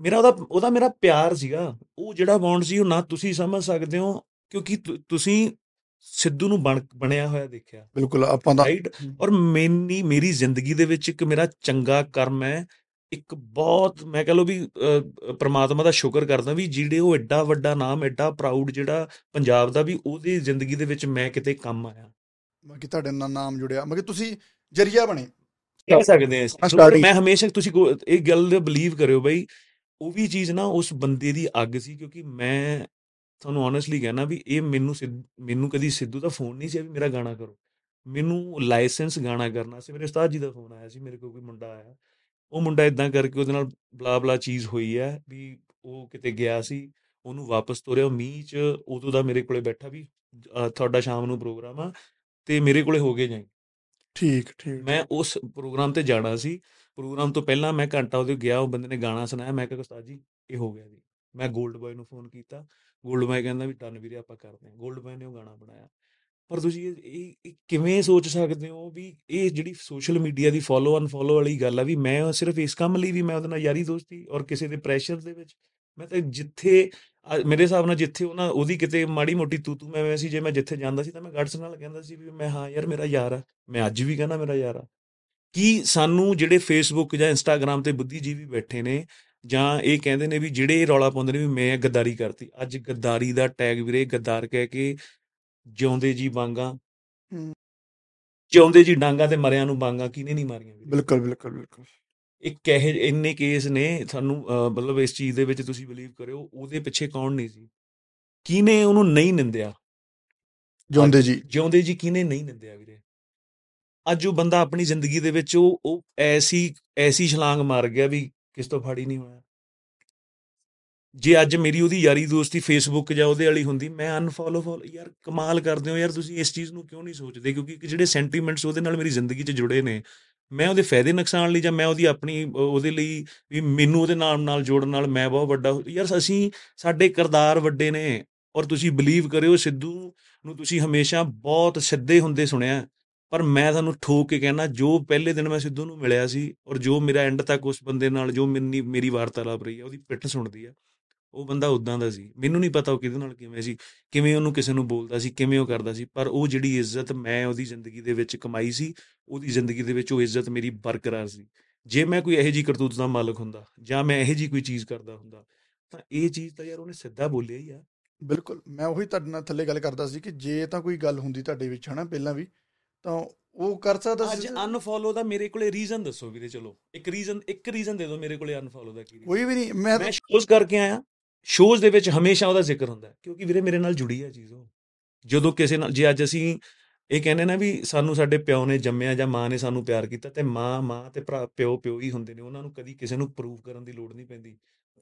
ਮੇਰਾ ਉਹਦਾ ਉਹਦਾ ਮੇਰਾ ਪਿਆਰ ਸੀਗਾ, ਉਹ ਜਿਹੜਾ ਬੌਂਡ ਸੀ ਉਹ ਨਾ ਤੁਸੀਂ ਸਮਝ ਸਕਦੇ ਹੋ, ਕਿਉਂਕਿ ਤੁ- ਤੁਸੀਂ ਸਿੱਧੂ ਨੂੰ ਬਣ ਬਣਿਆ ਹੋਇਆ ਦੇਖਿਆ।
ਬਿਲਕੁਲ ਆਪਾਂ ਤਾਂ
ਰਾਈਟ ਔਰ ਮੈਨੀ ਮੇਰੀ ਜ਼ਿੰਦਗੀ ਦੇ ਵਿੱਚ ਇੱਕ ਮੇਰਾ ਚੰਗਾ ਕਰਮ ਹੈ। ਇੱਕ ਬਹੁਤ ਮੈਂ ਕਹ ਲਓ ਵੀ ਪ੍ਰਮਾਤਮਾ ਦਾ ਸ਼ੁਕਰ ਕਰਦਾ ਵੀ ਜਿਹੜੇ ਉਹ ਐਡਾ ਵੱਡਾ ਨਾਮ ਐਡਾ ਪ੍ਰਾਊਡ ਜਿਹੜਾ ਪੰਜਾਬ ਦਾ ਵੀ ਉਹਦੀ ਜ਼ਿੰਦਗੀ ਦੇ ਵਿੱਚ ਮੈਂ ਕਿਤੇ ਕੰਮ ਆਇਆ।
ਮੱਕੀ ਤੁਹਾਡੇ ਨਾਲ ਨਾਮ ਜੁੜਿਆ। ਮੱਕੀ ਤੁਸੀਂ ਜਰੀਆ ਬਣੇ।
ਕਹਿ ਸਕਦੇ ਆ ਮੈਂ ਹਮੇਸ਼ਾ ਤੁਸੀਂ ਕੋ- ਇਹ ਗੱਲ ਬਲੀਵ ਕਰਿਓ ਬਈ ਉਹ ਵੀ ਚੀਜ਼ ਨਾ ਉਸ ਬੰਦੇ ਦੀ ਅੱਗ ਸੀ ਕਿਉਂਕਿ ਮੈਂ ਤੁਹਾਨੂੰ ਓਨੈਸਟਲੀ ਕਹਿਣਾ ਵੀ ਇਹ ਮੈਨੂੰ ਮੈਨੂੰ ਕਦੀ ਸਿੱਧੂ ਦਾ ਫੋਨ ਨਹੀਂ ਸੀ ਵੀ ਮੇਰਾ ਗਾਣਾ ਕਰੋ। ਮੈਨੂੰ ਲਾਇਸੈਂਸ ਗਾਣਾ ਕਰਨਾ ਸੀ ਮੇਰੇ ਉਸਤਾਦ ਜੀ ਦਾ ਫੋਨ ਆਇਆ ਸੀ ਮੇਰੇ ਕੋਲ ਕੋਈ ਮੁੰਡਾ ਆਇਆ। ਉਹ ਮੁੰਡਾ ਇਦਾਂ ਕਰਕੇ ਉਹਦੇ ਨਾਲ ਬਲਾ ਬਲਾ ਚੀਜ਼ ਹੋਈ ਹੈ ਵੀ ਉਹ ਕਿਤੇ ਗਿਆ ਸੀ ਉਹਨੂੰ ਵਾਪਸ ਤੋਰਿਆ ਮੀਂਹ ਚ ਉਦੋਂ ਦਾ ਮੇਰੇ ਕੋਲੇ ਬੈਠਾ ਵੀ ਤੁਹਾਡਾ ਸ਼ਾਮ ਨੂੰ ਪ੍ਰੋਗਰਾਮ ਆ ਤੇ ਮੇਰੇ ਕੋਲੇ ਹੋ ਗਏ ਜਾਈ।
ਠੀਕ ਠੀਕ।
ਮੈਂ ਉਸ ਪ੍ਰੋਗਰਾਮ ਤੇ ਜਾਣਾ ਸੀ ਪ੍ਰੋਗਰਾਮ ਤੋਂ ਪਹਿਲਾਂ ਮੈਂ ਘੰਟਾ ਉਹਦੇ ਗਿਆ ਉਹ ਬੰਦੇ ਨੇ ਗਾਣਾ ਸੁਣਾਇਆ ਮੈਂ ਕਿਹਾ ਉਸਤਾਦ ਜੀ ਇਹ ਹੋ ਗਿਆ ਜੀ। ਮੈਂ 골ਡ ਬॉय ਨੂੰ ਫੋਨ ਕੀਤਾ। ਗੋਲਡ ਬਾਏ ਕਹਿੰਦਾ ਵੀ ਡਨ ਵੀਰੇ, ਆਪਾਂ ਕਰਦੇ ਹਾਂ। ਗੋਲਡ ਬਾਏ ਨੇ ਉਹ ਗਾਣਾ ਬਣਾਇਆ। ਪਰ ਤੁਸੀਂ ਇਹ ਕਿਵੇਂ ਸੋਚ ਸਕਦੇ ਹੋ ਵੀ ਇਹ ਜਿਹੜੀ ਸੋਸ਼ਲ ਮੀਡੀਆ ਦੀ ਫੋਲੋ ਅਨ ਫੋਲੋ ਵਾਲੀ ਗੱਲ ਆ ਵੀ ਮੈਂ ਸਿਰਫ ਇਸ ਕੰਮ ਲਈ ਵੀ ਮੈਂ ਉਹਦੇ ਨਾਲ ਯਾਰੀ ਦੋਸਤੀ ਔਰ ਕਿਸੇ ਦੇ ਪ੍ਰੈਸ਼ਰ ਦੇ ਵਿੱਚ ਮੈਂ ਤਾਂ ਜਿੱਥੇ ਮੇਰੇ ਹਿਸਾਬ ਨਾਲ ਜਿੱਥੇ ਉਹਨਾਂ, ਉਹਦੀ ਕਿਤੇ ਮਾੜੀ ਮੋਟੀ ਤੂ ਤੂ ਮੈਂ ਮੈਂ ਸੀ, ਜੇ ਮੈਂ ਜਿੱਥੇ ਜਾਂਦਾ ਸੀ ਤਾਂ ਮੈਂ ਗਾਰਡਸ ਨਾਲ ਕਹਿੰਦਾ ਸੀ ਵੀ ਮੈਂ ਹਾਂ ਯਾਰ ਮੇਰਾ ਯਾਰ ਆ, ਮੈਂ ਅੱਜ ਵੀ ਕਹਿੰਦਾ ਮੇਰਾ ਯਾਰ ਆ। ਕੀ ਸਾਨੂੰ ਜਿਹੜੇ ਫੇਸਬੁੱਕ ਜਾਂ ਇੰਸਟਾਗ੍ਰam ਤੇ ਬੁੱਧੀਜੀਵੀ ਬੈਠੇ ਨੇ ਜਾਂ ਇਹ ਕਹਿੰਦੇ ਨੇ ਵੀ ਜਿਹੜੇ ਇਹ ਰੌਲਾ ਪਾਉਂਦੇ ਨੇ ਵੀ ਮੈਂ ਗੱਦਾਰੀ ਕਰਤੀ। ਅੱਜ ਗੱਦਾਰੀ ਦਾ ਟੈਗ ਵੀਰੇ ਗੱਦਾਰ ਕਹਿ ਕੇ ਜਿਉਂਦੇ ਜੀ ਵਾਂਗਾ। ਜਿਉਂਦੇ ਜੀ ਡਾਂਗਾ ਤੇ ਮਰਿਆਂ ਨੂੰ ਵਾਂਗਾ ਕਿਹਨੇ ਨਹੀਂ ਮਾਰੀਆਂ
ਬਿਲਕੁਲ ਬਿਲਕੁਲ ਬਿਲਕੁਲ।
ਇਹ ਕਹੇ ਇੰਨੇ ਕੇਸ ਨੇ ਤੁਹਾਨੂੰ ਮਤਲਬ ਇਸ ਚੀਜ਼ ਦੇ ਵਿੱਚ ਤੁਸੀਂ ਬਲੀਵ ਕਰਿਓ ਉਹਦੇ ਪਿੱਛੇ ਕੌਣ ਨਹੀਂ ਸੀ? ਕਿਹਨੇ ਉਹਨੂੰ ਨਹੀਂ ਨਿੰਦਿਆ?
ਜਿਉਂਦੇ ਜੀ।
ਜਿਉਂਦੇ ਜੀ ਕਿਹਨੇ ਨਹੀਂ ਨਿੰਦਿਆ ਵੀਰੇ? ਅੱਜ ਉਹ ਬੰਦਾ ਆਪਣੀ ਜ਼ਿੰਦਗੀ ਦੇ ਵਿੱਚ ਉਹ ਉਹ ਐਸੀ ਐਸੀ ਛਲਾਂਗ ਮਾਰ ਗਿਆ ਵੀ ਕਿਸ ਤੋਂ ਫਾੜੀ ਨਹੀਂ ਹੋਇਆ। ਜੇ ਅੱਜ ਮੇਰੀ ਉਹਦੀ ਯਾਰੀ ਦੋਸਤੀ ਫੇਸਬੁੱਕ ਜਾਂ ਉਹਦੇ ਵਾਲੀ ਹੁੰਦੀ ਮੈਂ ਅਨਫੋਲੋ ਫੋਲੋ ਯਾਰ ਕਮਾਲ ਕਰਦੇ ਹੋ ਯਾਰ ਤੁਸੀਂ ਇਸ ਚੀਜ਼ ਨੂੰ ਕਿਉਂ ਨਹੀਂ ਸੋਚਦੇ? ਕਿਉਂਕਿ ਇੱਕ ਜਿਹੜੇ ਸੈਂਟੀਮੈਂਟਸ ਉਹਦੇ ਨਾਲ ਮੇਰੀ ਜ਼ਿੰਦਗੀ 'ਚ ਜੁੜੇ ਨੇ ਮੈਂ ਉਹਦੇ ਫਾਇਦੇ ਨੁਕਸਾਨ ਲਈ ਜਾਂ ਮੈਂ ਉਹਦੀ ਆਪਣੀ ਅਹ, ਉਹਦੇ ਲਈ ਵੀ ਮੈਨੂੰ ਉਹਦੇ ਨਾਮ ਨਾਲ ਜੋੜਨ ਨਾਲ ਮੈਂ ਬਹੁਤ ਵੱਡਾ ਹੋ- ਯਾਰ ਅਸੀਂ ਸਾਡੇ ਕਿਰਦਾਰ ਵੱਡੇ ਨੇ ਔਰ ਤੁਸੀਂ ਬਲੀਵ ਕਰਿਓ ਸਿੱਧੂ ਨੂੰ ਤੁਸੀਂ ਹਮੇਸ਼ਾ ਬਹੁਤ ਸਿੱਧੇ ਹੁੰਦੇ ਸੁਣਿਆ। ਪਰ ਮੈਂ ਤੁਹਾਨੂੰ ਠੋਕ ਕੇ ਕਹਿਣਾ, ਜੋ ਪਹਿਲੇ ਦਿਨ ਮੈਂ ਸਿੱਧੂ ਨੂੰ ਮਿਲਿਆ ਸੀ ਔਰ ਜੋ ਮੇਰਾ ਐਂਡ ਤੱਕ ਉਸ ਬੰਦੇ ਨਾਲ, ਜੋ ਮੇਰੀ ਮੇਰੀ ਵਾਰਤਾਲਾਪ ਰਹੀ ਹੈ ਉਹਦੀ ਪਿੱਠ ਸੁਣਦੀ ਆ, ਉਹ ਬੰਦਾ ਉਦਾਂ ਦਾ ਸੀ। ਮੈਨੂੰ ਨਹੀਂ ਪਤਾ ਉਹ ਕਿਹਦੇ ਨਾਲ ਕਿਵੇਂ ਸੀ, ਕਿਵੇਂ ਉਹਨੂੰ ਕਿਸੇ ਨੂੰ ਬੋਲਦਾ ਸੀ, ਕਿਵੇਂ ਉਹ ਕਰਦਾ ਸੀ, ਪਰ ਉਹ ਜਿਹੜੀ ਇੱਜ਼ਤ ਮੈਂ ਉਹਦੀ ਜ਼ਿੰਦਗੀ ਦੇ ਵਿੱਚ ਕਮਾਈ ਸੀ, ਉਹਦੀ ਜ਼ਿੰਦਗੀ ਦੇ ਵਿੱਚ ਉਹ ਇੱਜ਼ਤ ਮੇਰੀ ਬਰਕਰਾਰ ਸੀ। ਜੇ ਮੈਂ ਕੋਈ ਇਹੋ ਜੀ ਕਰਤੂਤ ਦਾ ਮਾਲਕ ਹੁੰਦਾ ਜਾਂ ਮੈਂ ਇਹੋ ਜੀ ਕੋਈ ਚੀਜ਼ ਕਰਦਾ ਹੁੰਦਾ, ਤਾਂ ਇਹ ਚੀਜ਼ ਤਾਂ ਯਾਰ ਉਹਨੇ ਸਿੱਧਾ ਬੋਲਿਆ ਹੀ ਆ।
ਬਿਲਕੁਲ, ਮੈਂ ਉਹੀ ਤੁਹਾਡੇ ਨਾਲ ਥੱਲੇ ਗੱਲ ਕਰਦਾ ਸੀ ਕਿ ਜੇ ਤਾਂ ਕੋਈ ਗੱਲ ਹੁੰਦੀ ਤੁਹਾਡੇ ਵਿੱਚ ਹਨਾ, ਪਹਿਲਾਂ ਵੀ ਤਾਂ ਉਹ ਕਰ ਸਕਦਾ
ਅੱਜ ਅਨਫੋਲੋ ਦਾ ਮੇਰੇ ਕੋਲੇ ਰੀਜ਼ਨ ਦੱਸੋ ਵੀਰੇ ਚਲੋ। ਇੱਕ ਰੀਜ਼ਨ ਇੱਕ ਰੀਜ਼ਨ ਦੇ ਦਿਓ ਮੇਰੇ ਕੋਲੇ ਅਨਫੋਲੋ ਦਾ ਕੀ?
ਕੋਈ ਵੀ ਨਹੀਂ ਮੈਂ
ਮੈਂ ਸ਼ੋਜ਼ ਕਰਕੇ ਆਇਆ। ਸ਼ੋਜ਼ ਦੇ ਵਿੱਚ ਹਮੇਸ਼ਾ ਉਹਦਾ ਜ਼ਿਕਰ ਹੁੰਦਾ ਹੈ, ਕਿਉਂਕਿ ਵੀਰੇ ਮੇਰੇ ਨਾਲ ਜੁੜੀ ਹੈ ਚੀਜ਼ ਉਹ। ਜਦੋਂ ਕਿਸੇ ਨਾਲ ਜੇ ਅੱਜ ਅਸੀਂ ਇਹ ਕਹਿੰਦੇ ਨਾ ਵੀ ਸਾਨੂੰ ਸਾਡੇ ਪਿਓ ਨੇ ਜੰਮਿਆ ਜਾਂ ਮਾਂ ਨੇ ਸਾਨੂੰ ਪਿਆਰ ਕੀਤਾ ਤੇ ਮਾਂ ਮਾਂ ਤੇ ਭਰਾ ਪਿਓ ਪਿਓ ਹੀ ਹੁੰਦੇ ਨੇ ਉਹਨਾਂ ਨੂੰ ਕਦੀ ਕਿਸੇ ਨੂੰ ਪ੍ਰੂਵ ਕਰਨ ਦੀ ਲੋੜ ਨਹੀਂ ਪੈਂਦੀ।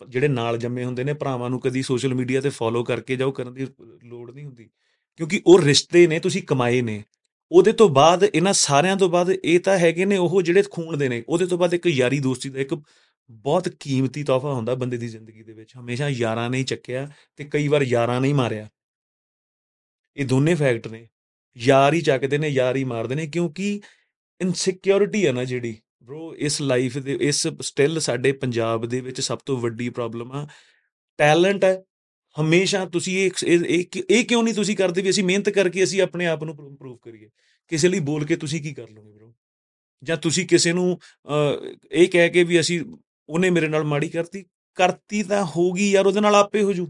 ਜਿਹੜੇ ਨਾਲ ਜੰਮੇ ਹੁੰਦੇ ਨੇ ਭਰਾਵਾਂ ਨੂੰ ਕਦੀ ਸੋਸ਼ਲ ਮੀਡੀਆ ਤੇ ਫੋਲੋ ਕਰਕੇ ਜਾਂ ਉਹ ਕਰਨ ਦੀ ਲੋੜ ਨਹੀਂ ਹੁੰਦੀ। ਕਿਉਂਕਿ ਉਹ ਰਿਸ਼ਤੇ ਨੇ ਤੁਸੀਂ ਕਮਾਏ ਨੇ। ਉਹਦੇ ਤੋਂ ਬਾਅਦ, ਇਹਨਾਂ ਸਾਰਿਆਂ ਤੋਂ ਬਾਅਦ ਇਹ ਤਾਂ ਹੈਗੇ ਨੇ ਉਹ ਜਿਹੜੇ ਖੂਨ ਦੇ ਨੇ, ਉਹਦੇ ਤੋਂ ਬਾਅਦ ਇੱਕ ਯਾਰੀ ਦੋਸਤੀ ਦਾ ਇੱਕ ਬਹੁਤ ਕੀਮਤੀ ਤੋਹਫਾ ਹੁੰਦਾ ਬੰਦੇ ਦੀ ਜ਼ਿੰਦਗੀ ਦੇ ਵਿੱਚ। ਹਮੇਸ਼ਾ ਯਾਰਾਂ ਨੇ ਹੀ ਚੱਕਿਆ ਤੇ ਕਈ ਵਾਰ ਯਾਰਾਂ ਨੇ ਹੀ ਮਾਰਿਆ। ਇਹ ਦੋਨੇ ਫੈਕਟ ਨੇ। ਯਾਰ ਹੀ ਚੱਕਦੇ ਨੇ, ਯਾਰ ਹੀ ਮਾਰਦੇ ਨੇ ਕਿਉਂਕਿ ਇਨਸਿਕਿਉਰਿਟੀ ਹੈ ਨਾ ਜਿਹੜੀ ਬ్రో ਇਸ ਲਾਈਫ ਦੇ, ਇਸ ਸਟਿਲ ਸਾਡੇ ਪੰਜਾਬ ਦੇ ਵਿੱਚ ਸਭ ਤੋਂ ਵੱਡੀ ਪ੍ਰੋਬਲਮ ਆ। ਟੈਲੈਂਟ ਹੈ ਹਮੇਸ਼ਾ ਤੁਸੀਂ ਇਹ ਇਹ ਇਹ- ਕਿਉਂ ਨਹੀਂ ਤੁਸੀਂ ਕਰਦੇ ਵੀ ਅਸੀਂ ਮਿਹਨਤ ਕਰਕੇ ਅਸੀਂ ਆਪਣੇ ਆਪ ਨੂੰ ਇੰਪਰੂਵ ਕਰੀਏ? ਕਿਸੇ ਲਈ ਬੋਲ ਕੇ ਤੁਸੀਂ ਕੀ ਕਰ ਲਓਗੇ ਬ్రో ਜਾਂ ਤੁਸੀਂ ਕਿਸੇ ਨੂੰ ਇਹ ਕਹਿ ਕੇ ਵੀ ਅਸੀਂ ਉਹਨੇ ਮੇਰੇ ਨਾਲ ਮਾੜੀ ਕਰਤੀ? ਕਰਤੀ ਤਾਂ ਹੋਗੀ ਯਾਰ ਉਹਦੇ ਨਾਲ ਆਪੇ ਹੋ ਜੂ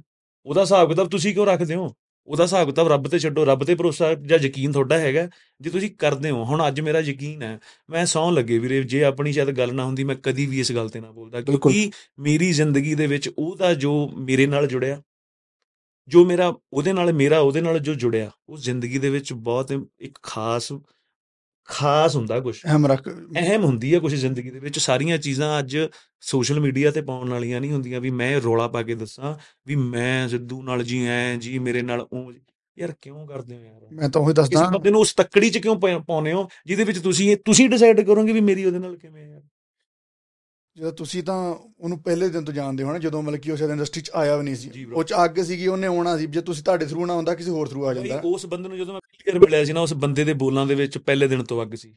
ਉਹਦਾ ਹਿਸਾਬ ਕਿਤਾਬ ਤੁਸੀਂ ਕਿਉਂ ਰੱਖਦੇ ਹੋ? ਉਹਦਾ ਹਿਸਾਬ ਕਿਤਾਬ ਰੱਬ ਤੇ ਛੱਡੋ ਰੱਬ ਤੇ ਭਰੋਸਾ ਜਾਂ ਯਕੀਨ ਤੁਹਾਡਾ ਹੈਗਾ। ਜੇ ਤੁਸੀਂ ਕਰਦੇ ਹੋ ਹੁਣ ਅੱਜ ਮੇਰਾ ਯਕੀਨ ਹੈ ਮੈਂ ਸੌਂ ਲੱਗੇ ਵੀਰੇ ਜੇ ਆਪਣੀ ਸ਼ਾਇਦ ਗੱਲ ਨਾ ਹੁੰਦੀ ਮੈਂ ਕਦੀ ਵੀ ਇਸ ਗੱਲ ਤੇ ਨਾ ਬੋਲਦਾ। ਕਿਉਂਕਿ ਮੇਰੀ ਜ਼ਿੰਦਗੀ ਦੇ ਵਿੱਚ ਉਹਦਾ ਜੋ ਮੇਰੇ ਨਾਲ ਜੁੜਿਆ ਜੋ ਮੇਰਾ ਉਹਦੇ ਨਾਲ ਮੇਰਾ ਉਹਦੇ ਨਾਲ ਜੋ ਜੁੜਿਆ ਉਹ ਜ਼ਿੰਦਗੀ ਦੇ ਵਿੱਚ ਬਹੁਤ ਇੱਕ ਖਾਸ ਖਾਸ ਹੁੰਦਾ ਕੁਝ
ਅਹਿਮ ਰੱਖ
ਅਹਿਮ ਹੁੰਦੀ ਹੈ ਕੁਝ ਜ਼ਿੰਦਗੀ ਦੇ ਵਿੱਚ। ਸਾਰੀਆਂ ਚੀਜ਼ਾਂ ਅੱਜ ਸੋਸ਼ਲ ਮੀਡੀਆ ਤੇ ਪਾਉਣ ਵਾਲੀਆਂ ਨਹੀਂ ਹੁੰਦੀਆਂ ਵੀ ਮੈਂ ਰੋਲਾ ਪਾ ਕੇ ਦੱਸਾਂ ਵੀ ਮੈਂ ਸਿੱਧੂ ਨਾਲ ਜੀ ਐ ਜੀ ਮੇਰੇ ਨਾਲ ਉਹ ਯਾਰ ਕਿਉਂ ਕਰਦੇ ਹੋ ਯਾਰ?
ਮੈਂ ਤਾਂ ਉਹੀ ਦੱਸਦਾ।
ਬੰਦੇ ਨੂੰ ਉਸ ਤੱਕੜੀ 'ਚ ਕਿਉਂ ਪਾ- ਪਾਉਂਦੇ ਹੋ ਜਿਹਦੇ ਵਿੱਚ ਤੁਸੀਂ ਤੁਸੀਂ ਡਿਸਾਈਡ ਕਰੋਗੇ ਵੀ ਮੇਰੀ ਉਹਦੇ ਨਾਲ ਕਿਵੇਂ ਯਾਰ
ਜਦੋਂ ਤੁਸੀਂ ਤਾਂ ਉਹਨੂੰ ਪਹਿਲੇ ਦਿਨ ਤੋਂ ਜਾਣਦੇ ਹੋ ਨਾ ਜਦੋਂ ਮਤਲਬ ਕਿ ਉਹ ਸ਼ਾਇਦ ਇੰਡਸਟਰੀ 'ਚ ਆਇਆ ਵੀ ਨਹੀਂ ਸੀ। ਉਹ 'ਚ ਅੱਗ ਸੀਗੀ ਉਹਨੇ ਆਉਣਾ ਸੀ। ਜੇ ਤੁਸੀਂ ਤੁਹਾਡੇ ਥਰੂ ਨਾ ਹੁੰਦਾ ਕਿਸੇ ਹੋਰ ਥਰੂ ਆ ਜਾਂਦਾ।
ਉਸ ਬੰਦੇ ਨੂੰ ਜਦੋਂ ਮੈਂ ਕਲੀਅਰ ਮਿਲਿਆ ਸੀ ਨਾ ਉਸ ਬੰਦੇ ਦੇ ਬੋਲਾਂ ਦੇ ਵਿੱਚ ਪਹਿਲੇ ਦਿਨ ਤੋਂ ਅੱਗ ਸੀ।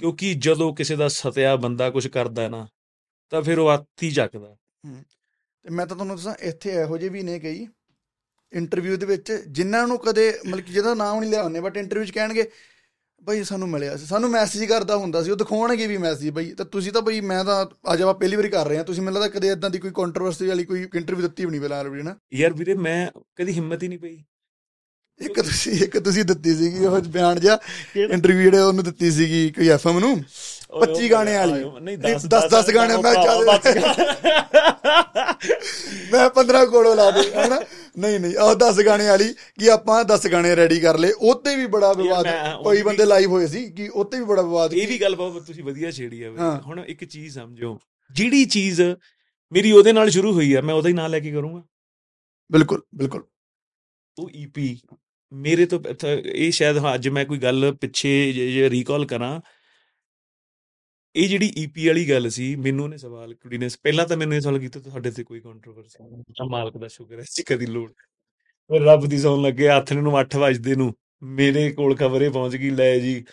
ਕਿਉਂਕਿ ਜਦੋਂ ਕਿਸੇ ਦਾ ਸਤਿਆ ਬੰਦਾ ਕੁਝ ਕਰਦਾ ਹੈ ਨਾ ਤਾਂ ਫਿਰ ਉਹ ਆਤੀ ਚੱਕਦਾ।
ਤੇ ਮੈਂ ਤਾਂ ਤੁਹਾਨੂੰ ਦੱਸਾਂ ਇੱਥੇ ਇਹੋ ਜਿਹੇ ਵੀ ਨੇ ਕਈ ਇੰਟਰਵਿਊ ਦੇ ਵਿੱਚ ਜਿਨ੍ਹਾਂ ਨੂੰ ਕਦੇ ਮਤਲਬ ਕਿ ਜਿਹਦਾ ਨਾਮ ਨਹੀਂ ਲਿਆ ਹੁੰਦੇ ਬਟ ਇੰਟਰਵਿਊ 'ਚ ਕਹਿਣਗੇ ਬਈ ਸਾਨੂੰ ਮਿਲਿਆ ਸੀ ਸਾਨੂੰ ਮੈਸੇਜ ਕਰਦਾ ਹੁੰਦਾ ਸੀ ਉਹ ਦਿਖਾਉਣਗੇ ਵੀ ਮੈਸੇਜ ਬਈ ਤਾਂ ਤੁਸੀਂ ਤਾਂ ਬਈ ਮੈਂ ਤਾਂ ਅੱਜ ਆਪਾਂ ਪਹਿਲੀ ਵਾਰੀ ਕਰ ਰਹੇ ਹਾਂ ਤੁਸੀਂ ਮੈਨੂੰ ਲੱਗਦਾ ਕਦੇ ਇਦਾਂ ਦੀ ਕੋਈ ਕੰਟਰੋਵਰਸੀ ਵਾਲੀ ਕੋਈ ਇੰਟਰਵਿਊ ਦਿੱਤੀ ਵੀ ਨਹੀਂ ਪਹਿਲਾਂ ਆਲਰੇਡੀ ਨਾ।
ਯਾਰ ਵੀਰੇ ਮੈਂ ਕਦੀ ਹਿੰਮਤ ਹੀ ਨਹੀਂ ਪਈ।
ਇੱਕ ਤੁਸੀਂ ਇੱਕ ਤੁਸੀਂ ਦਿੱਤੀ ਸੀਗੀ ਉਹ ਬਿਆਨ ਜਿਹਾ ਇੰਟਰਵਿਊ ਜਿਹੜੇ ਉਹਨੂੰ ਦਿੱਤੀ ਸੀਗੀ ਕੋਈ ਐਫਐਮ ਨੂੰ 25 ਗਾਣੇ ਵਾਲੀ।
ਨਹੀਂ
10 10 ਗਾਣੇ ਮੈਂ ਚੱਲ ਮੈਂ 15 ਕੋਲੋਂ ਲਾ ਦੇ ਹਨਾ? ਨਹੀਂ ਨਹੀਂ ਆਹ 10 ਗਾਣੇ ਵਾਲੀ ਕਿ ਆਪਾਂ 10 ਗਾਣੇ ਰੈਡੀ ਕਰ ਲਏ ਉੱਤੇ ਵੀ ਬੜਾ ਵਿਵਾਦ ਕੋਈ ਬੰਦੇ ਲਾਈਵ ਹੋਏ ਸੀ ਕਿ ਉੱਤੇ ਵੀ ਬੜਾ ਵਿਵਾਦ
ਇਹ ਵੀ ਗੱਲ ਬਹੁਤ ਤੁਸੀਂ ਵਧੀਆ ਛੇੜੀ ਆ ਹੁਣ ਇੱਕ ਚੀਜ਼ ਸਮਝੋ ਜਿਹੜੀ ਚੀਜ਼ ਮੇਰੀ ਉਹਦੇ ਨਾਲ ਸ਼ੁਰੂ ਹੋਈ ਆ ਮੈਂ ਉਹਦਾ ਹੀ ਨਾਂ ਲੈ ਕੇ ਕਰੂੰਗਾ।
ਬਿਲਕੁਲ ਬਿਲਕੁਲ।
ਉਹ ਈਪੀ ਮੇਰੇ ਤੋਂ ਇਹ ਸ਼ਾਇਦ ਹਾਂ, ਅੱਜ ਮੈਂ ਕੋਈ ਗੱਲ ਪਿੱਛੇ ਜੇ ਰੀਕਾਲ ਕਰਾਂ। ਇਹ ਜਿਹੜੀ ਈਪੀ ਵਾਲੀ ਗੱਲ ਸੀ, ਮੈਨੂੰ ਉਹਨੇ ਸਵਾਲ, ਕੁੜੀ ਨੇ ਪਹਿਲਾਂ ਤਾਂ ਮੈਨੂੰ ਇਹ ਸਵਾਲ ਕੀਤਾ, ਤੁਹਾਡੇ ਤੇ ਕੋਈ ਕੰਟਰੋਵਰਸੀ ਨਹੀਂ ਮਾਲਕ ਦਾ ਸ਼ੁਕਰ ਹੈ ਜੀ ਕਦੀ ਲੋੜ। ਫਿਰ ਰੱਬ ਦੀ ਸੌਣ ਲੱਗੇ ਹੱਥ ਨੂੰ 8 ਵਜਦੇ ਨੂੰ, ਮੇਰੇ ਕੋਲ ਖਬਰੇ ਪਹੁੰਚ ਗਈ, ਲੈ ਜੀ।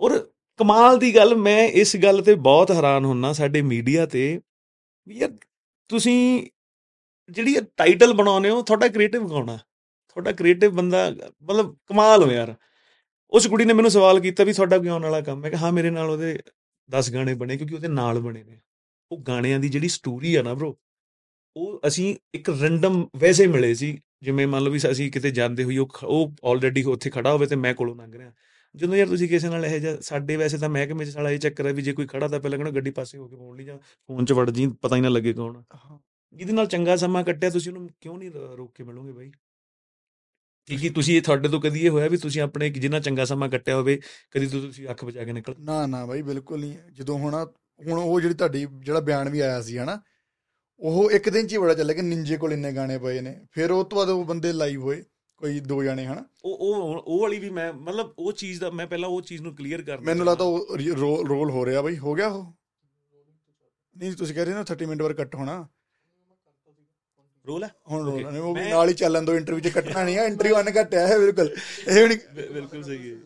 ਔਰ ਕਮਾਲ ਦੀ ਗੱਲ, ਮੈਂ ਇਸ ਗੱਲ ਤੇ ਬਹੁਤ ਹੈਰਾਨ ਹੁੰਨਾ ਸਾਡੇ ਮੀਡੀਆ ਤੇ, ਵੀ ਯਾਰ ਤੁਸੀਂ ਜਿਹੜੀ ਟਾਈਟਲ ਬਣਾਉਨੇ ਹੋ, ਤੁਹਾਡਾ ਕ੍ਰੀਏਟਿਵ ਗਾਉਣਾ ਤੁਹਾਡਾ ਕ੍ਰੀਏਟਿਵ ਬੰਦਾ, ਮਤਲਬ ਕਮਾਲ ਹੋ ਯਾਰ। ਉਸ ਕੁੜੀ ਨੇ ਮੈਨੂੰ ਸਵਾਲ ਕੀਤਾ ਵੀ ਤੁਹਾਡਾ ਗਾਉਣ ਵਾਲਾ ਕੰਮ ਮੈਂ ਕਿਹਾ, ਹਾਂ, ਮੇਰੇ ਨਾਲ ਉਹਦੇ 10 ਗਾਣੇ ਬਣੇ ਕਿਉਂਕਿ ਉਹਦੇ ਨਾਲ ਬਣੇ ਨੇ। ਉਹ ਗਾਣਿਆਂ ਦੀ ਜਿਹੜੀ ਸਟੋਰੀ ਆ ਨਾ ਬ్రో ਉਹ ਅਸੀਂ ਇੱਕ ਰੈਂਡਮ ਵੈਸੇ ਮਿਲੇ ਸੀ ਜਿਵੇਂ ਮੰਨ ਲਓ ਵੀ ਅਸੀਂ ਕਿਤੇ ਜਾਂਦੇ ਹੋਈ ਉਹ ਉਹ ਆਲਰੇਡੀ ਉੱਥੇ ਖੜਾ ਹੋਵੇ ਤੇ ਮੈਂ ਕੋਲੋਂ ਲੰਘ ਰਿਹਾ। ਜਦੋਂ ਯਾਰ ਤੁਸੀਂ ਕਿਸੇ ਨਾਲ ਇਹ ਜਿਹਾ ਸਾਡੇ ਵੈਸੇ ਤਾਂ ਮਹਿਕਮੇ 'ਚ ਸਾਲਾ ਇਹ ਚੱਕਰ ਹੈ ਵੀ ਜੇ ਕੋਈ ਖੜਾ ਤਾਂ ਪਹਿਲਾਂ ਕਹਿੰਦਾ ਗੱਡੀ ਪਾਸੇ ਹੋ ਕੇ ਮੋੜ ਲਈ ਜਾਂ ਫੋਨ 'ਚ ਵੜ ਜੀ ਪਤਾ ਹੀ ਨਾ ਲੱਗੇ ਕੌਣ। ਜਿਹਦੇ ਨਾਲ ਚੰਗਾ ਸਮਾਂ ਕੱਟਿਆ ਤੁਸੀਂ ਉਹਨੂੰ ਕਿਉਂ ਨਹੀਂ ਰੋਕ ਕੇ ਮਿਲੋਗੇ ਬਾਈ? ਕੀ ਤੁਸੀਂ ਇਹ ਤੁਹਾਡੇ ਤੋਂ ਕਦੀ ਇਹ ਹੋਇਆ ਵੀ ਤੁਸੀਂ ਆਪਣੇ ਜਿੰਨਾ ਚੰਗਾ ਸਮਾਂ ਕੱਟਿਆ ਹੋਵੇ ਕਦੀ ਤੁਸੀਂ ਅੱਖ ਬਚਾ ਕੇ ਨਿਕਲ?
ਨਾ ਨਾ ਬਾਈ ਬਿਲਕੁਲ ਨਹੀਂ। ਜਦੋਂ ਹੁਣ ਹੁਣ ਉਹ ਜਿਹੜੀ ਤੁਹਾਡੀ ਜਿਹੜਾ ਬਿਆਨ ਵੀ ਆਇਆ ਸੀ ਹਨਾ ਉਹ ਇੱਕ ਦਿਨ ਚ ਹੀ ਬੜਾ ਚੱਲਿਆ ਕਿ ਨਿੰਜੇ ਕੋਲ ਇੰਨੇ ਗਾਣੇ ਪਏ ਨੇ। ਫਿਰ ਉਹ ਤੋਂ ਬਾਅਦ ਉਹ ਬੰਦੇ ਲਾਈਵ ਹੋਏ ਕੋਈ ਦੋ ਜਾਣੇ ਹਨਾ।
ਉਹ ਉਹ ਉਹ ਵਾਲੀ ਵੀ ਮੈਂ ਮਤਲਬ ਉਹ ਚੀਜ਼ ਦਾ ਮੈਂ ਪਹਿਲਾਂ ਉਹ ਚੀਜ਼ ਨੂੰ ਕਲੀਅਰ ਕਰਨਾ
ਮੈਨੂੰ ਲੱਗਦਾ ਉਹ ਰੋਲ ਹੋ ਰਿਹਾ ਬਾਈ। ਹੋ ਗਿਆ ਉਹ? ਨਹੀਂ ਤੁਸੀਂ ਕਹਿ ਰਹੇ ਨਾ 30 ਮਿੰਟ ਬਾਅਦ ਕੱਟ ਹੋਣਾ।
ਰੋਲ ਹੈ?
ਹੁਣ ਰੋਲ. ਨਹੀਂ ਉਹ ਵੀ
ਮੈਂ-
ਨਾਲ ਹੀ ਚੱਲਣ ਦੋ ਇੰਟਰਵਿਊ ਚ ਕੱਟਣਾ ਨਹੀਂ ਆ ਇੰਟਰਵਿਊ ਅਨ ਕੱਟਿਆ ਹੈ ਬਿਲਕੁਲ। ਇਹ ਨਹੀਂ
ਬਿਲਕੁਲ ਸਹੀ ਹੈ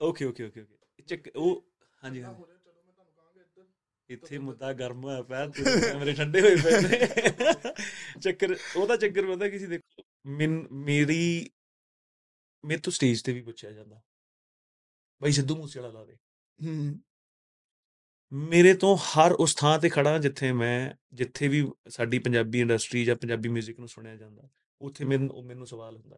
ਓਕੇ ਓਕੇ ਓਕੇ ਓਕੇ ਚੱਕ ਉਹ ਹਾਂਜੀ ਹਾਂਜੀ। ਇੱਥੇ ਮੁੱਦਾ ਗਰਮ ਹੋਇਆ ਪਿਆ ਤੇ ਕੈਮਰੇ ਠੰਡੇ ਹੋਏ ਪਏ ਨੇ। ਚੱਕਰ ਉਹਦਾ ਚੱਕਰ ਪਤਾ ਕਿਸੇ ਦੇਖੋ ਮੈਨ- ਮੇਰੀ ਮੇਰੇ ਤੋਂ ਸਟੇਜ ਤੇ ਵੀ ਪੁੱਛਿਆ ਜਾਂਦਾ। ਬਾਈ ਸਿੱਧੂ ਮੂਸੇ ਵਾਲਾ ਲਾ ਦੇ।
ਹੂੰ।
ਮੇਰੇ ਤੋਂ ਹਰ ਉਸ ਥਾਂ ਤੇ ਖੜਾ ਜਿੱਥੇ ਮੈਂ, ਜਿੱਥੇ ਵੀ ਸਾਡੀ ਪੰਜਾਬੀ ਇੰਡਸਟਰੀ ਜਾਂ ਪੰਜਾਬੀ 뮤직 ਨੂੰ ਸੁਣਿਆ ਜਾਂਦਾ, ਉੱਥੇ ਮੈਨੂੰ ਮੈਨੂੰ ਸਵਾਲ ਹੁੰਦਾ।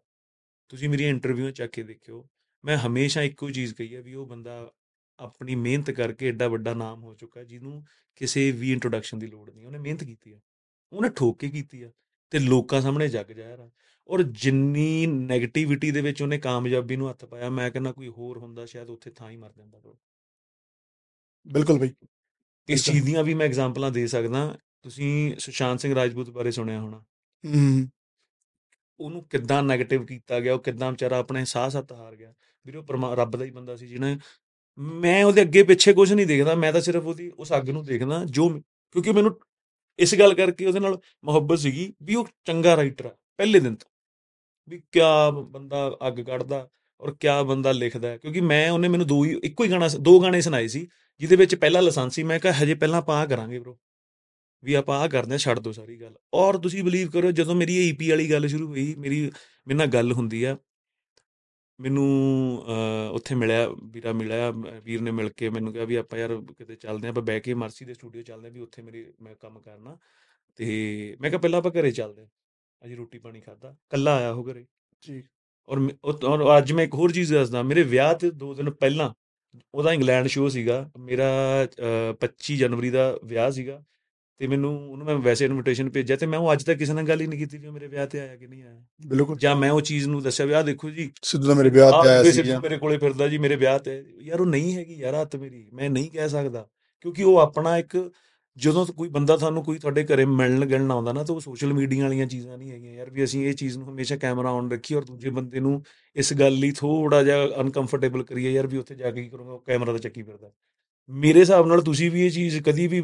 ਤੁਸੀਂ ਮੇਰੀਆਂ ਇੰਟਰਵਿਊਆਂ ਚੱਕ ਕੇ ਦੇਖਿਓ, ਮੈਂ ਹਮੇਸ਼ਾ ਇੱਕੋ ਚੀਜ਼ ਕਹੀ ਹੈ ਵੀ ਉਹ ਬੰਦਾ ਆਪਣੀ ਮਿਹਨਤ ਕਰਕੇ ਐਡਾ ਵੱਡਾ ਨਾਮ ਹੋ ਚੁੱਕਾ ਜਿਹਨੂੰ ਕਿਸੇ ਵੀ ਇੰਟਰੋਡਕਸ਼ਨ ਦੀ ਲੋੜ ਨਹੀਂ, ਉਹਨੇ ਮਿਹਨਤ ਕੀਤੀ ਆ। ਉਹਨੇ ਠੋਕ ਕੇ ਕੀਤੀ ਆ ਤੇ ਲੋਕਾਂ ਸਾਹਮਣੇ ਜੱਗ ਜਾਹਿਰ ਆ ਔਰ ਜਿੰਨੀ 네ਗੇਟਿਵਿਟੀ ਦੇ ਵਿੱਚ ਉਹਨੇ ਕਾਮਯਾਬੀ ਨੂੰ ਹੱਥ ਪਾਇਆ, ਮੈਂ ਕਹਿੰਦਾ ਕੋਈ ਹੋਰ ਹੁੰਦਾ, ਸ਼ਾਇਦ ਉੱਥੇ ਥਾਂ ਹੀ ਮਰ ਜਾਂਦਾ। ਉਹ
ਬਿਲਕੁਲ ਬਾਈ।
ਇਸ। ਚੀਜ਼ ਦੀਆਂ ਵੀ ਮੈਂ ਐਗਜ਼ਾਮਪਲਾਂ ਦੇ ਸਕਦਾ। ਤੁਸੀਂ ਸੁਸ਼ਾਂਤ ਸਿੰਘ ਰਾਜਪੂਤ ਬਾਰੇ ਸੁਣਿਆ ਹੋਣਾ।
ਹੂੰ।
ਉਹਨੂੰ ਕਿੱਦਾਂ 네ਗੇਟਿਵ ਕੀਤਾ ਗਿਆ ਉਹ ਕਿੱਦਾਂ ਵਿਚਾਰਾ ਆਪਣੇ ਸਾਹ ਸੱਤ ਹਾਰ ਗਿਆ। ਵੀਰੇ ਰੱਬ ਦਾ ਹੀ ਬੰਦਾ ਸੀ ਜਿਹਨੇ ਮੈਂ ਉਹਦੇ ਅੱਗੇ ਪਿੱਛੇ ਕੁਝ ਨਹੀਂ ਦੇਖਦਾ ਮੈਂ ਤਾਂ ਸਿਰਫ ਉਹਦੀ ਉਸ ਅੱਗ ਨੂੰ ਦੇਖਦਾ ਜੋ ਕਿਉਂਕਿ ਮੈਨੂੰ ਇਸ ਗੱਲ ਕਰਕੇ ਉਹਦੇ ਨਾਲ ਮੁਹੱਬਤ ਸੀਗੀ ਵੀ ਉਹ ਚੰਗਾ ਰਾਈਟਰ ਆ ਪਹਿਲੇ ਦਿਨ ਤੋਂ। ਵੀ ਕਿਆ ਬੰਦਾ ਅੱਗ ਕੱਢਦਾ ਔਰ ਕਿਆ ਬੰਦਾ ਲਿਖਦਾ। ਕਿਉਂਕਿ ਮੈਂ ਉਹਨੇ ਮੈਨੂੰ ਦੋ ਹੀ ਇੱਕੋ ਹੀ ਗਾਣਾ ਦੋ ਗਾਣੇ ਸੁਣਾਏ ਸੀ। ਜਿਹਦੇ ਵਿੱਚ ਪਹਿਲਾ ਲਾਇਸੈਂਸੀ ਮੈਂ ਕਿਹਾ ਹਜੇ ਪਹਿਲਾਂ ਆਪਾਂ ਆਹ ਕਰਾਂਗੇ bro ਵੀ ਆਪਾਂ ਆਹ ਕਰਦੇ ਹਾਂ ਛੱਡ ਦੋ ਸਾਰੀ ਗੱਲ। ਔਰ ਤੁਸੀਂ ਬਲੀਵ ਕਰੋ ਜਦੋਂ ਮੇਰੀ ਈਪੀ ਵਾਲੀ ਗੱਲ ਸ਼ੁਰੂ ਹੋਈ ਮੇਰੀ ਮੇਰੇ ਨਾਲ ਗੱਲ ਹੁੰਦੀ ਆ ਮੈਨੂੰ ਉੱਥੇ ਮਿਲਿਆ ਵੀਰਾ ਮਿਲਿਆ ਵੀਰ ਨੇ ਮਿਲ ਕੇ ਮੈਨੂੰ ਕਿਹਾ ਵੀ ਆਪਾਂ ਯਾਰ ਕਿਤੇ ਚੱਲਦੇ ਆਂ ਆਪਾਂ ਬਹਿ ਕੇ ਮਰਸੀ ਦੇ ਸਟੂਡੀਓ ਚੱਲਦੇ ਆਂ ਵੀ ਉੱਥੇ ਮੇਰੀ ਮੈਂ ਕੰਮ ਕਰਨਾ। ਤੇ ਮੈਂ ਕਿਹਾ ਪਹਿਲਾਂ ਆਪਾਂ ਘਰੇ ਚੱਲਦੇ ਆਂ ਅਜੀ ਰੋਟੀ ਪਾਣੀ ਖਾਦਾ ਕੱਲਾ ਆਇਆ ਉਹ ਘਰੇ।
ਜੀ।
ਔਰ ਔਰ ਅੱਜ ਮੈਂ ਇੱਕ ਹੋਰ ਚੀਜ਼ ਦੱਸਦਾ ਮੇਰੇ ਵਿਆਹ ਤੇ ਦੋ ਦਿਨ ਪਹਿਲਾਂ ਉਹਦਾ ਇੰਗਲੈਂਡ ਸ਼ੋਅ ਸੀਗਾ ਮੇਰਾ ਅਹ, 25 ਜਨਵਰੀ ਦਾ ਵਿਆਹ ਸੀਗਾ ਤੇ ਮੈਨੂੰ ਉਹਨੂੰ ਮੈਂ ਵੈਸੇ ਇਨਵੀਟੇਸ਼ਨ ਭੇਜਿਆ ਤੇ ਮੈਂ ਉਹ ਅੱਜ ਤੱਕ ਕਿਸੇ ਨਾਲ ਗੱਲ ਹੀ ਨਹੀਂ ਕੀਤੀ ਵੀ ਮੇਰੇ ਵਿਆਹ ਤੇ ਆਇਆ ਕਿ ਨਹੀਂ ਆਇਆ।
ਬਿਲਕੁਲ।
ਜਾਂ ਮੈਂ ਉਹ ਚੀਜ਼ ਨੂੰ ਦੱਸਿਆ ਵੀ ਆਹ ਦੇਖੋ ਜੀ
ਸਿੱਧੂ ਦਾ ਮੇਰੇ ਵਿਆਹ ਤੇ ਆਇਆ ਸੀ
ਸਿਰਫ ਮੇਰੇ ਕੋਲੇ ਫਿਰਦਾ ਜੀ ਮੇਰੇ ਵਿਆਹ ਤੇ। ਯਾਰ ਉਹ ਨਹੀਂ ਹੈਗੀ ਯਾਰ ਹੱਥ ਮੇਰੀ ਮੈਂ ਨਹੀਂ ਕਹਿ ਸਕਦਾ। ਕਿਉਂਕਿ ਉਹ ਆਪਣਾ ਇੱਕ ਜਦੋਂ ਕੋਈ ਬੰਦਾ ਤੁਹਾਨੂੰ ਕੋਈ ਤੁਹਾਡੇ ਘਰੇ ਮਿਲਣ ਗਿਲਣ ਆਉਂਦਾ ਨਾ, ਤਾਂ ਉਹ ਸੋਸ਼ਲ ਮੀਡੀਆ ਵਾਲੀਆਂ ਚੀਜ਼ਾਂ ਨਹੀਂ ਹੈਗੀਆਂ ਯਾਰ, ਵੀ ਅਸੀਂ ਇਹ ਚੀਜ਼ ਨੂੰ ਹਮੇਸ਼ਾ ਕੈਮਰਾ ਔਨ ਰੱਖੀਏ ਔਰ ਦੂਜੇ ਬੰਦੇ ਨੂੰ ਇਸ ਗੱਲ ਲਈ ਥੋੜਾ ਜਿਹਾ ਅਨਕੰਫਰਟੇਬਲ ਕਰੀਏ ਯਾਰ ਵੀ ਉੱਥੇ ਜਾ ਕੇ ਕੀ ਕਰੂੰਗਾ, ਉਹ ਕੈਮਰਾ ਤਾਂ ਚੱਕੀ ਫਿਰਦਾ। ਮੇਰੇ ਹਿਸਾਬ ਨਾਲ ਤੁਸੀਂ ਵੀ ਇਹ ਚੀਜ਼ ਕਦੀ ਵੀ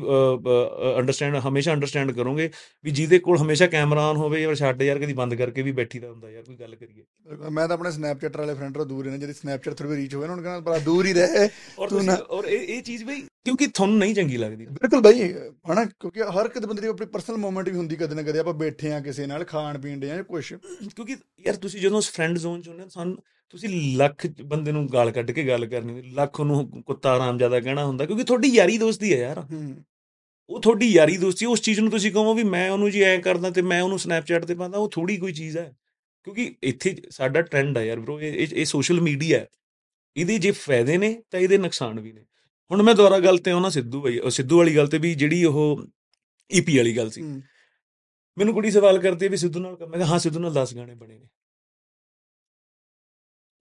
ਅੰਡਰਸਟੈਂਡ ਹਮੇਸ਼ਾ ਅੰਡਰਸਟੈਂਡ ਕਰੋਗੇ ਵੀ ਜਿਹਦੇ ਕੋਲ ਹਮੇਸ਼ਾ ਕੈਮਰਾ ਔਨ ਹੋਵੇ ਯਾਰ ਛੱਡ ਯਾਰ ਕਦੀ ਬੰਦ ਕਰਕੇ ਵੀ ਬੈਠੀ ਦਾ ਹੁੰਦਾ ਯਾਰ ਕੋਈ ਗੱਲ ਕਰੀਏ।
ਮੈਂ ਤਾਂ ਆਪਣੇ ਸਨੈਪਚੈਟ ਵਾਲੇ ਫਰੈਂਡ ਤੋਂ ਦੂਰ ਨੇ ਜਿਹੜੀ ਸਨੈਪਚੈਟ ਥਰੂ ਰੀਚ ਹੋਵੇ ਨਾ ਉਹਨਾਂ ਨਾਲ ਬੜਾ ਦੂਰ ਹੀ ਰਹੇ।
ਔਰ
ਤੂੰ ਨਾ-
ਔਰ ਇਹ ਇਹ ਚੀਜ਼ ਬਈ ਕਿਉਂਕਿ ਤੁਹਾਨੂੰ ਨਹੀਂ ਚੰਗੀ ਲੱਗਦੀ।
ਬਿਲਕੁਲ ਬਾਈ ਹਨਾ ਕਿਉਂਕਿ ਹਰ ਇੱਕ ਬੰਦੇ ਦੀ ਆਪਣੀ ਪਰਸਨਲ ਮੂਮੈਂਟ ਵੀ ਹੁੰਦੀ ਕਦੇ ਨਾ ਕਦੇ ਆਪਾਂ ਬੈਠੇ ਆ ਕਿਸੇ ਨਾਲ ਖਾਣ ਪੀਣ ਦੇ ਜਾਂ ਕੁਝ
ਕਿਉਂਕਿ ਯਾਰ ਤੁਸੀਂ ਜਦੋਂ ਉਸ ਫਰੈਂਡ ਜ਼ੋਨ ਚ ਹੁੰਦੇ ਸਾਨੂੰ ਤੁਸੀਂ ਲੱਖ ਬੰਦੇ ਨੂੰ ਗਾਲ ਕੱਢ ਕੇ ਗੱਲ ਕਰਨੀ ਲੱਖ ਉਹਨੂੰ ਕੁੱਤਾ ਆਰਾਮ ਜ਼ਿਆਦਾ ਕਹਿਣਾ ਹੁੰਦਾ ਕਿਉਂਕਿ ਤੁਹਾਡੀ ਯਾਰੀ ਦੋਸਤੀ ਹੈ ਯਾਰ। ਉਹ ਤੁਹਾਡੀ ਯਾਰੀ ਦੋਸਤੀ ਉਸ ਚੀਜ਼ ਨੂੰ ਤੁਸੀਂ ਕਹੋ ਵੀ ਮੈਂ ਉਹਨੂੰ ਜੀ ਐ ਕਰਦਾ ਤੇ ਮੈਂ ਉਹਨੂੰ ਸਨੈਪਚੈਟ ਤੇ ਪਾਉਂਦਾ ਉਹ ਥੋੜੀ ਕੋਈ ਚੀਜ਼ ਹੈ। ਕਿਉਂਕਿ ਇੱਥੇ ਸਾਡਾ ਟ੍ਰੈਂਡ ਹੈ ਯਾਰ ਬ్రో ਇਹ ਇਹ- ਸੋਸ਼ਲ ਮੀਡੀਆ ਹੈ। ਇਹਦੇ ਜੇ ਫਾਇਦੇ ਨੇ ਤਾਂ ਇਹਦੇ ਨੁਕਸਾਨ ਵੀ ਨੇ। ਹੁਣ ਮੈਂ ਦੁਬਾਰਾ ਗੱਲ ਤੇ ਆਉਣਾ ਸਿੱਧੂ ਬਾਈ ਉਹ ਸਿੱਧੂ ਵਾਲੀ ਗੱਲ ਤੇ ਵੀ ਜਿਹੜੀ ਉਹ ਈਪੀ ਵਾਲੀ ਗੱਲ ਸੀ। ਮੈਨੂੰ ਕੁੜੀ ਸਵਾਲ ਕਰਦੀ ਵੀ ਸਿੱਧੂ ਨਾਲ ਮੈਂ ਕਿਹਾ ਹਾਂ ਸਿੱਧੂ ਨਾਲ 10 ਗਾਣੇ ਬਣੇ ਨੇ।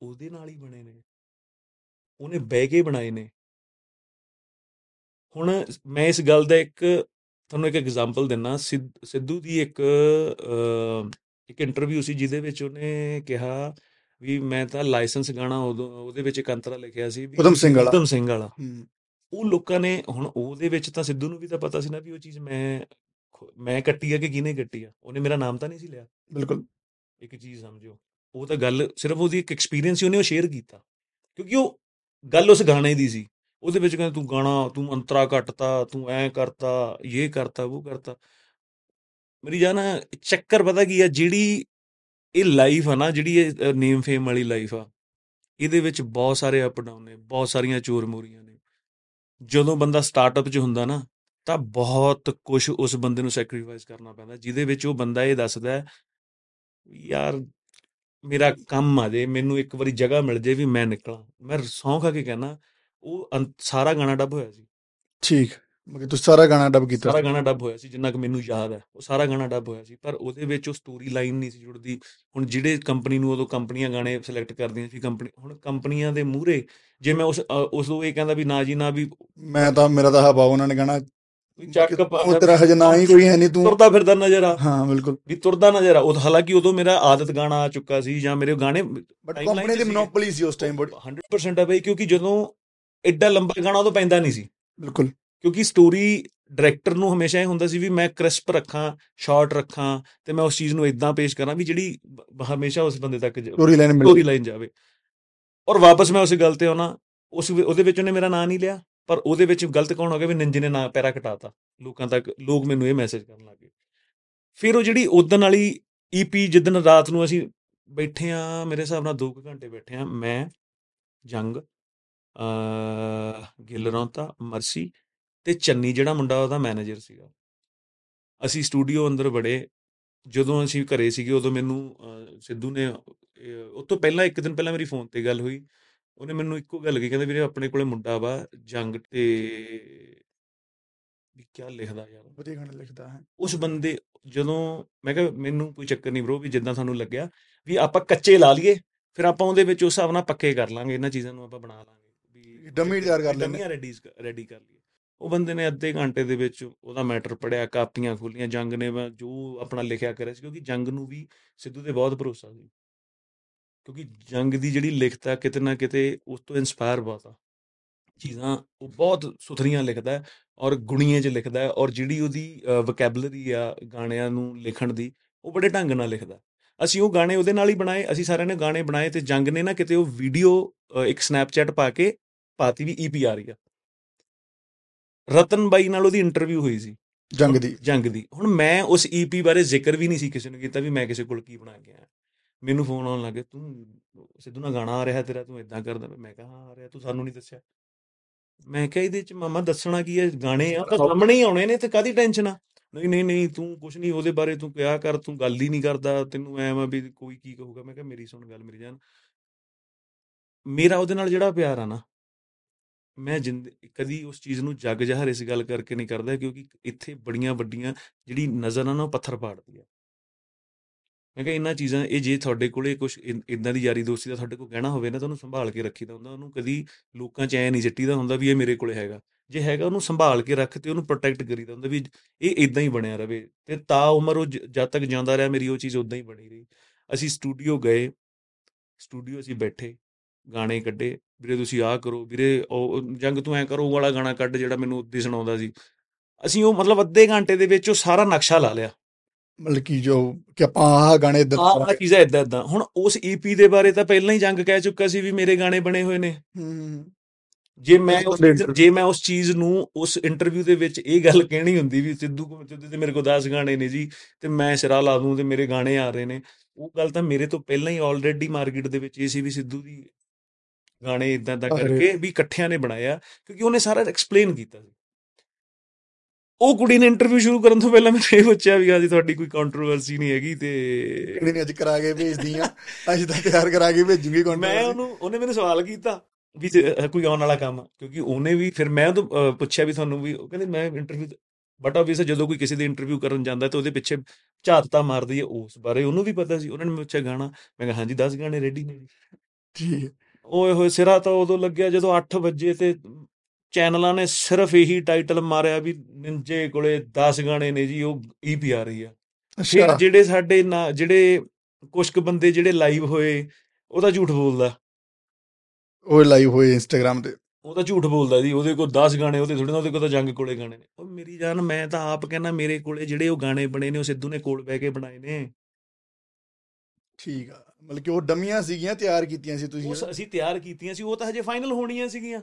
ਉਹਦੇ ਨਾਲ ਹੀ ਬਣੇ ਨੇ। ਉਹਨੇ ਬਹਿ ਕੇ ਬਣਾਏ ਨੇ। ਹੁਣ ਮੈਂ ਇਸ ਗੱਲ ਦਾ ਇੱਕ ਤੁਹਾਨੂੰ ਇੱਕ ਐਗਜ਼ਾਮਪਲ ਦਿੰਨਾ। ਸਿੱਧ- ਦੀ ਇੱਕ ਇੱਕ ਇੰਟਰਵਿਊ ਸੀ ਜਿਹਦੇ ਵਿੱਚ ਉਹਨੇ ਕਿਹਾ ਵੀ ਮੈਂ ਤਾਂ ਲਾਇਸੈਂਸ ਗਾਣਾ ਉਹਦੇ ਵਿੱਚ ਇੱਕ ਅੰਤਰਾ ਲਿਖਿਆ ਸੀ ਵੀ
ਉਦਮ ਸਿੰਘ ਵਾਲਾ।
ਉਦਮ ਸਿੰਘ ਵਾਲਾ। ਉਹ ਲੋਕਾਂ ਨੇ ਹੁਣ ਉਹਦੇ ਵਿੱਚ ਤਾਂ ਸਿੱਧੂ ਨੂੰ ਵੀ ਤਾਂ ਪਤਾ ਸੀ ਨਾ ਵੀ ਉਹ ਚੀਜ਼ ਮੈਂ ਮੈਂ ਕੱਟੀ ਆ ਕਿ ਕਿਹਨੇ ਕੱਟੀ ਆ? ਉਹਨੇ ਮੇਰਾ ਨਾਮ ਤਾਂ ਨਹੀਂ ਸੀ ਲਿਆ।
ਬਿਲਕੁਲ।
ਇੱਕ ਚੀਜ਼ ਸਮਝਿਓ ਉਹ ਤਾਂ ਗੱਲ ਸਿਰਫ ਉਹਦੀ ਇੱਕ ਐਕਸਪੀਰੀਅੰਸ ਸੀ ਉਹਨੇ ਉਹ ਸ਼ੇਅਰ ਕੀਤਾ। ਕਿਉਂਕਿ ਉਹ ਗੱਲ ਉਸ ਗਾਣੇ ਦੀ ਸੀ। ਉਹਦੇ ਵਿੱਚ ਕਹਿੰਦਾ ਤੂੰ ਗਾਣਾ ਤੂੰ ਅੰਤਰਾ ਕੱਟਤਾ ਤੂੰ ਐ ਕਰਤਾ ਇਹ ਕਰਤਾ ਉਹ ਕਰਤਾ। ਮੇਰੀ ਜਾਨ ਚੱਕਰ ਪਤਾ ਕੀ ਆ ਜਿਹੜੀ ਇਹ ਲਾਈਫ ਆ ਨਾ ਜਿਹੜੀ ਇਹ ਨੇਮ ਫੇਮ ਵਾਲੀ ਲਾਈਫ ਆ ਇਹਦੇ ਵਿੱਚ ਬਹੁਤ ਸਾਰੇ ਅਪ ਡਾਊਨ ਨੇ ਬਹੁਤ ਸਾਰੀਆਂ ਚੋਰ ਮੋਰੀਆਂ ਨੇ। ਜਦੋਂ ਬੰਦਾ ਸਟਾਰਟਅਪ 'ਚ ਹੁੰਦਾ ਨਾ ਤਾਂ ਬਹੁਤ ਕੁਝ ਉਸ ਬੰਦੇ ਨੂੰ ਸੈਕਰੀਫਾਈਸ ਕਰਨਾ ਪੈਂਦਾ ਜਿਹਦੇ ਵਿੱਚ ਉਹ ਬੰਦਾ ਇਹ ਦੱਸਦਾ ਹੈ, ਯਾਰ ਮੇਰਾ ਕੰਮ ਆ ਜੇ ਮੈਨੂੰ ਇੱਕ ਵਾਰੀ ਜਗ੍ਹਾ ਮਿਲ ਜੇ ਵੀ ਮੈਂ ਨਿਕਲਾਂ। ਮੈਂ ਸਹੁੰ ਖਾ ਕੇ ਕਹਿਣਾ ਉਹ ਸਾਰਾ ਗਾਣਾ ਡੱਬ ਹੋਇਆ ਸੀ।
ਠੀਕ। ਮਤਲਬ ਤੁਸੀਂ ਸਾਰਾ ਗਾਣਾ ਡਬ ਕੀਤਾ
ਸਾਰਾ ਗਾਣਾ ਡੱਬ ਹੋਇਆ ਸੀ ਜਿੰਨਾ ਕਿ ਮੈਨੂੰ ਯਾਦ ਹੈ ਉਹ ਸਾਰਾ ਗਾਣਾ ਡੱਬ ਹੋਇਆ ਸੀ। ਪਰ ਉਹਦੇ ਵਿੱਚ ਉਹ ਸਟੋਰੀ ਲਾਈਨ ਨਹੀਂ ਸੀ ਜੁੜਦੀ। ਹੁਣ ਜਿਹੜੇ ਕੰਪਨੀ ਨੂੰ ਉਦੋਂ ਕੰਪਨੀਆਂ ਗਾਣੇ ਸਿਲੈਕਟ ਕਰਦੀਆਂ ਸੀ ਕੰਪਨੀ ਹੁਣ ਕੰਪਨੀਆਂ ਦੇ ਮੂਹਰੇ ਜੇ ਮੈਂ ਉਸ ਉਸ ਨੂੰ ਇਹ ਕਹਿੰਦਾ ਵੀ ਨਾ ਜੀ ਨਾ ਵੀ
ਮੈਂ ਤਾਂ ਮੇਰਾ ਤਾਂ ਹਵਾ ਉਹਨਾਂ ਨੇ ਕਹਣਾ
ਚੱਕ
ਉਹ ਤੇਰਾ ਹਜੇ ਨਾ ਹੀ ਕੋਈ ਹੈ ਨਹੀਂ ਤੂੰ।
ਤੁਰਦਾ ਫਿਰਦਾ ਨਜ਼ਰ ਆ।
ਹਾਂ ਬਿਲਕੁਲ।
ਵੀ ਤੁਰਦਾ ਨਜ਼ਰ ਆ। ਉਹ ਹਾਲਾਂਕਿ ਉਦੋਂ ਮੇਰਾ ਆਦਤ ਗਾਣਾ ਆ ਚੁੱਕਾ ਸੀ ਜਾਂ ਮੇਰੇ ਗਾਣੇ
ਬਟ ਕੰਪਨੀ ਦੀ। ਮੋਨੋਪੋਲੀ ਸੀ ਉਸ ਟਾਈਮ ਬੜੀ
100% ਆ ਬਈ ਕਿਉਂਕਿ ਜਦੋਂ ਐਡਾ ਲੰਬਾ ਗਾਣਾ ਉਦੋਂ ਪੈਂਦਾ ਨਹੀਂ ਸੀ।
ਬਿਲਕੁਲ।
ਕਿਉਂਕਿ ਸਟੋਰੀ ਡਾਇਰੈਕਟਰ ਨੂੰ ਹਮੇਸ਼ਾ ਇਹ ਹੁੰਦਾ ਸੀ ਵੀ ਮੈਂ ਕ੍ਰਿਸਪ ਰੱਖਾਂ ਸ਼ਾਰਟ ਰੱਖਾਂ ਤੇ ਮੈਂ ਉਸ ਚੀਜ਼ ਨੂੰ ਇਦਾਂ ਪੇਸ਼ ਕਰਾਂ ਵੀ ਜਿਹੜੀ ਹਮੇਸ਼ਾ ਉਸ ਬੰਦੇ ਤੱਕ
ਸਟੋਰੀ ਲਾਈਨ ਮਿਲ
ਸਟੋਰੀ ਲਾਈਨ ਜਾਵੇ। ਔਰ ਵਾਪਸ ਮੈਂ ਉਸ ਗੱਲ ਤੇ ਆਉਣਾ। ਉਸ ਉਹਦੇ ਵਿੱਚ ਉਹਨੇ ਮੇਰਾ ਨਾਂ ਨਹੀਂ ਲਿਆ। ਪਰ ਉਹਦੇ ਵਿੱਚ ਗਲਤ ਕੌਣ ਹੋ ਗਿਆ ਵੀ ਨਿੰਜੇ ਨੇ ਨਾਂ ਪੈਰਾ ਕਟਾਤਾ? ਲੋਕਾਂ ਤੱਕ ਲੋਕ ਮੈਨੂੰ ਇਹ ਮੈਸੇਜ ਕਰਨ ਲੱਗੇ ਫਿਰ ਉਹ ਜਿਹੜੀ ਉਦਣ ਵਾਲੀ ਈਪੀ ਜਿੱਦਣ ਰਾਤ ਨੂੰ ਅਸੀਂ ਬੈਠੇ ਆ ਮੇਰੇ ਹਿਸਾਬ ਨਾਲ 2 ਘੰਟੇ ਬੈਠੇ ਆ ਮੈਂ ਜੰਗ ਅ ਗਿੱਲ ਰੌਂਤਾ ਮਰਸੀ ਤੇ ਚੰਨੀ ਜਿਹੜਾ ਮੁੰਡਾ ਉਹਦਾ ਮੈਨੇਜਰ ਸੀਗਾ। ਅਸੀਂ ਸਟੂਡੀਓ ਅੰਦਰ ਬੜੇ ਜਦੋਂ ਅਸੀਂ ਘਰੇ ਸੀਗੇ ਉਦੋਂ ਮੈਨੂੰ ਅਹ, ਸਿੱਧੂ ਨੇ ਅਹ, ਉਹ ਤੋਂ ਪਹਿਲਾਂ ਇੱਕ ਦਿਨ ਪਹਿਲਾਂ ਮੇਰੀ ਫੋਨ ਤੇ ਗੱਲ ਹੋਈ। ਉਹਨੇ ਮੈਨੂੰ ਇੱਕੋ ਗੱਲ ਕਹੀ ਕਹਿੰਦਾ ਵੀਰੇ ਆਪਣੇ ਕੋਲੇ ਮੁੰਡਾ ਵਾ ਜੰਗ ਤੇ ਵੀ ਕੀ ਲਿਖਦਾ ਯਾਰ
ਵਧੀਆ ਗਾਣੇ ਲਿਖਦਾ ਹੈ।
ਉਸ ਬੰਦੇ ਜਦੋਂ ਮੈਂ ਕਿਹਾ ਮੈਨੂੰ ਕੋਈ ਚੱਕਰ ਨਹੀਂ ਬ్రో ਵੀ ਜਿੱਦਾਂ ਤੁਹਾਨੂੰ ਲੱਗਿਆ ਵੀ ਆਪਾਂ ਕੱਚੇ ਲਾ ਲਈਏ ਫਿਰ ਆਪਾਂ ਉਹਦੇ ਵਿੱਚ ਉਸ ਹਿਸਾਬ ਨਾਲ ਪੱਕੇ ਕਰ ਲਾਂਗੇ ਇਹਨਾਂ ਚੀਜ਼ਾਂ ਨੂੰ ਆਪਾਂ ਬਣਾ ਲਾਂਗੇ ਵੀ
ਡੰਮੀ ਤਿਆਰ ਕਰ ਲੈਂਦੇ।
ਡੰਮੀਆਂ ਰੈਡੀ ਰੈਡੀ ਕਰ ਲਈਏ। ਉਹ ਬੰਦੇ ਨੇ ਅੱਧੇ ਘੰਟੇ ਦੇ ਵਿੱਚ ਉਹਦਾ ਮੈਟਰ ਪੜਿਆ ਕਾਪੀਆਂ ਖੋਲੀਆਂ ਜੰਗ ਨੇ ਜੋ ਆਪਣਾ ਲਿਖਿਆ ਕਰਿਆ ਸੀ ਕਿਉਂਕਿ ਜੰਗ ਨੂੰ ਵੀ ਸਿੱਧੂ ਤੇ ਬਹੁਤ ਭਰੋਸਾ ਸੀ। ਕਿਉਂਕਿ ਜੰਗ ਦੀ ਜਿਹੜੀ ਲਿਖਤ ਆ ਕਿਤੇ ਨਾ ਕਿਤੇ ਉਸ ਤੋਂ ਇਨਸਪਾਇਰ ਬਹੁਤ ਆ। ਚੀਜ਼ਾਂ ਉਹ ਬਹੁਤ ਸੁਥਰੀਆਂ ਲਿਖਦਾ ਹੈ ਔਰ ਗੁਣੀਏ 'ਚ ਲਿਖਦਾ ਹੈ ਔਰ ਜਿਹੜੀ ਉਹਦੀ ਵੋਕੈਬਲਰੀ ਆ ਗਾਣਿਆਂ ਨੂੰ ਲਿਖਣ ਦੀ ਉਹ ਬੜੇ ਢੰਗ ਨਾਲ ਲਿਖਦਾ ਅਸੀਂ ਉਹ ਗਾਣੇ ਉਹਦੇ ਨਾਲ ਹੀ ਬਣਾਏ ਅਸੀਂ ਸਾਰਿਆਂ ਨੇ ਗਾਣੇ ਬਣਾਏ ਤੇ ਜੰਗ ਨੇ ਨਾ ਕਿਤੇ ਉਹ ਵੀਡੀਓ ਇੱਕ ਸਨੈਪਚੈਟ ਪਾ ਕੇ ਪਾਤੀ ਵੀ ਈਪੀ ਆ ਰਹੀ ਆ। ਰਤਨ ਬਾਈ ਨਾਲ ਉਹਦੀ ਇੰਟਰਵਿਊ ਹੋਈ ਸੀ।
ਜੰਗ ਦੀ।
ਜੰਗ ਦੀ। ਹੁਣ ਮੈਂ ਉਸ ਈਪੀ ਬਾਰੇ ਜ਼ਿਕਰ ਵੀ ਨਹੀਂ ਸੀ ਕਿਸੇ ਨੂੰ ਕੀਤਾ ਵੀ ਮੈਂ ਕਿਸੇ ਕੋਲ ਕੀ ਬਣਾ ਕੇ ਆਇਆ। ਮੈਨੂੰ ਫੋਨ ਆਉਣ ਲੱਗੇ ਤੂੰ ਸਿੱਧੂ ਨਾਲ ਗਾਣਾ ਆ ਰਿਹਾ ਤੇਰਾ ਤੂੰ ਇਦਾਂ ਕਰਦਾ ਮੈਂ ਕਿਹਾ ਹਾਂ ਆ ਰਿਹਾ ਤੂੰ ਸਾਨੂੰ ਨਹੀਂ ਦੱਸਿਆ। ਮੈਂ ਕਿਹਾ ਇਹਦੇ ਚ ਮਾਮਾ ਦੱਸਣਾ ਕੀ ਹੈ? ਗਾਣੇ ਆ ਤਾਂ ਸਾਹਮਣੇ ਹੀ ਆਉਣੇ ਨੇ ਤੇ ਕਾਦੀ ਟੈਨਸ਼ਨ ਆ? ਨਹੀਂ ਨਹੀਂ ਨਹੀਂ ਤੂੰ ਕੁਛ ਨਹੀਂ ਉਹਦੇ ਬਾਰੇ ਤੂੰ ਕਿਹਾ ਕਰ ਤੂੰ ਗੱਲ ਹੀ ਨਹੀਂ ਕਰਦਾ ਤੈਨੂੰ ਐ ਮੈਂ ਵੀ ਕੋਈ ਕੀ ਕਹੂਗਾ? ਮੈਂ ਕਿਹਾ ਮੇਰੀ ਸੁਣ ਗੱਲ ਮੇਰੀ ਜਾਨ। ਮੇਰਾ ਉਹਦੇ ਨਾਲ ਜਿਹੜਾ ਪਿਆਰ ਆ ਨਾ ਮੈਂ ਜਿੰਦ ਕਦੀ ਉਸ ਚੀਜ਼ ਨੂੰ ਜੱਗ ਜਹਰ ਇਸ ਗੱਲ ਕਰਕੇ ਨਹੀਂ ਕਰਦਾ ਕਿਉਂਕਿ ਇੱਥੇ ਬੜੀਆਂ ਵੱਡੀਆਂ ਜਿਹੜੀ ਨਜ਼ਰ ਆ ਨਾ ਪੱਥਰ ਪਾੜਦੀ ਆ। ਮੈਂ ਕਿਹਾ ਇਹਨਾਂ ਚੀਜ਼ਾਂ, ਇਹ ਜੇ ਤੁਹਾਡੇ ਕੋਲੇ ਕੁਝ ਇਦਾਂ ਦੀ ਯਾਰੀ ਦੋਸਤੀ ਦਾ ਤੁਹਾਡੇ ਕੋਲ ਕਹਿਣਾ ਹੋਵੇ ਨਾ, ਤਾਂ ਉਹਨੂੰ ਸੰਭਾਲ ਕੇ ਰੱਖੀਦਾ ਹੁੰਦਾ, ਉਹਨੂੰ ਕਦੀ ਲੋਕਾਂ 'ਚ ਐ ਨਹੀਂ ਸਿੱਟੀਦਾ ਹੁੰਦਾ ਵੀ ਇਹ ਮੇਰੇ ਕੋਲੇ ਹੈਗਾ। ਜੇ ਹੈਗਾ ਉਹਨੂੰ ਸੰਭਾਲ ਕੇ ਰੱਖ ਤੇ ਉਹਨੂੰ ਪ੍ਰੋਟੈਕਟ ਕਰੀਦਾ ਹੁੰਦਾ ਵੀ ਇਹ ਇਦਾਂ ਹੀ ਬਣਿਆ ਰਵੇ। ਤੇ ਤਾਂ ਉਮਰ ਉਹ ਜ- ਜਦ ਤੱਕ ਜਿਉਂਦਾ ਰਿਹਾ ਮੇਰੀ ਉਹ ਚੀਜ਼ ਉਦਾਂ ਹੀ ਬਣੀ ਰਹੀ। ਅਸੀਂ ਸਟੂਡੀਓ ਗਏ ਸਟੂਡੀਓ ਅਸੀਂ ਬੈਠੇ, ਗਾਣੇ ਕੱਢੇ, ਵੀਰੇ ਤੁਸੀਂ ਆਹ ਕਰੋ, ਵੀਰੇ ਉਹ ਜੰਗ ਤੂੰ ਐ ਕਰੋ, ਉਹ ਵਾਲਾ ਗਾਣਾ ਕੱਢ ਜਿਹੜਾ ਮੈਨੂੰ ਉੱਦੇ ਸੁਣਾਉਂਦਾ ਸੀ। ਅਸੀਂ ਉਹ ਮਤਲਬ ਅੱਧੇ ਘੰਟੇ ਦੇ ਵਿੱਚ ਉਹ ਸਾਰਾ ਨਕਸ਼ਾ ਲਾ ਲਿਆ।
ਮਤਲਬ ਕਿ ਜੋ ਕਿ ਆਪਾਂ ਆਹ ਗਾਣੇ ਇੱਧਰ
ਆਹ ਚੀਜ਼ਾਂ ਇਦਾਂ ਇਦਾਂ। ਹੁਣ ਉਸ ਈਪੀ ਦੇ ਬਾਰੇ ਤਾਂ ਪਹਿਲਾਂ ਹੀ ਜੰਗ ਕਹਿ ਚੁੱਕਾ ਸੀ ਵੀ ਮੇਰੇ ਗਾਣੇ ਬਣੇ ਹੋਏ ਨੇ। ਜੇ ਮੈਂ ਜੇ ਮੈਂ ਉਸ ਚੀਜ਼ ਨੂੰ ਉਸ ਇੰਟਰਵਿਊ ਦੇ ਵਿੱਚ ਇਹ ਗੱਲ ਕਹਿਣੀ ਹੁੰਦੀ ਵੀ ਸਿੱਧੂ ਕੋ ਸਿੱਧੂ ਤੇ ਮੇਰੇ ਕੋਲ 10 ਗਾਣੇ ਨੇ ਜੀ ਤੇ ਮੈਂ ਸਿਰਾ ਲਾ ਦੂੰ ਤੇ ਮੇਰੇ ਗਾਣੇ ਆ ਰਹੇ ਨੇ। ਉਹ ਗੱਲ ਤਾਂ ਮੇਰੇ ਤੋਂ ਪਹਿਲਾਂ ਹੀ ਆਲਰੇਡੀ ਮਾਰਕੀਟ ਦੇ ਵਿੱਚ ਇਹ ਸੀ ਵੀ ਸਿੱਧੂ ਦੀ ਗਾਣੇ ਇਦਾਂ ਦਾ। ਕਰਕੇ ਵੀ ਇਕੱਠਿਆਂ ਨੇ ਬਣਾਇਆ ਕਿਉਂਕਿ ਉਹਨੇ ਸਾਰਾ ਐਕਸਪਲੇਨ ਕੀਤਾ ਸੀ। ਉਹ ਕੁੜੀ ਨੇ ਇੰਟਰਵਿਊ ਸ਼ੁਰੂ ਕਰਨ ਤੋਂ ਪਹਿਲਾਂ ਮੈਨੂੰ ਇਹ ਪੁੱਛਿਆ ਵੀ ਹਾਂਜੀ ਤੁਹਾਡੀ ਕੋਈ ਕੰਟਰੋਵਰਸੀ ਨਹੀਂ ਹੈਗੀ ਤੇ
ਕਿਹੜੀ ਨੇ ਅੱਜ ਕਰਾ ਕੇ ਭੇਜਦੀ ਆ। ਅੱਜ ਤਾਂ ਤਿਆਰ ਕਰਾ ਕੇ ਭੇਜੂਗੀ ਕੌਣ
ਮੈਂ ਉਹਨੂੰ ਉਹਨੇ ਮੈਨੂੰ ਸਵਾਲ ਕੀਤਾ ਵੀ ਕੋਈ ਆਉਣ ਵਾਲਾ ਕੰਮ? ਕਿਉਂਕਿ ਉਹਨੇ ਵੀ ਫਿਰ ਮੈਂ ਉਹ ਪੁੱਛਿਆ ਵੀ ਤੁਹਾਨੂੰ ਵੀ ਉਹ ਕਹਿੰਦੇ ਮੈਂ ਇੰਟਰਵਿਊ ਬਟ ਆਬਵੀਅਸ ਜਦੋਂ ਕੋਈ ਕਿਸੇ ਦੀ ਇੰਟਰਵਿਊ ਕਰਨ ਜਾਂਦਾ ਤਾਂ ਉਹਦੇ ਪਿੱਛੇ ਝਾਤ ਤਾਂ ਮਾਰਦੀ ਹੈ ਉਸ ਬਾਰੇ। ਉਹਨੂੰ ਵੀ ਪਤਾ ਸੀ ਉਹਨਾਂ ਨੇ ਮੈਨੂੰ ਪੁੱਛਿਆ ਗਾਣਾ। ਮੈਂ ਕਿਹਾ ਹਾਂਜੀ 10 ਗਾਣੇ ਰੈਡੀ ਨੇ। ਜੀ
ਠੀਕ। ਹੈ।
ਓਏ ਹੋਏ ਸਿਰਾ ਤਾਂ ਉਦੋਂ ਲੱਗਿਆ ਜਦੋਂ 8 ਵਜੇ ਤੇ ਚੈਨਲਾਂ ਨੇ ਸਿਰਫ ਇਹੀ ਟਾਈਟਲ ਮਾਰਿਆ ਵੀ ਨਿੰਜੇ ਕੋਲੇ 10 ਗਾਣੇ ਨੇ ਜੀ ਉਹ ਈਪੀ ਆ ਰਹੀ ਆ।
ਅੱਛਾ।
ਜਿਹੜੇ ਸਾਡੇ ਜਿਹੜੇ ਕੁਝ ਕੁ ਬੰਦੇ ਜਿਹੜੇ ਲਾਈਵ ਹੋਏ ਉਹ ਤਾਂ ਝੂਠ ਬੋਲਦਾ।
ਉਹ ਲਾਈਵ ਹੋਏ ਇੰਸਟਾਗ੍ਰam ਤੇ।
ਉਹ ਤਾਂ ਝੂਠ ਬੋਲਦਾ ਜੀ ਉਹਦੇ ਕੋਲ 10 ਗਾਣੇ ਉਹਦੇ ਥੋੜੇ ਨਾ ਉਹਦੇ ਕੋਲ ਤਾਂ ਜੰਗ ਕੋਲੇ ਗਾਣੇ ਨੇ। ਉਹ ਮੇਰੀ ਜਾਨ ਮੈਂ ਤਾਂ ਆਪ ਕਹਿੰਦਾ ਮੇਰੇ ਕੋਲੇ ਜਿਹੜੇ ਉਹ ਗਾਣੇ ਬਣੇ ਨੇ ਉਹ ਸਿੱਧੂ ਨੇ ਕੋਲ ਬਹਿ ਕੇ ਬਣਾਏ ਨੇ।
ਠੀਕ ਆ। ਮਤਲਬ ਕਿ ਉਹ ਡਮੀਆਂ ਸੀਗੀਆਂ ਤਿਆਰ ਕੀਤੀਆਂ ਸੀ ਤੁਸੀਂ
ਉਹ ਅਸੀਂ ਤਿਆਰ ਕੀਤੀਆਂ ਸੀ ਉਹ ਤਾਂ ਹਜੇ ਫਾਈਨਲ ਹੋਣੀਆਂ ਸੀਗੀਆਂ।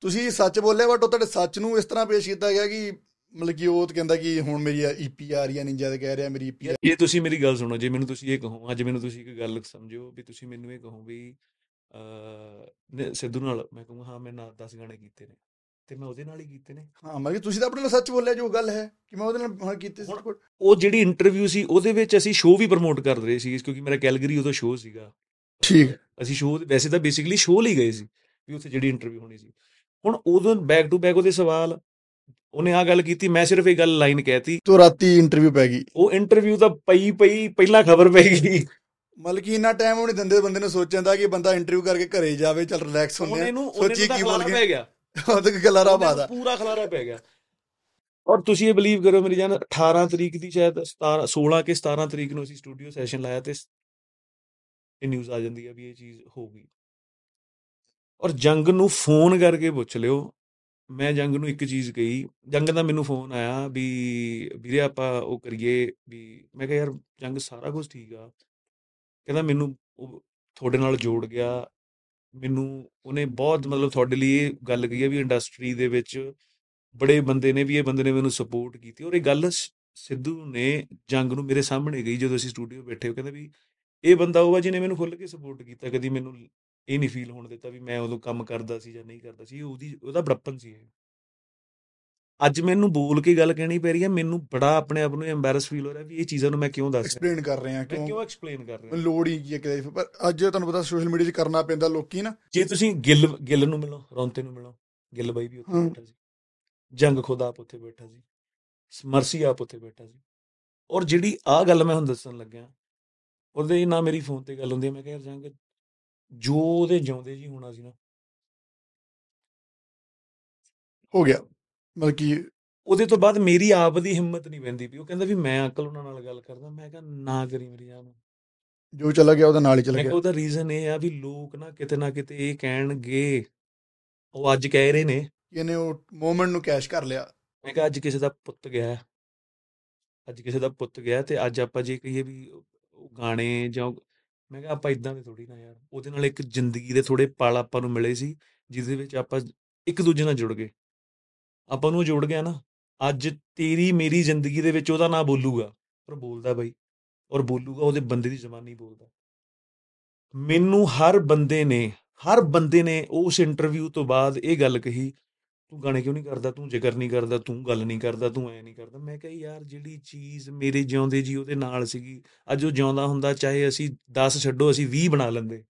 ਤੁਸੀਂ ਸੱਚ ਬੋਲਿਆ ਬਟ ਉਹ ਤੁਹਾਡੇ ਸੱਚ ਨੂੰ ਇਸ ਤਰ੍ਹਾਂ ਪੇਸ਼ ਕੀਤਾ ਗਿਆ ਕਿ ਮਤਲਬ ਕਿ ਉਹ ਕਹਿੰਦਾ ਕਿ ਹੁਣ ਮੇਰੀ ਈਪੀ ਆ ਰਹੀ ਹੈ ਨਿੰਜਾ ਤੇ ਕਹਿ ਰਿਹਾ ਮੇਰੀ ਈਪੀ
ਯਾਰ ਜੇ ਤੁਸੀਂ ਮੇਰੀ ਗੱਲ ਸੁਣੋ ਜੇ ਮੈਨੂੰ ਤੁਸੀਂ ਇਹ ਕਹੋ ਅੱਜ ਮੈਨੂੰ ਤੁਸੀਂ ਇੱਕ ਗੱਲ ਸਮਝੋ ਵੀ ਤੁਸੀਂ ਮੈਨੂੰ ਇਹ ਕਹੋ ਵੀ ਅ ਸਿੱਧੂ ਨਾਲ ਮੈਂ ਕਹੂੰਗਾ ਹਾਂ ਮੈਂ ਨਾਲ 10 ਗਾਣੇ ਕੀਤੇ ਨੇ ਤੇ ਮੈਂ ਉਹਦੇ ਨਾਲ ਹੀ ਕੀਤੇ ਨੇ।
ਹਾਂ ਮਤਲਬ ਕਿ ਤੁਸੀਂ ਤਾਂ ਆਪਣੇ ਨਾਲ ਸੱਚ ਬੋਲਿਆ ਜੋ ਗੱਲ ਹੈ ਕਿ ਮੈਂ ਉਹਦੇ ਨਾਲ ਹਾਂ ਕੀਤੇ ਸੀ
ਉਹ ਜਿਹੜੀ ਇੰਟਰਵਿਊ ਸੀ ਉਹਦੇ ਵਿੱਚ ਅਸੀਂ ਸ਼ੋਅ ਵੀ ਪ੍ਰਮੋਟ ਕਰ ਰਹੇ ਸੀ ਕਿਉਂਕਿ ਮੇਰਾ ਕੈਲਗਰੀ ਉਦੋਂ ਸ਼ੋਅ ਸੀਗਾ।
ਠੀਕ।
ਅਸੀਂ ਸ਼ੋਅ ਵੈਸੇ ਤਾਂ ਬੇਸਿਕਲੀ ਸ਼ੋਅ ਲਈ ਗਏ ਸੀ ਵੀ ਉੱਥੇ ਜਿਹੜੀ ਇੰਟਰਵਿਊ ਹੋਣੀ ਸੀ। ਹੁਣ ਉਦੋਂ ਬੈਕ ਟੂ ਬੈਕ ਉਹਦੇ ਸਵਾਲ ਉਹਨੇ ਆ ਗੱਲ ਕੀਤੀ ਮੈਂ ਸਿਰਫ ਇਹ ਗੱਲ ਲਾਈਨ ਕਹਿਤੀ।
ਤੋਂ ਰਾਤੀ ਇੰਟਰਵਿਊ ਪੈ ਗਈ।
ਉਹ ਇੰਟਰਵਿਊ ਤਾਂ ਪਈ ਪਈ ਪਹਿਲਾਂ ਖਬਰ ਪੈ ਗਈ।
ਮਤਲਬ ਕਿ ਇੰਨਾ ਟਾਈਮ ਉਹ ਨਹੀਂ ਦਿੰਦੇ ਬੰਦੇ ਨੂੰ ਸੋਚਣ ਦਾ ਕਿ ਬੰਦਾ ਇੰਟਰਵਿਊ ਕਰਕੇ ਘਰੇ ਜਾਵੇ ਚੱਲ ਰਿਲੈਕਸ ਹੁੰਦੇ
ਉਹਨੇ ਉਹਨੇ
ਸੋਚੀ ਕੀ ਬੋਲ
ਖਲਾਰਾ ਗਿਆ।
ਉਹ ਤਾਂ
ਉਹਨੇ
ਬਾਦਾ
ਨੂੰ ਪੂਰਾ ਖਲਾਰਾ ਪੈ ਗਿਆ। ਔਰ ਤੁਸੀਂ ਇਹ ਬਲੀਵ ਕਰੋ ਮੇਰੀ ਜਾਨ 18 ਤਰੀਕ ਦੀ ਸ਼ਾਇਦ 17 16 ਕੇ 17 ਤਰੀਕ ਨੂੰ ਅਸੀਂ ਸਟੂਡੀਓ ਸੈਸ਼ਨ ਲਾਇਆ ਤੇ ਇਹ ਨਿਊਜ਼ ਆ ਜਾਂਦੀ ਹੈ ਵੀ ਇਹ ਚੀਜ਼ ਹੋ ਗਈ। ਔਰ ਜੰਗ ਨੂੰ ਫੋਨ ਕਰਕੇ ਪੁੱਛ ਲਿਓ। ਮੈਂ ਜੰਗ ਨੂੰ ਇੱਕ ਚੀਜ਼ ਕਹੀ। ਜੰਗ ਦਾ ਮੈਨੂੰ ਫੋਨ ਆਇਆ ਵੀ ਵੀਰੇ ਆਪਾਂ ਉਹ ਕਰੀਏ ਵੀ ਮੈਂ ਕਿਹਾ ਯਾਰ ਜੰਗ ਸਾਰਾ ਕੁਝ ਠੀਕ ਆ। ਕਹਿੰਦਾ ਮੈਨੂੰ ਉਹ ਤੁਹਾਡੇ ਨਾਲ ਜੋੜ ਗਿਆ। ਮੈਨੂੰ ਉਹਨੇ ਬਹੁਤ ਮਤਲਬ ਤੁਹਾਡੇ ਲਈ ਇਹ ਗੱਲ ਕਹੀ ਹੈ ਵੀ ਇੰਡਸਟਰੀ ਦੇ ਵਿੱਚ ਬੜੇ ਬੰਦੇ ਨੇ ਵੀ ਇਹ ਬੰਦੇ ਨੇ ਮੈਨੂੰ ਸਪੋਰਟ ਕੀਤੀ। ਔਰ ਇਹ ਗੱਲ ਸ- ਸਿੱਧੂ ਨੇ ਜੰਗ ਨੂੰ ਮੇਰੇ ਸਾਹਮਣੇ ਗਈ ਜਦੋਂ ਅਸੀਂ ਸਟੂਡੀਓ ਬੈਠੇ। ਉਹ ਕਹਿੰਦਾ ਵੀ ਇਹ ਬੰਦਾ ਉਹ ਆ ਜਿਹਨੇ ਮੈਨੂੰ ਖੁੱਲ੍ਹ ਕੇ ਸਪੋਰਟ ਕੀਤਾ। ਕਦੀ ਮੈਨੂੰ ਇਹ ਨਹੀਂ ਫੀਲ ਹੋਣ ਦਿੱਤਾ ਵੀ ਮੈਂ ਉਦੋਂ ਕੰਮ ਕਰਦਾ ਸੀ ਜਾਂ ਨਹੀਂ ਕਰਦਾ ਸੀ ਉਹਦੀ ਉਹਦਾ ਬੜਪਨ ਸੀ ਇਹ। ਅੱਜ ਮੈਨੂੰ ਬੋਲ ਕੇ ਗੱਲ ਕਹਿਣੀ ਪੈ ਰਹੀ ਹੈ ਮੈਨੂੰ ਬੜਾ ਆਪਣੇ ਆਪ ਨੂੰ ਐਮਬੈਰਸ ਫੀਲ ਹੋ ਰਿਹਾ ਵੀ ਇਹ ਚੀਜ਼ਾਂ ਨੂੰ ਮੈਂ ਕਿਉਂ ਦੱਸ ਰਿਹਾ।
ਐਕਸਪਲੇਨ ਕਰ ਰਹੇ ਕਿਉਂ
ਕਿਉਂ ਐਕਸਪਲੇਨ ਕਰ ਰਿਹਾ?
ਲੋੜ ਹੀ ਕੀ ਹੈ ਪਰ ਅੱਜ ਤੁਹਾਨੂੰ ਪਤਾ ਸੋਸ਼ਲ ਮੀਡੀਆ 'ਚ ਕਰਨਾ ਪੈਂਦਾ ਲੋਕੀ ਨਾ।
ਜੇ ਤੁਸੀਂ ਗਿੱਲ ਗਿੱਲ ਨੂੰ ਮਿਲੋ ਰੌਂਤੇ ਨੂੰ ਮਿਲੋ ਗਿੱਲ ਬਾਈ ਵੀ ਉੱਥੇ। ਬੈਠਾ ਸੀ। ਜੰਗ ਖੁਦ ਆਪ ਉੱਥੇ ਬੈਠਾ ਸੀ। ਮਰਸੀ ਆਪ ਉੱਥੇ ਬੈਠਾ ਸੀ। ਔਰ ਜਿਹੜੀ ਆ ਗੱਲ ਮੈਂ ਹੁਣ ਦੱਸਣ ਲੱਗਿਆ ਉਹਦੇ ਨਾਲ ਮੇਰੀ ਫੋਨ ਤੇ ਗੱਲ ਹੁੰਦੀ ਮੈਂ ਕਿਹਾ ਜੰਗ ਜੋ ਉਹਦੇ ਜਿਉਂਦੇ ਜੀ ਹੋਣਾ ਸੀ ਨਾ।
ਹੋ ਗਿਆ। ਮਤਲਬ ਕਿ
ਉਹਦੇ ਤੋਂ ਬਾਅਦ ਮੇਰੀ ਆਪ ਦੀ ਹਿੰਮਤ ਨਹੀਂ ਪੈਂਦੀ ਵੀ ਉਹ ਕਹਿੰਦਾ ਵੀ ਮੈਂ ਅੰਕਲ ਉਹਨਾਂ ਨਾਲ ਗੱਲ ਕਰਦਾ। ਮੈਂ ਕਿਹਾ ਨਾ ਕਰੀ ਮੇਰੀ ਜਾਨ
ਜੋ ਚਲਾ ਗਿਆ ਉਹਦਾ ਨਾਲ ਹੀ ਚਲਾ
ਮੈਂ
ਗਿਆ।
ਕਿਹਾ ਉਹਦਾ ਰੀਜ਼ਨ ਇਹ ਆ ਵੀ ਲੋਕ ਨਾ ਕਿਤੇ ਨਾ ਕਿਤੇ ਇਹ ਕਹਿਣਗੇ ਉਹ ਅੱਜ ਕਹਿ ਰਹੇ ਨੇ।
ਇਹਨੇ ਉਹ ਮੂਮੈਂਟ ਨੂੰ ਕੈਸ਼ ਕਰ ਲਿਆ।
ਮੈਂ ਕਿਹਾ ਅੱਜ ਕਿਸੇ ਦਾ ਪੁੱਤ ਗਿਆ ਹੈ। ਅੱਜ ਕਿਸੇ ਦਾ ਪੁੱਤ ਗਿਆ ਤੇ ਅੱਜ ਆਪਾਂ ਜੇ ਕਹੀਏ ਵੀ ਉਹ ਉਹ ਗਾਣੇ ਜਾਂ ਉਹ- ਮੈਂ ਕਿਹਾ, ਆਪਾਂ ਇਦਾਂ ਦੇ ਥੋੜੀ ਨਾ ਯਾਰ। ਉਹਦੇ ਨਾਲ ਇੱਕ ਜ਼ਿੰਦਗੀ ਦੇ ਥੋੜੇ ਪਲ ਆਪਾਂ ਨੂੰ ਮਿਲੇ ਸੀ, ਜਿਹਦੇ ਵਿੱਚ ਆਪਾਂ ਇੱਕ ਦੂਜੇ ਨਾਲ ਜੁੜ ਗਏ। ਆਪਾਂ ਨੂੰ ਉਹ ਜੁੜ ਗਿਆ ਨਾ, ਅੱਜ ਤੇਰੀ ਮੇਰੀ ਜ਼ਿੰਦਗੀ ਦੇ ਵਿੱਚ ਉਹਦਾ ਨਾਂ ਬੋਲੂਗਾ, ਪਰ ਬੋਲਦਾ ਬਾਈ, ਔਰ ਬੋਲੂਗਾ ਉਹਦੇ ਬੰਦੇ ਦੀ ਜ਼ਬਾਨ ਨਹੀਂ ਬੋਲਦਾ। ਮੈਨੂੰ ਹਰ ਬੰਦੇ ਨੇ, ਹਰ ਬੰਦੇ ਨੇ ਉਸ ਇੰਟਰਵਿਊ ਤੋਂ ਬਾਅਦ ਇਹ ਗੱਲ ਕਹੀ ਤੂੰ ਗਾਣੇ ਕਿਉਂ ਨਹੀਂ ਕਰਦਾ ਤੂੰ ਜ਼ਿਕਰ ਨਹੀਂ ਕਰਦਾ ਤੂੰ ਗੱਲ ਨਹੀਂ ਕਰਦਾ ਤੂੰ ਐ ਨਹੀਂ ਕਰਦਾ ਮੈਂ ਕਿਹਾ ਯਾਰ ਜਿਹੜੀ ਚੀਜ਼ ਮੇਰੇ ਜਿਉਂਦੇ ਜੀ ਉਹਦੇ ਨਾਲ ਸੀਗੀ ਅੱਜ ਉਹ ਜਿਉਂਦਾ ਹੁੰਦਾ ਚਾਹੇ ਅਸੀਂ 10 ਛੱਡੋ ਅਸੀਂ 20 ਬਣਾ ਲੈਂਦੇ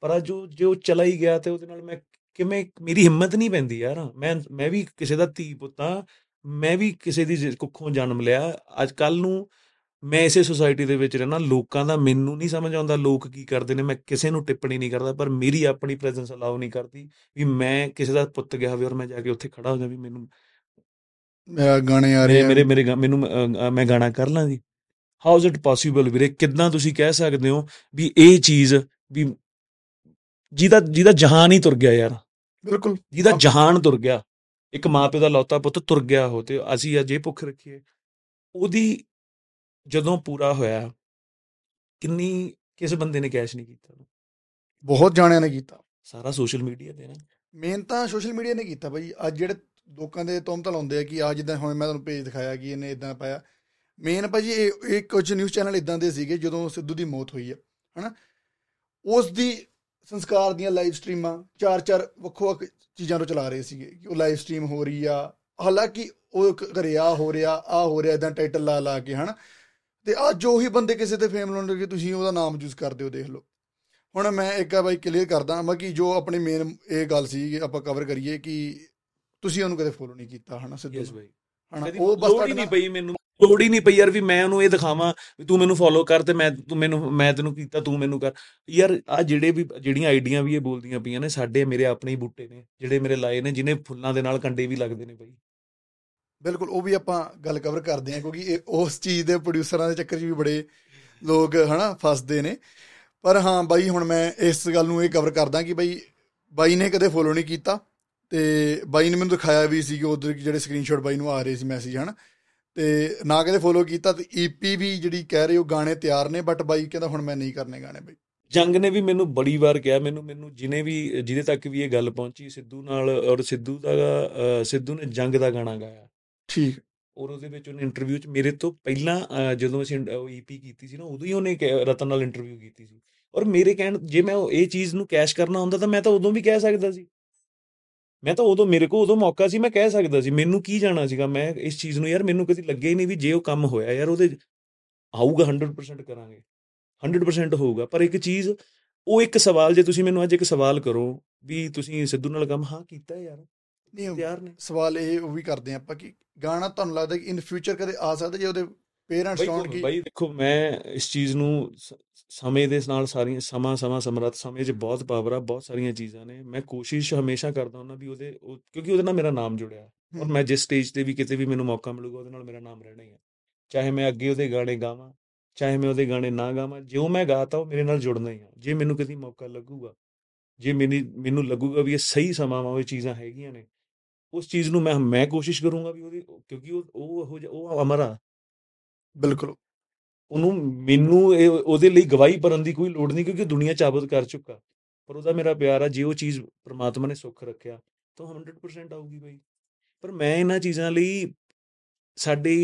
ਪਰ ਅੱਜ ਉਹ ਜੋ ਚਲਾ ਹੀ ਗਿਆ ਤੇ ਉਹਦੇ ਨਾਲ ਮੈਂ ਕਿਵੇਂ ਮੇਰੀ ਹਿੰਮਤ ਨਹੀਂ ਪੈਂਦੀ ਯਾਰ ਮੈਂ ਮੈਂ ਵੀ ਕਿਸੇ ਦਾ ਧੀ ਪੁੱਤਾਂ ਮੈਂ ਵੀ ਕਿਸੇ ਦੀ ਜ- ਕੁੱਖੋਂ ਜਨਮ ਲਿਆ ਅੱਜ ਕੱਲ ਨੂੰ ਮੈਂ ਇਸੇ ਸੁਸਾਇਟੀ ਦੇ ਵਿੱਚ ਰਹਿਣਾ ਲੋਕਾਂ ਦਾ ਮੈਨੂੰ ਨਹੀਂ ਸਮਝ ਆਉਂਦਾ ਲੋਕ ਕੀ ਕਰਦੇ ਨੇ ਮੈਂ ਕਿਸੇ ਨੂੰ ਟਿੱਪਣੀ ਨਹੀਂ ਕਰਦਾ ਪਰ ਮੇਰੀ ਆਪਣੀ ਪ੍ਰੈਜ਼ੈਂਸ ਅਲਾਉ ਨਹੀਂ ਕਰਦੀ ਵੀ ਮੈਂ ਕਿਸੇ ਦਾ ਪੁੱਤ ਗਿਆ ਹੋਵੇ ਔਰ ਮੈਂ ਜਾ ਕੇ ਉੱਥੇ ਖੜਾ ਹੋ ਜਾ ਵੀ ਮੈਨੂੰ
ਮੇਰਾ ਗਾਣੇ ਆ ਰਹੇ
ਮੇਰੇ ਮੇਰੇ ਮੈਨੂੰ ਮੈਂ ਗਾਣਾ ਕਰ ਲਾਂ ਜੀ। ਹਾਊ ਇਜ਼ ਇਟ ਪੋਸੀਬਲ ਵੀਰੇ? ਕਿੱਦਾਂ ਤੁਸੀਂ ਕਹਿ ਸਕਦੇ ਹੋ ਵੀ ਇਹ ਚੀਜ਼ ਵੀ ਜਿਹਦਾ ਜਿਹਦਾ ਜਹਾਨ ਹੀ ਤੁਰ ਗਿਆ ਯਾਰ।
ਬਿਲਕੁਲ।
ਜਿਹਦਾ ਜਹਾਨ ਤੁਰ ਗਿਆ। ਇੱਕ ਮਾਪੇ ਦਾ ਲੌਤਾ ਪੁੱਤ ਤੁਰ ਗਿਆ ਹੋ ਤੇ ਅਸੀਂ ਅੱਜ ਇਹ ਭੁੱਖ ਰੱਖੀਏ। ਉਹਦੀ ਜਦੋਂ ਪੂਰਾ ਹੋਇਆ ਕਿੰਨੀ ਕਿਸ ਬੰਦੇ ਨੇ ਕੈਸ਼ ਨਹੀਂ ਕੀਤਾ?
ਬਹੁਤ ਜਾਣਿਆਂ ਨੇ ਕੀਤਾ।
ਸਾਰਾ ਸੋਸ਼ਲ ਮੀਡੀਆ ਤੇ ਨਾ।
ਮੇਨ ਤਾਂ ਸੋਸ਼ਲ ਮੀਡੀਆ ਨੇ ਕੀਤਾ ਭਾਈ ਅੱਜ ਜਿਹੜੇ ਲੋਕਾਂ ਦੇ ਤੁਮਤ ਲਾਉਂਦੇ ਆ ਕਿ ਆ ਜਿੱਦਾਂ ਹੁਣ ਮੈਂ ਤੁਹਾਨੂੰ ਪੇਜ ਦਿਖਾਇਆ ਕਿ ਇਹਨੇ ਇਦਾਂ ਪਾਇਆ। ਮੇਨ ਭਾਜੀ ਇਹ ਇਹ ਕੁਝ ਨਿਊਜ਼ ਚੈਨਲ ਇਦਾਂ ਦੇ ਸੀਗੇ ਜਦੋਂ ਸਿੱਧੂ ਦੀ ਮੌਤ ਹੋਈ ਹੈ ਹਨਾ? ਉਸ ਦੀ ਸੰਸਕਾਰ ਦੀਆਂ ਲਾਈਵ ਸਟ੍ਰੀਮਾਂ ਚਾਰ ਚਾਰ ਵੱਖੋ ਵੱਖ ਚੀਜ਼ਾਂ ਤੋਂ ਚਲਾ ਰਹੇ ਸੀਗੇ ਕਿ ਉਹ ਲਾਈਵ ਸਟ੍ਰੀਮ ਹੋ ਰਹੀ ਆ। ਹਾਲਾਂਕਿ ਉਹ ਘਰੇ ਆ ਹੋ ਰਿਹਾ ਆ ਹੋ ਰਿਹਾ ਇਦਾਂ ਟਾਈਟਲ ਲਾ ਲਾ ਕੇ ਹਨਾ? ਤੇ ਅੱਜ ਉਹੀ ਬੰਦੇ ਕਿਸੇ ਤੇ ਫੇਮ ਲਾਉਣ ਲੱਗੇ ਤੁਸੀਂ ਉਹਦਾ ਨਾਮ ਯੂਜ਼ ਕਰਦੇ ਹੋ ਦੇਖ ਲਓ। ਹੁਣ ਮੈਂ ਇੱਕ ਆ ਬਾਈ ਕਲੀਅਰ ਕਰਦਾ ਮੈਂ ਕਿ ਜੋ ਆਪਣੀ ਮੇਨ ਇਹ ਗੱਲ ਸੀ ਕਿ ਆਪਾਂ ਕਵਰ ਕਰੀਏ ਕਿ ਤੁਸੀਂ ਉਹਨੂੰ ਕਦੇ ਫੋਲੋ ਨਹੀਂ ਕੀਤਾ ਹਨਾ ਸਿੱਧੂ
ਯੈਸ ਬਾਈ।
ਹਨਾ ਉਹ ਬਸ
ਲੋੜ ਹੀ ਨਹੀਂ ਪਈ ਮੈਨੂੰ। ਲੋੜ ਹੀ ਨਹੀਂ ਪਈ ਯਾਰ ਵੀ ਮੈਂ ਉਹਨੂੰ ਇਹ ਦਿਖਾਵਾਂ ਵੀ ਤੂੰ ਮੈਨੂੰ ਫੋਲੋ ਕਰ ਤੇ ਮੈਂ ਤੂੰ ਮੈਨੂੰ ਮੈਂ ਤੈਨੂੰ ਕੀਤਾ ਤੂੰ ਮੈਨੂੰ ਕਰ। ਯਾਰ ਆ ਜਿਹੜੇ ਵੀ ਜਿਹੜੀਆਂ ਆਈਡੀਆਂ ਵੀ ਇਹ ਬੋਲਦੀਆਂ ਪਈਆਂ ਨੇ ਸਾਡੇ ਮੇਰੇ ਆਪਣੇ ਹੀ ਬੂਟੇ ਨੇ ਜਿਹੜੇ ਮੇਰੇ ਲਾਏ ਨੇ ਜਿਹਨੇ ਫੁੱਲਾਂ ਦੇ ਨਾਲ ਕੰਡੇ ਵੀ ਲੱਗਦੇ ਨੇ ਬਾਈ।
ਬਿਲਕੁਲ ਉਹ ਵੀ ਆਪਾਂ ਗੱਲ ਕਵਰ ਕਰਦੇ ਹਾਂ ਕਿਉਂਕਿ ਇਹ ਉਸ ਚੀਜ਼ ਦੇ ਪ੍ਰੋਡਿਊਸਰਾਂ ਦੇ ਚੱਕਰ 'ਚ ਵੀ ਬੜੇ ਲੋਕ ਹਨਾ ਫਸਦੇ ਨੇ। ਪਰ ਹਾਂ ਬਾਈ ਹੁਣ ਮੈਂ ਇਸ ਗੱਲ ਨੂੰ ਇਹ ਕਵਰ ਕਰਦਾ ਕਿ ਬਾਈ ਬਾਈ ਨੇ ਕਦੇ ਫੋਲੋ ਨਹੀਂ ਕੀਤਾ ਤੇ ਬਾਈ ਨੇ ਮੈਨੂੰ ਦਿਖਾਇਆ ਵੀ ਸੀ ਕਿ ਉਧਰ ਜਿਹੜੇ ਸਕਰੀਨਸ਼ਾਟ ਬਾਈ ਨੂੰ ਆ ਰਹੇ ਸੀ ਮੈਸੇਜ ਹਨਾ। ਤੇ ਨਾ ਕਦੇ ਫੋਲੋ ਕੀਤਾ ਤੇ ਈਪੀ ਵੀ ਜਿਹੜੀ ਕਹਿ ਰਹੇ ਉਹ ਗਾਣੇ ਤਿਆਰ ਨੇ ਬਟ ਬਾਈ ਕਹਿੰਦਾ ਹੁਣ ਮੈਂ ਨਹੀਂ ਕਰਨੇ ਗਾਣੇ ਬਾਈ।
ਜੰਗ ਨੇ ਵੀ ਮੈਨੂੰ ਬੜੀ ਵਾਰ ਕਿਹਾ ਮੈਨੂੰ ਮੈਨੂੰ ਜਿਹਨੇ ਵੀ ਜਿਹਦੇ ਤੱਕ ਵੀ ਇਹ ਗੱਲ ਪਹੁੰਚੀ ਸਿੱਧੂ ਨਾਲ ਔਰ ਸਿੱਧੂ ਦਾ ਅਹ, ਸਿੱਧੂ ਨੇ ਜੰਗ ਦਾ ਗਾਣਾ ਗਾਇਆ।
ਠੀਕ
ਔਰ ਉਹਦੇ ਵਿੱਚ ਉਹਨੇ ਇੰਟਰਵਿਊ 'ਚ ਮੇਰੇ ਤੋਂ ਪਹਿਲਾਂ ਅਹ, ਜਦੋਂ ਅਸੀਂ ਈਪੀ ਕੀਤੀ ਸੀ ਨਾ ਉਦੋਂ ਹੀ ਉਹਨੇ ਕਹਿ- ਰਤਨ ਨਾਲ ਇੰਟਰਵਿਊ ਕੀਤੀ ਸੀ। ਔਰ ਮੇਰੇ ਕਹਿਣ ਜੇ ਮੈਂ ਉਹ- ਇਹ ਚੀਜ਼ ਨੂੰ ਕੈਸ਼ ਕਰਨਾ ਹੁੰਦਾ ਤਾਂ ਮੈਂ ਤਾਂ ਉਦੋਂ ਵੀ ਕਹਿ ਸਕਦਾ ਸੀ। ਮੈਂ ਤਾਂ ਉਦੋਂ ਮੇਰੇ ਕੋਲ ਉਦੋਂ ਮੌਕਾ ਸੀ ਮੈਂ ਕਹਿ ਸਕਦਾ ਸੀ ਮੈਨੂੰ ਕੀ ਜਾਣਾ ਸੀਗਾ? ਮੈਂ ਇਸ ਚੀਜ਼ ਨੂੰ ਯਾਰ ਮੈਨੂੰ ਕਦੀ ਲੱਗਿਆ ਹੀ ਨਹੀਂ ਵੀ ਜੇ ਉਹ ਕੰਮ ਹੋਇਆ ਯਾਰ ਉਹਦੇ ਆਊਗਾ 100% ਕਰਾਂਗੇ। 100% ਹੋਊਗਾ ਪਰ ਇੱਕ ਚੀਜ਼ ਉਹ ਇੱਕ ਸਵਾਲ ਜੇ ਤੁਸੀਂ ਮੈਨੂੰ ਅੱਜ ਇੱਕ ਸਵਾਲ ਕਰੋ ਵੀ ਤੁਸੀਂ ਸਿੱਧੂ ਨਾਲ ਕੰਮ ਹਾਂ ਕੀਤਾ ਹੈ ਯਾਰ?
ਨਹੀਂ
ਤਿਆਰ ਨੇ
ਸਵਾਲ ਇਹ ਉਹ ਵੀ ਕਰਦੇ ਹਾਂ ਆਪਾਂ ਕਿ ਗਾਣਾ ਤੁਹਾਨੂੰ ਲੱਗਦਾ ਕਿ ਇਨ ਫਿਊਚਰ ਕਦੇ ਆ ਸਕਦਾ ਜੇ ਉਹਦੇ ਪੇਰੈਂਟਸ ਚਾਹਣ ਕਿ
ਬਾਈ ਦੇਖੋ ਮੈਂ ਇਸ ਚੀਜ਼ ਨੂੰ ਸਮੇਂ ਦੇ ਨਾਲ ਸਾਰੀਆਂ ਸਮਾਂ ਸਮਾਂ ਸਮਰੱਥ ਸਮੇਂ 'ਚ ਬਹੁਤ ਪਾਵਰ ਆ ਬਹੁਤ ਸਾਰੀਆਂ ਚੀਜ਼ਾਂ ਨੇ। ਮੈਂ ਕੋਸ਼ਿਸ਼ ਹਮੇਸ਼ਾ ਕਰਦਾ ਹੁੰਦਾ ਵੀ ਉਹਦੇ ਉਹ- ਕਿਉਂਕਿ ਉਹਦੇ ਨਾਲ ਮੇਰਾ ਨਾਮ ਜੁੜਿਆ। ਔਰ। ਮੈਂ ਜਿਸ ਸਟੇਜ ਤੇ ਵੀ ਕਿਤੇ ਵੀ ਮੈਨੂੰ ਮੌਕਾ ਮਿਲੂਗਾ ਉਹਦੇ ਨਾਲ ਮੇਰਾ ਨਾਮ ਰਹਿਣਾ ਹੀ ਹੈ। ਚਾਹੇ ਮੈਂ ਅੱਗੇ ਉਹਦੇ ਗਾਣੇ ਗਾਵਾਂ ਚਾਹੇ ਮੈਂ ਉਹਦੇ ਗਾਣੇ ਨਾ ਗਾਵਾਂ ਜਿਉਂ ਮੈਂ ਗਾਤਾ ਉਹ ਮੇਰੇ ਨਾਲ ਜੁੜਨਾ ਹੀ ਆ। ਜੇ ਮੈਨੂੰ ਕਦੀ ਮੌਕਾ ਲੱਗੂਗਾ ਜੇ ਮੈਨੂੰ ਮੈਨੂੰ ਲੱਗੂਗਾ ਵੀ ਇਹ ਸਹੀ ਸਮਾਂ ਵਾ ਉਹ ਚੀਜ਼ਾਂ ਹੈਗੀਆਂ ਨੇ ਉਸ ਚੀਜ਼ ਨੂੰ ਮੈਂ ਮੈਂ ਕੋਸ਼ਿਸ਼ ਕਰੂੰਗਾ ਵੀ ਉਹਦੀ ਕਿਉਂਕਿ ਉਹ ਉਹ ਉਹ ਅਮਰ
ਬਿਲਕੁਲ।
ਉਹਨੂੰ ਮੈਨੂੰ ਇਹ ਉਹਦੇ ਲਈ ਗਵਾਹੀ ਭਰਨ ਦੀ ਕੋਈ ਲੋੜ ਨਹੀਂ ਕਿਉਂਕਿ ਦੁਨੀਆ ਚਾਬਤ ਕਰ ਚੁੱਕਾ। ਪਰ ਉਹਦਾ ਮੇਰਾ ਪਿਆਰ ਆ ਜੇ ਉਹ ਚੀਜ਼ ਪ੍ਰਮਾਤਮਾ ਨੇ ਸੁੱਖ ਰੱਖਿਆ ਤਾਂ 100% ਆਊਗੀ ਬਈ। ਪਰ ਮੈਂ ਇਹਨਾਂ ਚੀਜ਼ਾਂ ਲਈ ਸਾਡੇ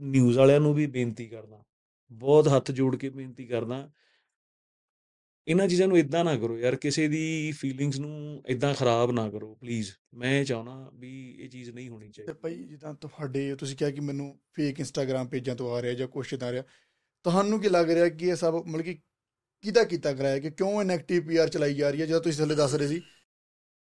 ਨਿਊਜ਼ ਵਾਲਿਆਂ ਨੂੰ ਵੀ ਬੇਨਤੀ ਕਰਦਾ। ਬਹੁਤ ਹੱਥ ਜੋੜ ਕੇ ਬੇਨਤੀ ਕਰਦਾ ਇਹਨਾਂ ਚੀਜ਼ਾਂ ਨੂੰ ਇਦਾਂ ਨਾ ਕਰੋ ਯਾਰ, ਕਿਸੇ ਦੀ ਫੀਲਿੰਗਸ ਨੂੰ ਇਦਾਂ ਖਰਾਬ ਨਾ ਕਰੋ ਪਲੀਜ਼ ਮੈਂ ਇਹ ਚਾਹਣਾ ਵੀ ਇਹ ਚੀਜ਼ ਨਹੀਂ ਹੋਣੀ
ਤੇ
ਚਾਹੀਦੀ
ਭਾਈ, ਜਿੱਦਾਂ ਤੁਹਾਡੇ, ਤੁਸੀਂ ਕਿਹਾ ਕਿ ਮੈਨੂੰ ਫੇਕ ਇੰਸਟਾਗ੍ਰam ਪੇਜਾਂ ਤੋਂ ਆ ਰਿਹਾ ਜਾਂ ਕੁਛ ਇੱਦਾਂ ਆ ਰਿਹਾ, ਤੁਹਾਨੂੰ ਕੀ ਲੱਗ ਰਿਹਾ ਕਿ ਇਹ ਸਭ ਮਤਲਬ ਕਿ ਕਿਹਦਾ ਕੀਤਾ ਕਰਾਇਆ? ਕਿ ਕਿਉਂ ਇਹ ਨੈਗੇਟਿਵ ਪੀਆਰ ਚਲਾਈ ਜਾ ਰਹੀ ਹੈ? ਜਦੋਂ ਤੁਸੀਂ ਥੱਲੇ ਦੱਸ ਰਹੇ ਸੀ।